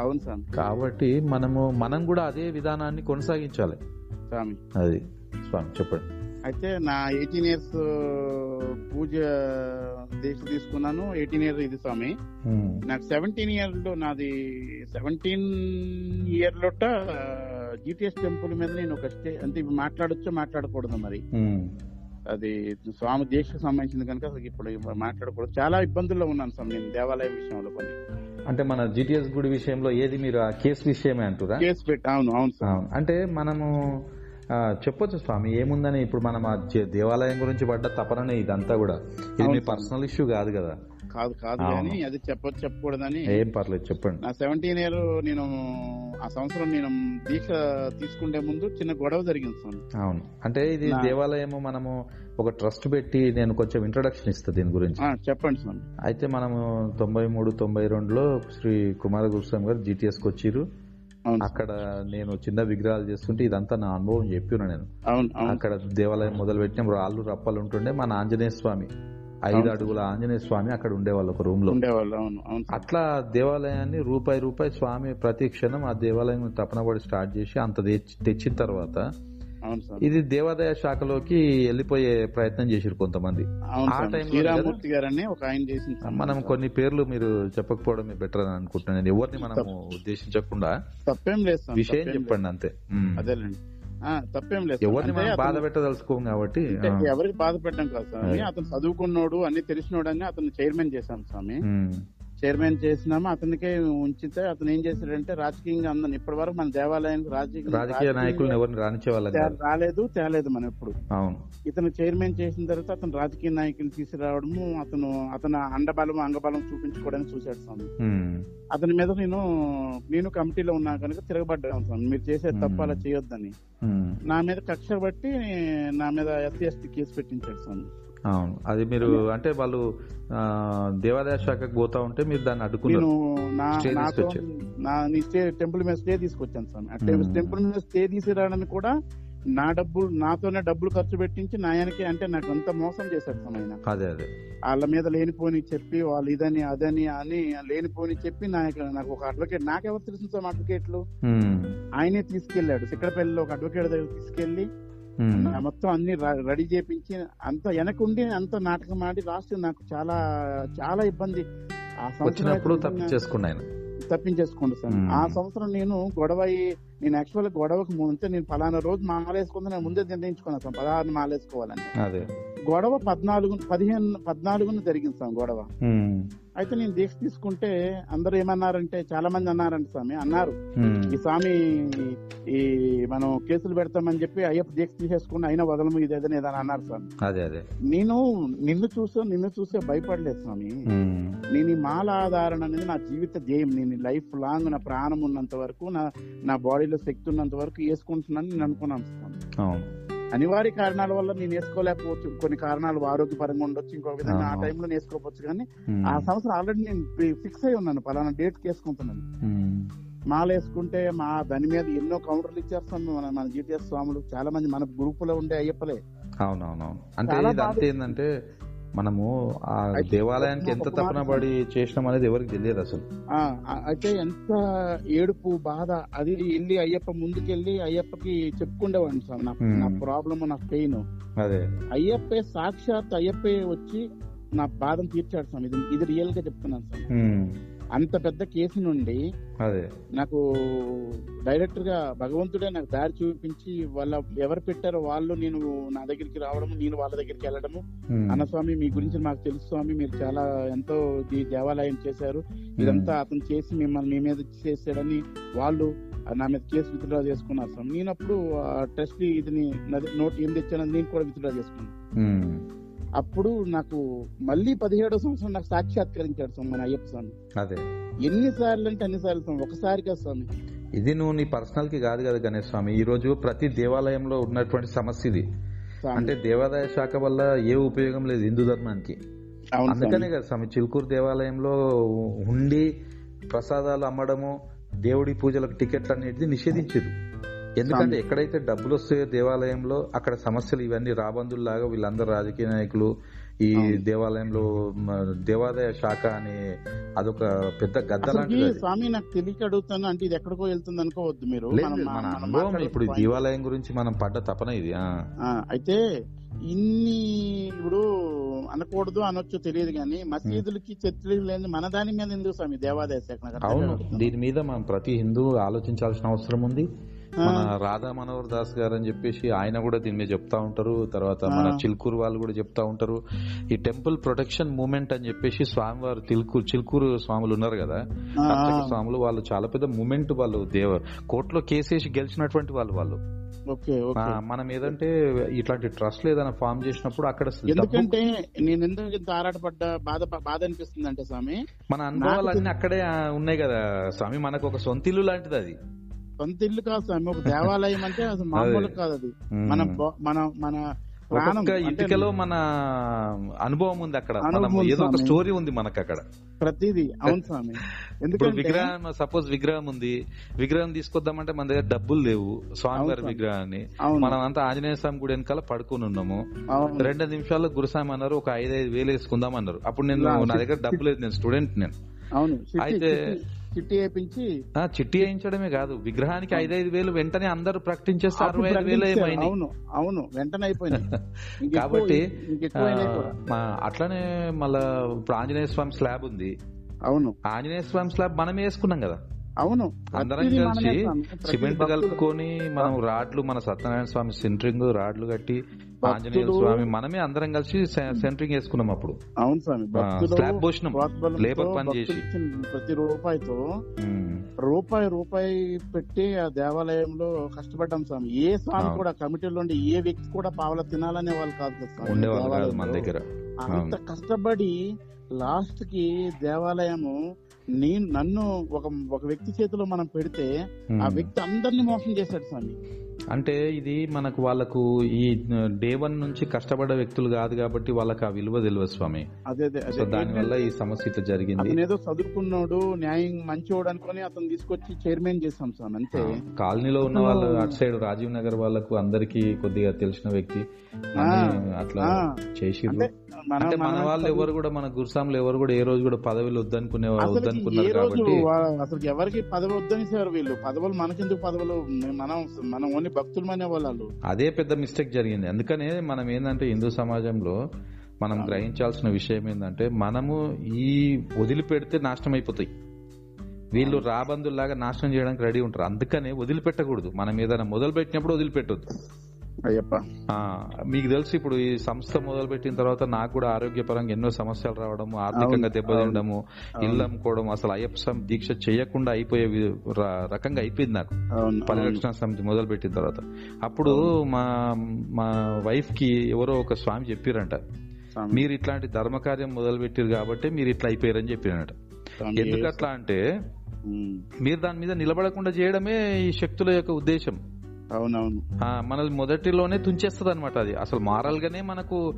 అవును స్వామి కాబట్టి మనము మనం కూడా అదే విధానాన్ని కొనసాగించాలి. అది. స్వామి చెప్పండి. అయితే నా ఎయిటీన్ ఇయర్స్ పూజ దీక్ష తీసుకున్నాను. ఎయిటీన్ ఇయర్ ఇది స్వామి. నాకు సెవెంటీన్ ఇయర్లో నాది సెవెంటీన్ ఇయర్ లోట జిటిఎస్ టెంపుల్ మీద నేను ఒక స్టే అంటే మాట్లాడొచ్చో మాట్లాడకూడదు మరి. అది స్వామి దీక్షకు సంబంధించింది కనుక అసలు ఇప్పుడు మాట్లాడకూడదు. చాలా ఇబ్బందుల్లో ఉన్నాను స్వామి నేను దేవాలయం విషయంలో కొన్ని. అంటే మన జిటిఎస్ గుడి విషయంలో ఏది మీరు ఆ కేసు విషయమే అంటురా? కేసు పెట్టి అవును అవును. అంటే మనము చెప్పొచ్చు స్వామి ఏముందని ఇప్పుడు మనం ఆ దేవాలయం గురించి పడ్డ తపననే ఇదంతా కూడా. ఇది మీ. పర్సనల్ ఇష్యూ కాదు కదా. కాదు కాదు. కానీ అది చెప్పొచ్చు చెప్పకూడదని. ఏం పర్లేదు చెప్పండి. నా సెవెంటీన్ ఇయర్ నేను ఆ సంవత్సరం నేను దీక్ష తీసుకుంటే ముందు చిన్న గొడవ జరిగింది స్వామి. అవును. అంటే ఇది దేవాలయము మనము ఒక ట్రస్ట్ పెట్టి నేను కొంచెం ఇంట్రొడక్షన్ ఇస్తా దీని గురించి. చెప్పండి స్వామి. అయితే మనము తొంభై మూడు తొంభై రెండులో శ్రీ కుమార గురుస్వామి గారు GTS కి వచ్చిర్రు. అవును అక్కడ నేను చిన్న విగ్రహాలు చేస్తుంటే ఇదంతా నా అనుభవం చెప్పిన నేను. అక్కడ దేవాలయం మొదలు పెట్టిన రాళ్ళు రప్పలు ఉంటుండే మన ఆంజనేయ స్వామి. ఐదు. అడుగుల ఆంజనేయ స్వామి అక్కడ ఉండేవాళ్ళు ఒక రూమ్లో. అట్లా దేవాలయాన్ని రూపాయి రూపాయి స్వామి ప్రతి క్షణం ఆ దేవాలయం తపన పడి స్టార్ట్ చేసి అంత తెచ్చి- తెచ్చిన తర్వాత ఇది దేవాదాయ శాఖలోకి వెళ్ళిపోయే ప్రయత్నం చేసిరు కొంతమంది ఆ శ్రీరామూర్తి గారని ఒక ఆయన చేసిన. మనం కొన్ని పేర్లు మీరు చెప్పకపోవడం బెటర్ అని అనుకుంటున్నాను నేను ఎవరిని మనము ఉద్దేశించకుండా తప్పేం లేదు విషయం. చెప్పండి అంతే. అదేలేండి తప్పేం లేదు. ఎవరిని మనం బాధ పెట్టదలుచుకోం కాబట్టి. ఎవరికి బాధ పెట్టడం కాదు స్వామి. అతను చదువుకున్నోడు అన్ని తెలిసినోడు అని అతను చైర్మన్ చేశాం స్వామి. చైర్మన్ చేసినాము? అతనికే ఉంచితే అతను ఏం చేశాడంటే రాజకీయంగా అందరిని ఇప్పటి వరకు మన దేవాలయానికి రాజకీయ రాజకీయ నాయకులను ఎవరిని రాలేదు తేలేదు మనం ఎప్పుడు. అవును. ఇతను చైర్మన్ చేసిన తర్వాత అతను రాజకీయ నాయకులు తీసుకురావడము అతను అతను అండబలం అంగబలం చూపించుకోవడానికి చూశాడు స్వామి. అతని మీద నేను నేను కమిటీలో ఉన్నా కనుక తిరగబడ్డాను స్వామి. మీరు చేసే తప్పు అలా. చేయొద్దని. నా మీద కక్ష బట్టి నా మీద ఎస్సీ ఎస్టీ కేసు పెట్టించాడు స్వామి. అవును. అది మీరు అంటే వాళ్ళు దేవాదాయ శాఖకు పోతా ఉంటే మీరు దాన్ని నేను అడ్డుకున్నారు నా స్టే టెంపుల్ మీద స్టే తీసుకొచ్చాను Hmm. టెంపుల్ మీద స్టే తీసుకురావడానికి కూడా నా డబ్బులు నాతోనే డబ్బులు ఖర్చు పెట్టించి నా ఆయనకి అంటే నాకు అంత మోసం చేశాడు స్వామి ఆయన. అదే అదే. వాళ్ళ మీద లేనిపోని చెప్పి వాళ్ళు ఇదని అదని అని లేనిపోని చెప్పి నాకు నాకు ఒక అడ్వకేట్ నాకెవరు తెలుసు స్వామి అడ్వకేట్లు. ఆయనే తీసుకెళ్ళాడు సిక్కడపల్లిలో ఒక అడ్వకేట్ దగ్గర తీసుకెళ్ళి మొత్తం అన్ని రెడీ చేపించి అంత వెనకుండి అంత నాటకం ఆడి లాస్ట్ నాకు చాలా చాలా ఇబ్బంది. ఆ వచ్చినప్పుడు అయితే నిజంగా తప్పించేసుకున్నా ఆయన. తప్పించేసుకోండి సార్. ఆ సంవత్సరం నేను గొడవ నేను యాక్చువల్ గొడవకు ముందే నేను పలానా రోజు మాలేసుకుంది నేను ముందే నిర్ణయించుకున్నాను సార్. పదహారు మాలేసుకోవాలని. గొడవ పద్నాలుగు పదిహేను పద్నాలుగున జరిగింది సార్ గొడవ. అయితే నేను దీక్ష తీసుకుంటే అందరూ ఏమన్నారంటే చాలా మంది అన్నారంట స్వామి అన్నారు. ఈ స్వామి ఈ మనం కేసులు పెడతామని చెప్పి అయ్యప్ప దీక్ష తీసేసుకుని అయినా వదలము ఇది ఏదని అన్నారు స్వామి అదే అదే నేను నిన్ను చూసో నిన్ను చూసే భయపడలేదు స్వామి. నేను ఈ మాల ఆధారణ అనేది నా జీవిత ధ్యేయం నేను లైఫ్ లాంగ్ నా ప్రాణం ఉన్నంత వరకు నా నా బాడీలో శక్తి ఉన్నంత వరకు వేసుకుంటున్నాను నేను అనుకున్నాను స్వామి. అనివార్య కారణాల వల్ల నేను వేసుకోలేకపోవచ్చు. కొన్ని కారణాలు ఆరోగ్యపరంగా ఉండొచ్చు ఇంకో విధంగా ఆ. టైంలో నేను వేసుకోవచ్చు కానీ. ఆ సంవత్సరం ఆల్రెడీ నేను ఫిక్స్ అయి ఉన్నాను. పలానా డేట్ వేసుకుంటున్నాను. మాల వేసుకుంటే మా దాని మీద ఎన్నో కౌంటర్లు ఇచ్చేస్తాం మన మన జీటీఎస్ స్వాములు. చాలా మంది మన గ్రూప్లో ఉండే అయ్యప్పలే. అవునవునవును. అంటే ఏంటంటే మనము ఆ దేవాలయానికి ఎంత తపన పడి చేసినాం అనేది ఎవరికి తెలియదు అసలు. అయితే ఎంత ఏడుపు బాధ అది వెళ్ళి అయ్యప్ప ముందుకెళ్ళి అయ్యప్పకి చెప్పుకుండేవాడిని సార్. నా ప్రాబ్లమ్ నా పెయిన్. అదే. అయ్యప్పే సాక్షాత్ అయ్యప్పే వచ్చి నా బాధను తీర్చాడు సార్. ఇది ఇది రియల్గా చెప్తున్నాను సార్. అంత పెద్ద కేసు నుండి అదే. నాకు డైరెక్టర్గా భగవంతుడే నాకు దారి చూపించి వాళ్ళ ఎవరు పెట్టారో వాళ్ళు నేను నా దగ్గరికి రావడము నేను వాళ్ళ దగ్గరికి వెళ్ళడము. అన్న స్వామి మీ గురించి మాకు తెలుసు స్వామి మీరు చాలా ఎంతో ఈ దేవాలయం చేశారు. ఇదంతా అతను చేసి మిమ్మల్ని మీ మీద చేసాడని వాళ్ళు నా మీద కేసు విత్డ్రా చేసుకున్నారు స్వామి. నేను అప్పుడు ట్రస్ట్ ఇది నోట్ ఏం తెచ్చానని నేను కూడా విత్డ్రా చేసుకున్నాను. అప్పుడు నాకు మళ్ళీ పదిహేడో సంవత్సరం నాకు సాక్షాత్కరించాడు స్వామి మన అయ్యప్ప స్వామి. అదే. ఎన్నిసార్లు అంటే అన్నిసార్లు స్వామి ఒకసారి కదా స్వామి. ఇది నువ్వు నీ పర్సనల్కి కాదు కదా గణేష్ స్వామి. ఈ రోజు ప్రతి దేవాలయంలో ఉన్నటువంటి సమస్య ఇది. అంటే దేవాదాయ శాఖ వల్ల ఏ ఉపయోగం లేదు హిందూ ధర్మానికి. అందుకనే. కదా స్వామి చిలుకూరు దేవాలయంలో ఉండి ప్రసాదాలు అమ్మడము దేవుడి పూజలకు టికెట్లు అనేది నిషేధించారు. ఎందుకంటే. ఎక్కడైతే డబ్బులు వస్తాయో దేవాలయంలో అక్కడ సమస్యలు ఇవన్నీ రాబందుల్లాగా వీళ్ళందరూ రాజకీయ నాయకులు ఈ. దేవాలయంలో దేవాదాయ శాఖ అని అదొక పెద్ద గద్ద. స్వామి నాకు తెలియక అడుగుతాను అంటే ఇది ఎక్కడికో వెళ్తుంది అనుకోవద్దు మీరు లేదు, మనం- లేదు, అనుభవం ఇప్పుడు. దేవాలయం గురించి మనం పడ్డ తపన ఇది అయితే ఇన్ని ఇప్పుడు అనకూడదు అనొచ్చు తెలియదు కానీ మసీదులకి చర్చిలు లేని మన దాని మీద ఎందుకు స్వామి దేవాదాయ శాఖ అవును. దీని మీద మనం ప్రతి హిందూ ఆలోచించాల్సిన అవసరం ఉంది మన రాధా మనోహర్ దాస్ గారు అని చెప్పేసి ఆయన కూడా దీని మీద చెప్తా ఉంటారు. తర్వాత మన. చిల్కూరు వాళ్ళు కూడా చెప్తా ఉంటారు. ఈ టెంపుల్ ప్రొటెక్షన్ మూమెంట్ అని చెప్పేసి స్వామివారు తిల్కూరు చిల్కూరు స్వాములు ఉన్నారు కదా. అర్చక స్వాములు వాళ్ళు చాలా పెద్ద మూమెంట్ వాళ్ళు. దేవ కోర్టులో కేసేసి గెలిచినటువంటి వాళ్ళు వాళ్ళు. మనం ఏదంటే ఇట్లాంటి ట్రస్ట్ ఏదైనా ఫామ్ చేసినప్పుడు అక్కడ ఎందుకంటే నేను ఎందుకు ఇంత ఆరాటపడ్డా బాధ బాధ అనిపిస్తుంది అంటే స్వామి మన అనుభవాలన్నీ అక్కడే ఉన్నాయి కదా. స్వామి మనకు ఒక సొంత ఇల్లు లాంటిది అది. సొంత ఇల్లు కాదు స్వామి. ఒక దేవాలయం అంటే అసలు మామూలు కాదు అది. మన మన మన ఒక్కొక్క ఇటుకలో మన అనుభవం ఉంది అక్కడ. ఏదో ఒక. స్టోరీ ఉంది మనకు అక్కడ. ప్రతిదీ. అవును స్వామి. ఇప్పుడు విగ్రహం సపోజ్ విగ్రహం ఉంది. విగ్రహం తీసుకొద్దామంటే మన దగ్గర డబ్బులు లేవు. స్వామివారి. విగ్రహాన్ని. మనం అంతా ఆంజనేయ స్వామి గుడి వెనకాల పడుకొని ఉన్నాము. రెండు నిమిషాల్లో గురుస్వామి అన్నారు ఒక ఐదు ఐదు వేలు వేసుకుందాం అన్నారు. అప్పుడు నేను నా దగ్గర డబ్బు లేదు నేను స్టూడెంట్ నేను. అయితే- చిట్టి- వేయించి ఆ, చిట్టి వేయించడమే కాదు. విగ్రహానికి ఐదు ఐదు వేలు వెంటనే అందరూ ప్రకటించేస్తే అరవై ఐదు వేలు. ఏమైనాయి అవును అవును. వెంటనే అయిపోయింది కాబట్టి అట్లానే మళ్ళా ఇప్పుడు ఆంజనేయ స్వామి స్లాబ్ ఉంది. అవును. ఆంజనేయ స్వామి స్లాబ్ మనం వేసుకున్నాం కదా. అవును. అందరం కలిసి సిమెంట్ కలుపుకొని మనం రాడ్లు మన సత్యనారాయణ స్వామి సెంటరింగ్ రాడ్లు కట్టి ఆంజనేయ స్వామి మనమే అందరం కలిసి సెంటరింగ్ వేసుకున్నాం అప్పుడు. అవును స్వామి స్లాబ్ ప్రోత్బలంతో లేబర్ పని చేసి. ప్రతి రూపాయితో ఉమ్, రూపాయి రూపాయి పెట్టి ఆ దేవాలయంలో కష్టపడ్డాం స్వామి. ఏ స్వామి. కూడా కమిటీలో ఉండి ఏ వ్యక్తి కూడా పావల తినాలనే వాళ్ళు కాదు ఉండేవాళ్ళు కాదు మన. దగ్గర. అంత కష్టపడి లాస్ట్కి దేవాలయము నేను నన్ను ఒక ఒక వ్యక్తి చేతిలో మనం పెడితే. ఆ వ్యక్తి అందరిని మోసం చేశాడు స్వామి. అంటే ఇది మనకు వాళ్ళకు ఈ డే వన్ నుంచి కష్టపడ్డ వ్యక్తులు కాదు కాబట్టి వాళ్ళకి ఆ విలువ తెలియదు స్వామి. అదే అదే సో అదే దాని వల్ల ఈ సమస్య ఇట్లా జరిగింది. ఏదో చదువుకున్నాడు న్యాయం మంచోడు అనుకొని అతను తీసుకొచ్చి చైర్మన్ చేసాం స్వామి అంతే. కాలనీలో ఉన్న వాళ్ళు అటు సైడ్ రాజీవ్ నగర్ వాళ్ళకు అందరికి కొద్దిగా తెలిసిన వ్యక్తి. అట్లా ఆ. అంటే మన వాళ్ళు ఎవరు కూడా మన గురుసాములు ఎవరు కూడా ఏ రోజు కూడా పదవిలు వద్దనుకునే అసలు వద్దనుకున్నారు కాబట్టి. అసలు ఎవరికి పదవి వద్దనిసారు వీళ్ళు. పదవులు మనకెందుకు పదవులు? మనం మనం ఓన్లీ భక్తులమనే వాళ్ళు. అదే పెద్ద మిస్టేక్ జరిగింది. అందుకనే మనం ఏంటంటే హిందూ సమాజంలో మనం గ్రహించాల్సిన విషయం ఏంటంటే మనము ఈ వదిలిపెడితే నాశనం అయిపోతాయి. వీళ్ళు రాబందుల్లాగా నాశనం చేయడానికి రెడీ ఉంటారు. అందుకనే వదిలిపెట్టకూడదు. మనం ఏదైనా మొదలు పెట్టినప్పుడు వదిలిపెట్టొద్దు. అయ్యప్ప. ఆ, మీకు తెలుసు ఇప్పుడు ఈ సంస్థ మొదలు పెట్టిన తర్వాత నాకు కూడా ఆరోగ్యపరంగా ఎన్నో సమస్యలు రావడము ఆర్థికంగా దెబ్బతినడము అవును. ఇల్లు అమ్ముకోవడం అసలు అయ్యప్ప స్వామి దీక్ష చేయకుండా అయిపోయే రకంగా అయిపోయింది నాకు. పరిరక్షణ సమితి మొదలు పెట్టిన తర్వాత. అప్పుడు మా మా వైఫ్కి ఎవరో ఒక స్వామి చెప్పారంట. మీరు ఇట్లాంటి ధర్మకార్యం మొదలు పెట్టారు కాబట్టి మీరు ఇట్లా అయిపోయారని చెప్పారంట. స్వామి, ఎందుకు అట్లా అంటే మీరు దాని మీద నిలబడకుండా చేయడమే ఈ శక్తుల యొక్క ఉద్దేశం. అవునవును. ఆ, మనల్ని మొదటిలోనే తుంచేస్తుంది అనమాట అది. అసలు మారల్ గానే మనకు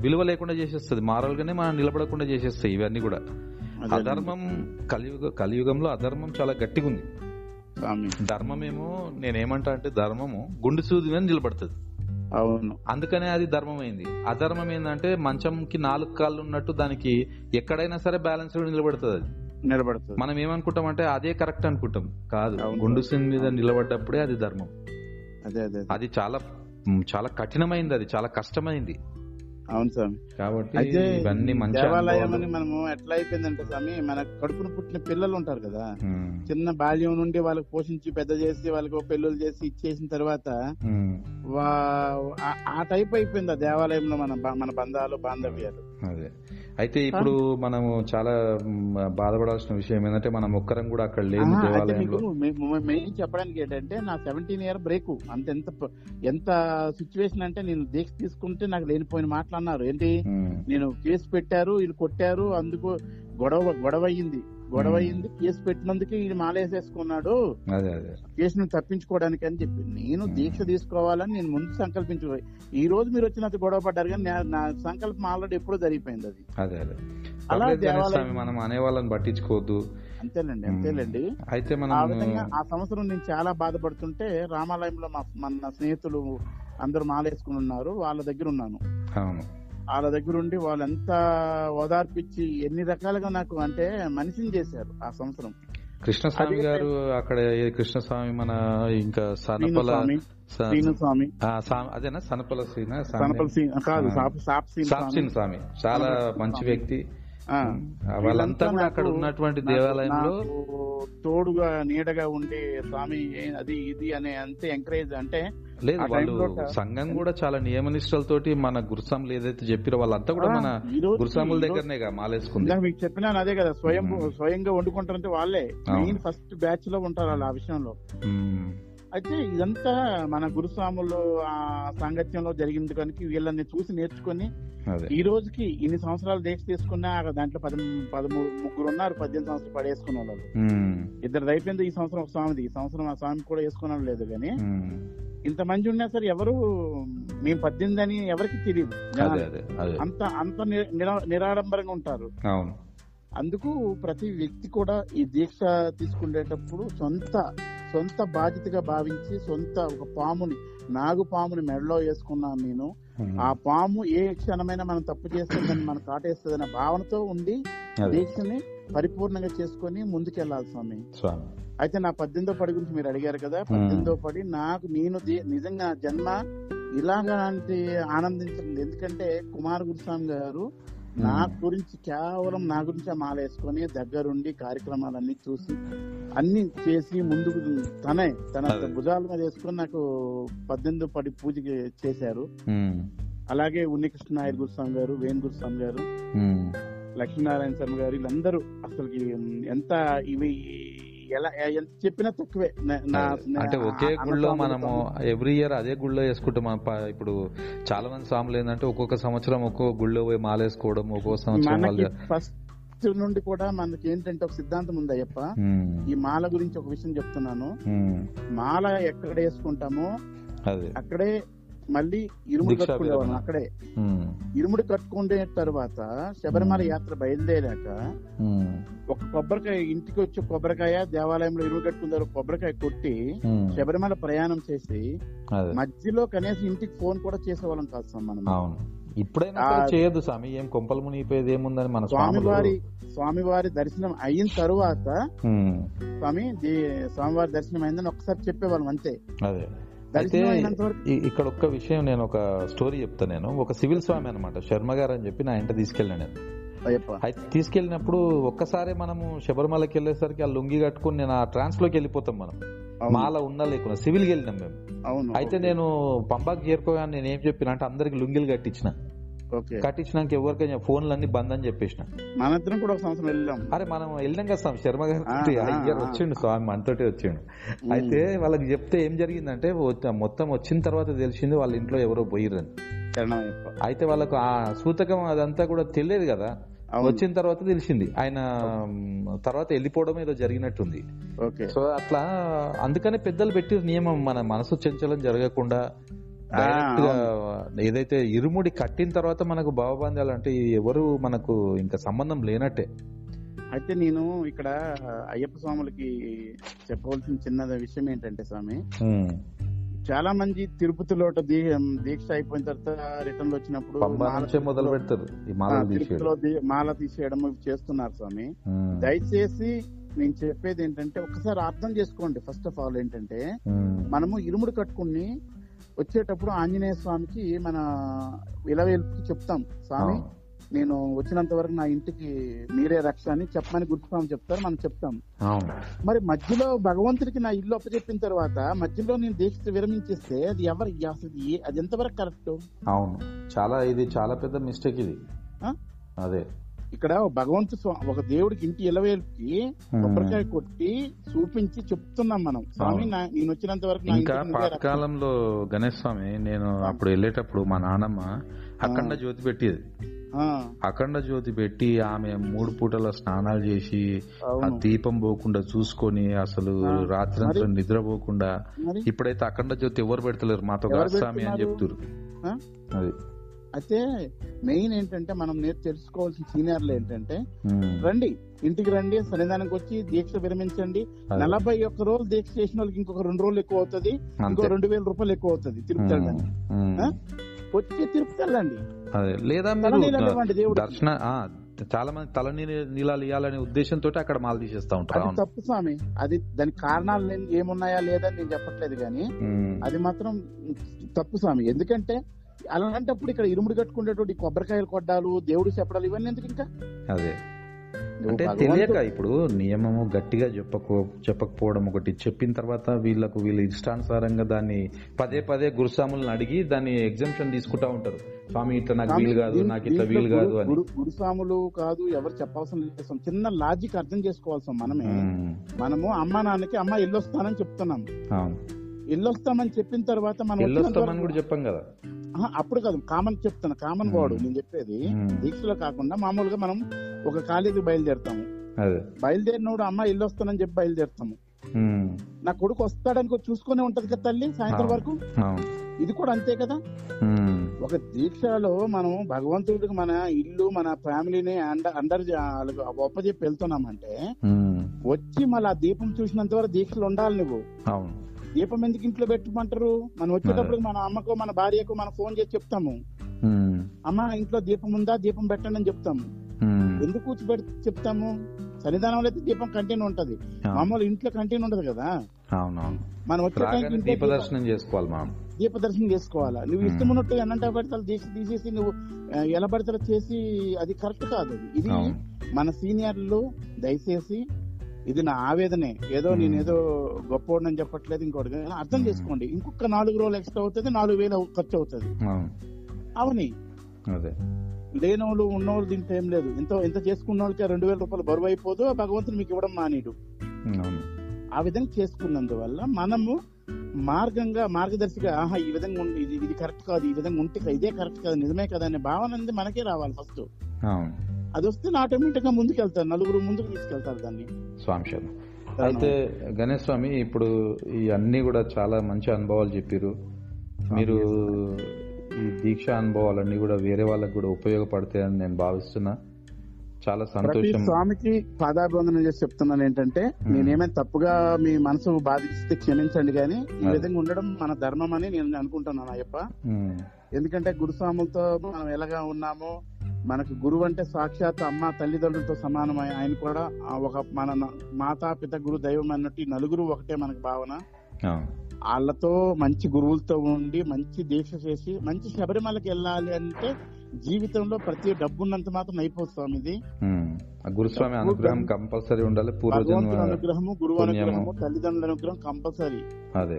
విలువ లేకుండా చేసేస్తుంది. మారల్ గానే మనం నిలబడకుండా చేసేస్తాయి ఇవన్నీ కూడా. అధర్మం కలియుగ కలియుగంలో అధర్మం చాలా గట్టిగా ఉంది ధర్మమేమో నేనేమంటా అంటే ధర్మము గుండు సూది మీద నిలబడుతుంది. అవును. అందుకనే అది ధర్మమైంది. అధర్మం ఏంటంటే మంచంకి నాలుగు కాళ్ళు ఉన్నట్టు దానికి ఎక్కడైనా సరే బ్యాలెన్స్ నిలబడుతుంది అది. నిలబడుతుంది. మనం ఏమనుకుంటాం అంటే అదే కరెక్ట్ అనుకుంటాం. కాదు. గుండు సింగ్ మీద నిలబడ్డప్పుడే అది ధర్మం. అదే అదే అదే. చాలా చాలా కఠినమైంది అది చాలా కష్టమైంది. అవును స్వామి. కాబట్టి అయితే ఇవన్నీ మంచి దేవాలయం. అని మనము ఎట్లా అయిపోయిందంటే స్వామి మన కడుపున పుట్టిన పిల్లలు ఉంటారు కదా. చిన్న బాల్యం నుండి వాళ్ళకి పోషించి పెద్ద చేసి వాళ్ళకి పెళ్ళిళ్ళు చేసి ఇచ్చేసిన తర్వాత ఆ- టైప్ అయిపోయింది ఆ దేవాలయంలో మన మన బంధాలు బాంధవ్యాలు. అదే. అయితే ఇప్పుడు మనము చాలా బాధపడాల్సిన విషయం ఏంటంటే మనం ఒక్కరం కూడా అక్కడ దేవాలయంలో. మె- మెయిన్ చెప్పడానికి ఏంటంటే నా సెవెంటీన్ ఇయర్ బ్రేక్ అంత ఎంత ఎంత సిచ్యువేషన్ అంటే నేను దీక్ష తీసుకుంటే నాకు లేనిపోయిన మాటలు అన్నారు. ఏంటి? నేను కేసు పెట్టారు వీళ్ళు కొట్టారు అందుకు గొడవ గొడవ అయ్యింది. గొడవ. అయ్యింది కేసు పెట్టినందుకు ఈయన మాలేసేసుకున్నాడు. అదే అదే కేసును తప్పించుకోవడానికి అని చెప్పి నేను. దీక్ష తీసుకోవాలని నేను ముందు సంకల్పించు ఈ రోజు మీరు వచ్చినంత గొడవ పడ్డారు కానీ నా- సంకల్పం ఆల్రెడీ ఎప్పుడో జరిగిపోయింది అది. అలా మనం పట్టించుకోవద్దు. అంతేలేండి అంతేలేండి. అయితే మనం ఆ విధంగా ఆ సంవత్సరం నేను చాలా బాధపడుతుంటే రామాలయంలో మా మన స్నేహితులు అందరూ మాలేసుకుని ఉన్నారు వాళ్ళ దగ్గర ఉన్నాను. అవును. వాళ్ళ దగ్గర ఉండి వాళ్ళు ఎంత ఓదార్పిచ్చి ఎన్ని రకాలుగా నాకు అంటే మనిషిని చేశారు ఆ సంవత్సరం. కృష్ణస్వామి గారు అక్కడ ఏ కృష్ణస్వామి మన ఇంకా సనపల స్వామి అదేనా? సనపల శ్రీనా సనపల్ సింగ్ కాదు స్వామి చాలా మంచి వ్యక్తి. వాళ్ళంతా కూడా అక్కడ ఉన్నటువంటి దేవాలయంలో తోడుగా నీడగా ఉండి స్వామి అది ఇది అనే అంతే ఎంకరేజ్ అంటే లేదు వాళ్ళు సంఘం కూడా చాలా నియమనిష్టలతోటి మన గురుస్వాములు ఏదైతే చెప్పారో వాళ్ళంతా కూడా మన రోజు- దగ్గరనే మాలేసుకుంది. మీకు చెప్పినాను అదే కదా స్వయం. స్వయంగా వండుకుంటారంటే వాళ్ళే. మెయిన్ ఫస్ట్ బ్యాచ్లో ఉంటారు వాళ్ళు ఆ విషయంలో. అయితే ఇదంతా మన గురుస్వాములు ఆ సాంగత్యంలో జరిగింది కనుక వీళ్ళని చూసి నేర్చుకొని ఈ రోజుకి ఇన్ని సంవత్సరాలు దీక్ష తీసుకున్నా దాంట్లో పది పదమూడు ముగ్గురు ఉన్నారు పద్దెనిమిది సంవత్సరాలు పడేసుకున్న వాళ్ళు. ఇద్దరు అయిపోయింది ఈ సంవత్సరం ఒక స్వామిది ఈ సంవత్సరం ఆ స్వామి కూడా వేసుకున్నాడు లేదు కానీ ఇంత మంది ఉన్నా సరే ఎవరు మేము పద్దెనిమిది అని ఎవరికి తెలియదు అంత అంత నిర- నిరా- నిరాడంబరంగా ఉంటారు. అందుకు ప్రతి వ్యక్తి కూడా ఈ దీక్ష తీసుకునేటప్పుడు సొంత సొంత బాధ్యతగా భావించి సొంత ఒక పాముని నాగు పాముని మెడలో వేసుకున్నాను నేను. ఆ పాము ఏ క్షణమైనా మనం తప్పు చేస్తుందని మనం కాటేస్తుందనే భావనతో ఉండి దీక్షని పరిపూర్ణంగా చేసుకొని ముందుకెళ్ళాలి స్వామి. అయితే నా పద్దెనిమిదో పడి గురించి మీరు అడిగారు కదా పద్దెనిమిదో పడి నాకు నేను నిజంగా జన్మ ఇలాగంటి ఆనందించలేదు ఎందుకంటే కుమార్ గురుస్వామి గారు నా గురించి కేవలం నా గురించి మాలేసుకొని దగ్గరుండి కార్యక్రమాలన్నీ చూసి అన్ని చేసి ముందుకు తనే తన. భుజాల మీద వేసుకొని నాకు పద్దెనిమిదో పడి పూజకి చేశారు. అలాగే ఉన్నికృష్ణ నాయుడు గురుస్వామి గారు వేణు గురుస్వామి గారు లక్ష్మీనారాయణ శర్మ గారు వీళ్ళందరూ అసలు ఎంత ఇవి ఎలా ఎంత చెప్పినా తక్కువే. అంటే ఒకే గుళ్ళో మనము ఎవ్రీ ఇయర్ అదే గుళ్ళో వేసుకుంటాం ఇప్పుడు చాలా మంది స్వాములు ఏంటంటే ఒక్కొక్క సంవత్సరం ఒక్కో గుళ్ళో పోయి మాలేసుకోవడం ఒక్కొక్క సంవత్సరం ఫస్ట్ నుండి కూడా మనకి ఏంటంటే ఒక సిద్ధాంతం ఉంది అయ్యప్ప. ఈ మాల గురించి ఒక విషయం చెప్తున్నాను. మాల ఎక్కడ వేసుకుంటామో అక్కడే మళ్ళీ ఇరుముడి కట్టుకునేవాళ్ళం. అక్కడే ఇరుముడి కట్టుకునే తర్వాత శబరిమల. యాత్ర బయలుదేరాక ఒక కొబ్బరికాయ ఇంటికి వచ్చి కొబ్బరికాయ దేవాలయంలో ఇరుము కట్టుకున్న కొబ్బరికాయ కొట్టి శబరిమల ప్రయాణం చేసి మధ్యలో కనీసం ఇంటికి ఫోన్ కూడా చేసేవాళ్ళం కాదు సార్ మనం. ఇప్పుడైనా చేయొద్దు స్వామి. ఏం కొంపలు మునిగిపోయేది ఏముందని మన స్వామివారి స్వామివారి దర్శనం అయిన తరువాత స్వామి స్వామివారి దర్శనం అయిందని ఒకసారి చెప్పేవాళ్ళం అంతే. అదే. అయితే ఇక్కడ ఒక్క విషయం నేను ఒక స్టోరీ చెప్తా నేను. ఒక సివిల్ స్వామి అనమాట శర్మ గారు అని చెప్పి నా ఇంట తీసుకెళ్ళాను నేను. అయితే తీసుకెళ్ళినప్పుడు ఒక్కసారి మనము శబరిమలకి వెళ్ళేసరికి ఆ లుంగి కట్టుకుని నేను ఆ ట్రాన్స్లోకి వెళ్ళిపోతాం మనం. మాల ఉన్నా లేకున్నా సివిల్కి వెళ్ళినాం మేము. అయితే నేను పంబాకి చేరుకోగానే నేను ఏం చెప్పిన అంటే అందరికి లుంగిలు కట్టించిన. కట్టించినాక ఎవరికైనా ఫోన్లు అన్ని బంద్ అని చెప్పేసిన. మన ఇద్దరం కూడా ఒక సంవత్సరం వెళ్ళాం. అరే మనం వెళ్ళాం కదా స్వామి. శర్మ గారు అయ్యర్. వచ్చిండు స్వామి మనతోటి వచ్చిండు. అయితే వాళ్ళకి చెప్తే ఏం జరిగిందంటే మొత్తం- వచ్చిన తర్వాత తెలిసింది వాళ్ళ ఇంట్లో ఎవరో అయ్యప్ప అయితే వాళ్ళకు ఆ సూతకం అదంతా కూడా తెలియదు కదా. వచ్చిన తర్వాత తెలిసింది. ఆయన తర్వాత వెళ్ళిపోవడం ఏదో జరిగినట్టుంది. సో అట్లా అందుకనే పెద్దలు పెట్టిన నియమం మన మనసు చంచలం జరగకుండా. ఏదైతే ఇరుముడి కట్టిన తర్వాత మనకు భావబంధాలు అంటే ఎవరు మనకు ఇంకా సంబంధం లేనట్టే. అయితే నేను ఇక్కడ అయ్యప్ప స్వాములకి చెప్పవలసిన చిన్న విషయం ఏంటంటే స్వామి చాలా మంది తిరుపతిలో దీ- దీక్ష అయిపోయిన తర్వాత రిటర్న్ వచ్చినప్పుడు మొదలు పెడతారు తిరుపతిలో మాల తీసేయడం చేస్తున్నారు స్వామి. దయచేసి నేను చెప్పేది ఏంటంటే ఒకసారి అర్థం చేసుకోండి. ఫస్ట్ ఆఫ్ ఆల్ ఏంటంటే మనము ఇరుముడు కట్టుకుని వచ్చేటప్పుడు ఆంజనేయ స్వామికి మన ఇలవేల్పుకి చెప్తాం స్వామి. నేను వచ్చినంత వరకు నా ఇంటికి మీరే రక్ష అని చెప్పమని గుర్తుస్వామి చెప్తారు మనం చెప్తాం. మరి మధ్యలో భగవంతుడికి నా ఇల్లు అప్పచెప్పిన తర్వాత మధ్యలో నేను దీక్ష విరమించేస్తే అది ఎవరు అసలు అది ఎంతవరకు కరెక్ట్? అవును. చాలా ఇది చాలా పెద్ద మిస్టేక్ ఇది? అదే. ఇక్కడ భగవంతు ఒక దేవుడికి ఇంటి ఇలవేల్పుకి ఉమ్. కొబ్బరికాయ కొట్టి చూపించి చెప్తున్నాం మనం. స్వామి నేను వచ్చినంత వరకు ఇంకా. పాతకాలంలో గణేష్ స్వామి నేను అప్పుడు వెళ్ళేటప్పుడు మా నాన్నమ్మ అఖండ జ్యోతి పెట్టేది. అఖండ జ్యోతి పెట్టి ఆమె మూడు పూటల స్నానాలు చేసి ఆ దీపం పోకుండా చూసుకొని అసలు మరి? నిద్రపోకుండా మరి? ఇప్పుడైతే అఖండ జ్యోతి ఎవరు పెడతలేరు? మాతో స్వామి అని? చెప్తున్నారు? అది. అయితే మెయిన్ ఏంటంటే మనం నేర్చు తెలుసుకోవాల్సిన సీనియర్లు ఏంటంటే రండి ఇంటికి రండి సన్నిధానానికి వచ్చి దీక్ష విరమించండి. నలభై ఒక్క రోజులు దీక్ష చేసిన వాళ్ళకి ఇంకొక రెండు రోజులు ఎక్కువ అవుతుంది ఇంకో రెండు వేల రూపాయలు ఎక్కువ అవుతుంది తిరుపతి? వచ్చి తిరుపతి వెళ్ళండి. లేదా. దర్శన చాలా మంది తల నీళ్ళు- నీళ్ళాలు ఇవ్వాలనే ఉద్దేశంతో అక్కడ మాల తీసేస్తా ఉంటారు. తప్పు స్వామి. అది దానికి కారణాలు ఏమున్నాయా లేదా నేను చెప్పట్లేదు కానీ అది మాత్రం తప్పు స్వామి. ఎందుకంటే అలాంటప్పుడు ఇక్కడ ఇరుముడు కట్టుకునేటువంటి కొబ్బరికాయలు కొట్టాలు దేవుడు చెప్పడాలు ఇవన్నీ ఎందుకు ఇంకా? అదే. అంటే తెలియక ఇప్పుడు నియమము గట్టిగా చెప్పకో చెప్పకపోవడం ఒకటి. చెప్పిన తర్వాత వీళ్ళకు వీళ్ళ ఇష్టానుసారంగా దాన్ని పదే పదే గురుస్వాములను అడిగి దాన్ని ఎగ్జామ్షన్ తీసుకుంటా ఉంటారు. స్వామి ఇట్లా నాకు వీలు కాదు నాకు ఇట్లా వీలు కాదు అని. గురు- గురుస్వాములు కాదు ఎవరు చెప్పాల్సిన లేదు. చిన్న లాజిక్ అర్థం చేసుకోవాల్సిన మనమే. మనము అమ్మ నాన్నకి అమ్మ ఎల్లొస్తానని చెప్తున్నాం. అవును. ఎల్లొస్తామని చెప్పిన తర్వాత మనం వెళ్ళొస్తామని వరకు- కూడా చెప్పాం కదా. అప్పుడు కాదు కామన్ చెప్తాను కామన్ వాడు. నేను చెప్పేది. దీక్షలో కాకుండా మామూలుగా మనం ఒక కాలేజీ బయలుదేరుతాము. బయలుదేరినోడు అమ్మ ఇల్లు వస్తానని చెప్పి బయలుదేరుతాము. నా కొడుకు వస్తాడని చూసుకునే ఉంటది కదా తల్లి సాయంత్రం. వరకు? ఇది కూడా అంతే కదా? ఒక దీక్షలో మనం భగవంతుడికి మన ఇల్లు మన ఫ్యామిలీని అండ అండర్ ఒప్పజెప్పి వెళ్తున్నామంటే వచ్చి మళ్ళీ ఆ దీపం చూసినంత వరకు దీక్షలు ఉండాలి నువ్వు. దీపం ఎందుకు ఇంట్లో పెట్టమంటారు మనం వచ్చేటప్పుడు మన అమ్మకు మన భార్యకు మన ఫోన్ చేసి చెప్తాము. అమ్మ ఇంట్లో దీపం ఉందా? దీపం పెట్టండి అని చెప్తాము. ఎందుకు కూర్చోబెట్టి చెప్తాము? సన్నిధానంలో అయితే దీపం కంటిన్యూ ఉంటది. మామూలు ఇంట్లో కంటిన్యూ ఉండదు కదా. మనం వచ్చే దీపదర్శనం చేసుకోవాలి మనం దీప దర్శనం చేసుకోవాలా? నువ్వు. ఇష్టం ఉన్నట్టు ఎన్నంటే పడతారు దీక్ష తీసేసి నువ్వు ఎలా పడతారో చేసి అది కరెక్ట్ కాదు. ఇది మన సీనియర్లు దయచేసి ఇది నా ఆవేదనే. ఏదో మ్మ్. నేను ఏదో గొప్పవాడిని చెప్పట్లేదు ఇంకోటి. అర్థం. చేసుకోండి. ఇంకొక నాలుగు రోజులు ఎక్స్ట్రా అవుతుంది నాలుగు వేలు ఖర్చు అవుతుంది. అవును. లేనోళ్ళు ఉన్నోళ్ళు దీంట్లో ఏం లేదు. ఇంత ఇంత చేసుకున్న వాళ్ళకి రెండు వేల రూపాయలు బరువు అయిపోదు ఆ భగవంతుడు మీకు ఇవ్వడం మానేడు. ఆ విధంగా చేసుకున్నందువల్ల మనము మార్గంగా మార్గదర్శిగా ఆహా ఈ విధంగా ఉంది ఇది ఇది కరెక్ట్ కాదు ఈ విధంగా ఉంటే ఇదే కరెక్ట్ కాదు నిజమే కదా అనే భావన అనేది మనకే రావాలి ఫస్ట్. అది వస్తే ఆటోమేటిక్గా ముందుకు వెళ్తారు నలుగురు ముందుకు తీసుకెళ్తారు దాన్ని. స్వామి అయితే గణేష్ స్వామి ఇప్పుడు ఈ అన్ని కూడా చాలా మంచి అనుభవాలు చెప్పారు మీరు ఈ దీక్ష అనుభవాలన్నీ కూడా వేరే వాళ్ళకి కూడా ఉపయోగపడతాయని నేను భావిస్తున్నా. చాలా సంతోషం. స్వామికి పాదాభివందనం చేసి చెప్తున్నాను ఏంటంటే నేనేమైనా తప్పుగా మీ మనసు బాధిస్తే క్షమించండి కానీ ఈ. విధంగా ఉండడం మన ధర్మం అని నేను అనుకుంటున్నాను అయ్యప్ప. ఎందుకంటే గురుస్వాములతో మనం ఎలాగా ఉన్నామో మనకు గురువు అంటే సాక్షాత్ అమ్మ తల్లిదండ్రులతో సమానం ఆయన కూడా ఒక మన మాతా పిత గురు దైవం అన్నట్టు నలుగురు ఒకటే మనకు భావన. వాళ్ళతో మంచి గురువులతో ఉండి మంచి దీక్ష చేసి మంచి శబరిమలకి వెళ్ళాలి అంటే జీవితంలో ప్రతి డబ్బున్నంత మాత్రం అయిపోతాం ఇది ఉమ్, ఆ గురుస్వామి అనుగ్రహం కంపల్సరీ ఉండాలి. పూర్వజన్మ అనుగ్రహము గురువు. అనుగ్రహము తల్లిదండ్రుల అనుగ్రహం కంపల్సరీ. అదే.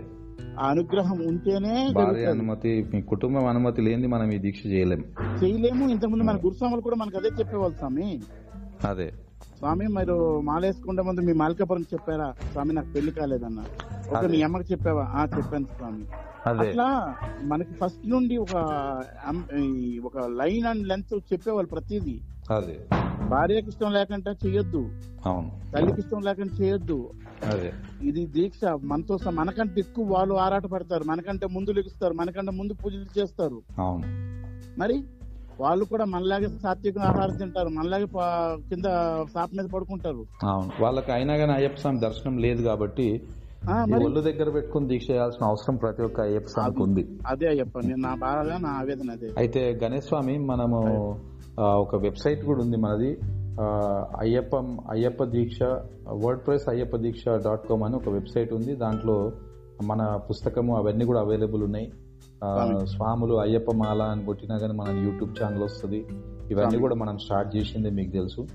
అనుగ్రహం ఉంటేనే భార్య. అనుమతి మీ కుటుంబం అనుమతి లేని మనం ఈ దీక్ష చేయలేం. చేయలేము. ఇంతకుముందు మన గురుస్వాములు కూడా మనకు అదే చెప్పేవాళ్ళు స్వామి. అదే. స్వామి మీరు మాలేసుకుంటే ముందు మీ మాలికాపురం చెప్పారా? స్వామి నాకు పెళ్ళి కాలేదన్న. ఒక. మీ అమ్మకి చెప్పావా? ఆ చెప్పాను స్వామి. అట్లా మనకి ఫస్ట్ నుండి ఒక ఒక లైన్ అండ్ లెంత్ చెప్పేవాళ్ళు ప్రతిదీ. అదే. భార్యకి ఇష్టం లేకుండా చేయొద్దు. అవును. తల్లికి ఇష్టం లేకుండా చేయొద్దు. ఇది దీక్ష. మనతో మనకంటే ఎక్కువ వాళ్ళు ఆరాట పడతారు మనకంటే ముందు లెగుస్తారు. మనకంటే ముందు పూజలు చేస్తారు. అవును. మరి వాళ్ళు కూడా మనలాగే సాత్విక ఆహారం తింటారు. మనలాగే కింద సాప్ మీద పడుకుంటారు. అవును. వాళ్ళకి అయినా కానీ అయ్యప్ప స్వామి దర్శనం లేదు కాబట్టి ఒళ్ళు దగ్గర పెట్టుకుని దీక్ష చేయాల్సిన అవసరం ప్రతి ఒక్క అయ్యప్ప స్వామికి ఉంది. అదే అయ్యప్ప. నేను నా బాధ నా ఆవేదన అదే. అయితే గణేష్ స్వామి మనము ఒక వెబ్సైట్ కూడా ఉంది మనది. Ayyappa Ayyappa Deeksha WordPress Ayyappa Deeksha dot com అని ఒక వెబ్సైట్ ఉంది. దాంట్లో మన పుస్తకము అవన్నీ కూడా అవైలబుల్ ఉన్నాయి. స్వాములు అయ్యప్ప మాల అని కొట్టినా కానీ మన యూట్యూబ్ ఛానల్ వస్తుంది. ఇవన్నీ కూడా మనం స్టార్ట్ చేసిందే మీకు తెలుసు.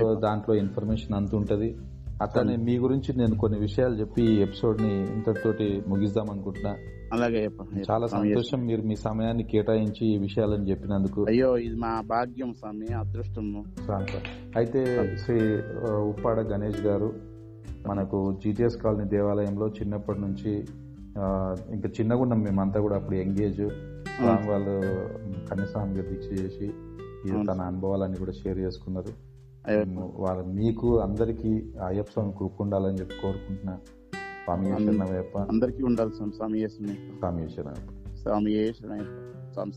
సో దాంట్లో ఇన్ఫర్మేషన్ అంత ఉంటది. అట్లనే మీ గురించి నేను కొన్ని విషయాలు చెప్పి ఈ ఎపిసోడ్ని ఇంతటితోటి ముగిద్దాం అనుకుంటున్నా. అలాగే చాలా సంతోషం మీరు మీ సమయాన్ని కేటాయించి ఈ విషయాలను చెప్పినందుకు. అయ్యో ఇది మా భాగ్యం స్వామి అదృష్టము. శాంత. అయితే శ్రీ ఉప్పాడ గణేష్ గారు మనకు జీటీఎస్ కాలనీ దేవాలయంలో చిన్నప్పటి నుంచి ఇంకా చిన్నగా ఉన్నాం మేమంతా కూడా అప్పుడు ఎంగేజ్ వాళ్ళు కన్యస్వామి గారు దీక్ష చేసి తన అనుభవాలన్నీ కూడా షేర్ చేసుకున్నారు. వాళ్ళ మీకు అందరికీ అయ్యప్ప స్వామి ఉండాలని చెప్పి కోరుకుంటున్నా. స్వామి శరణయ్యప్ప అందరికీ ఉండాలి స్వామి స్వామి యేసుని స్వామి శరణయ్యప్ప స్వామి యేసుని స్వామి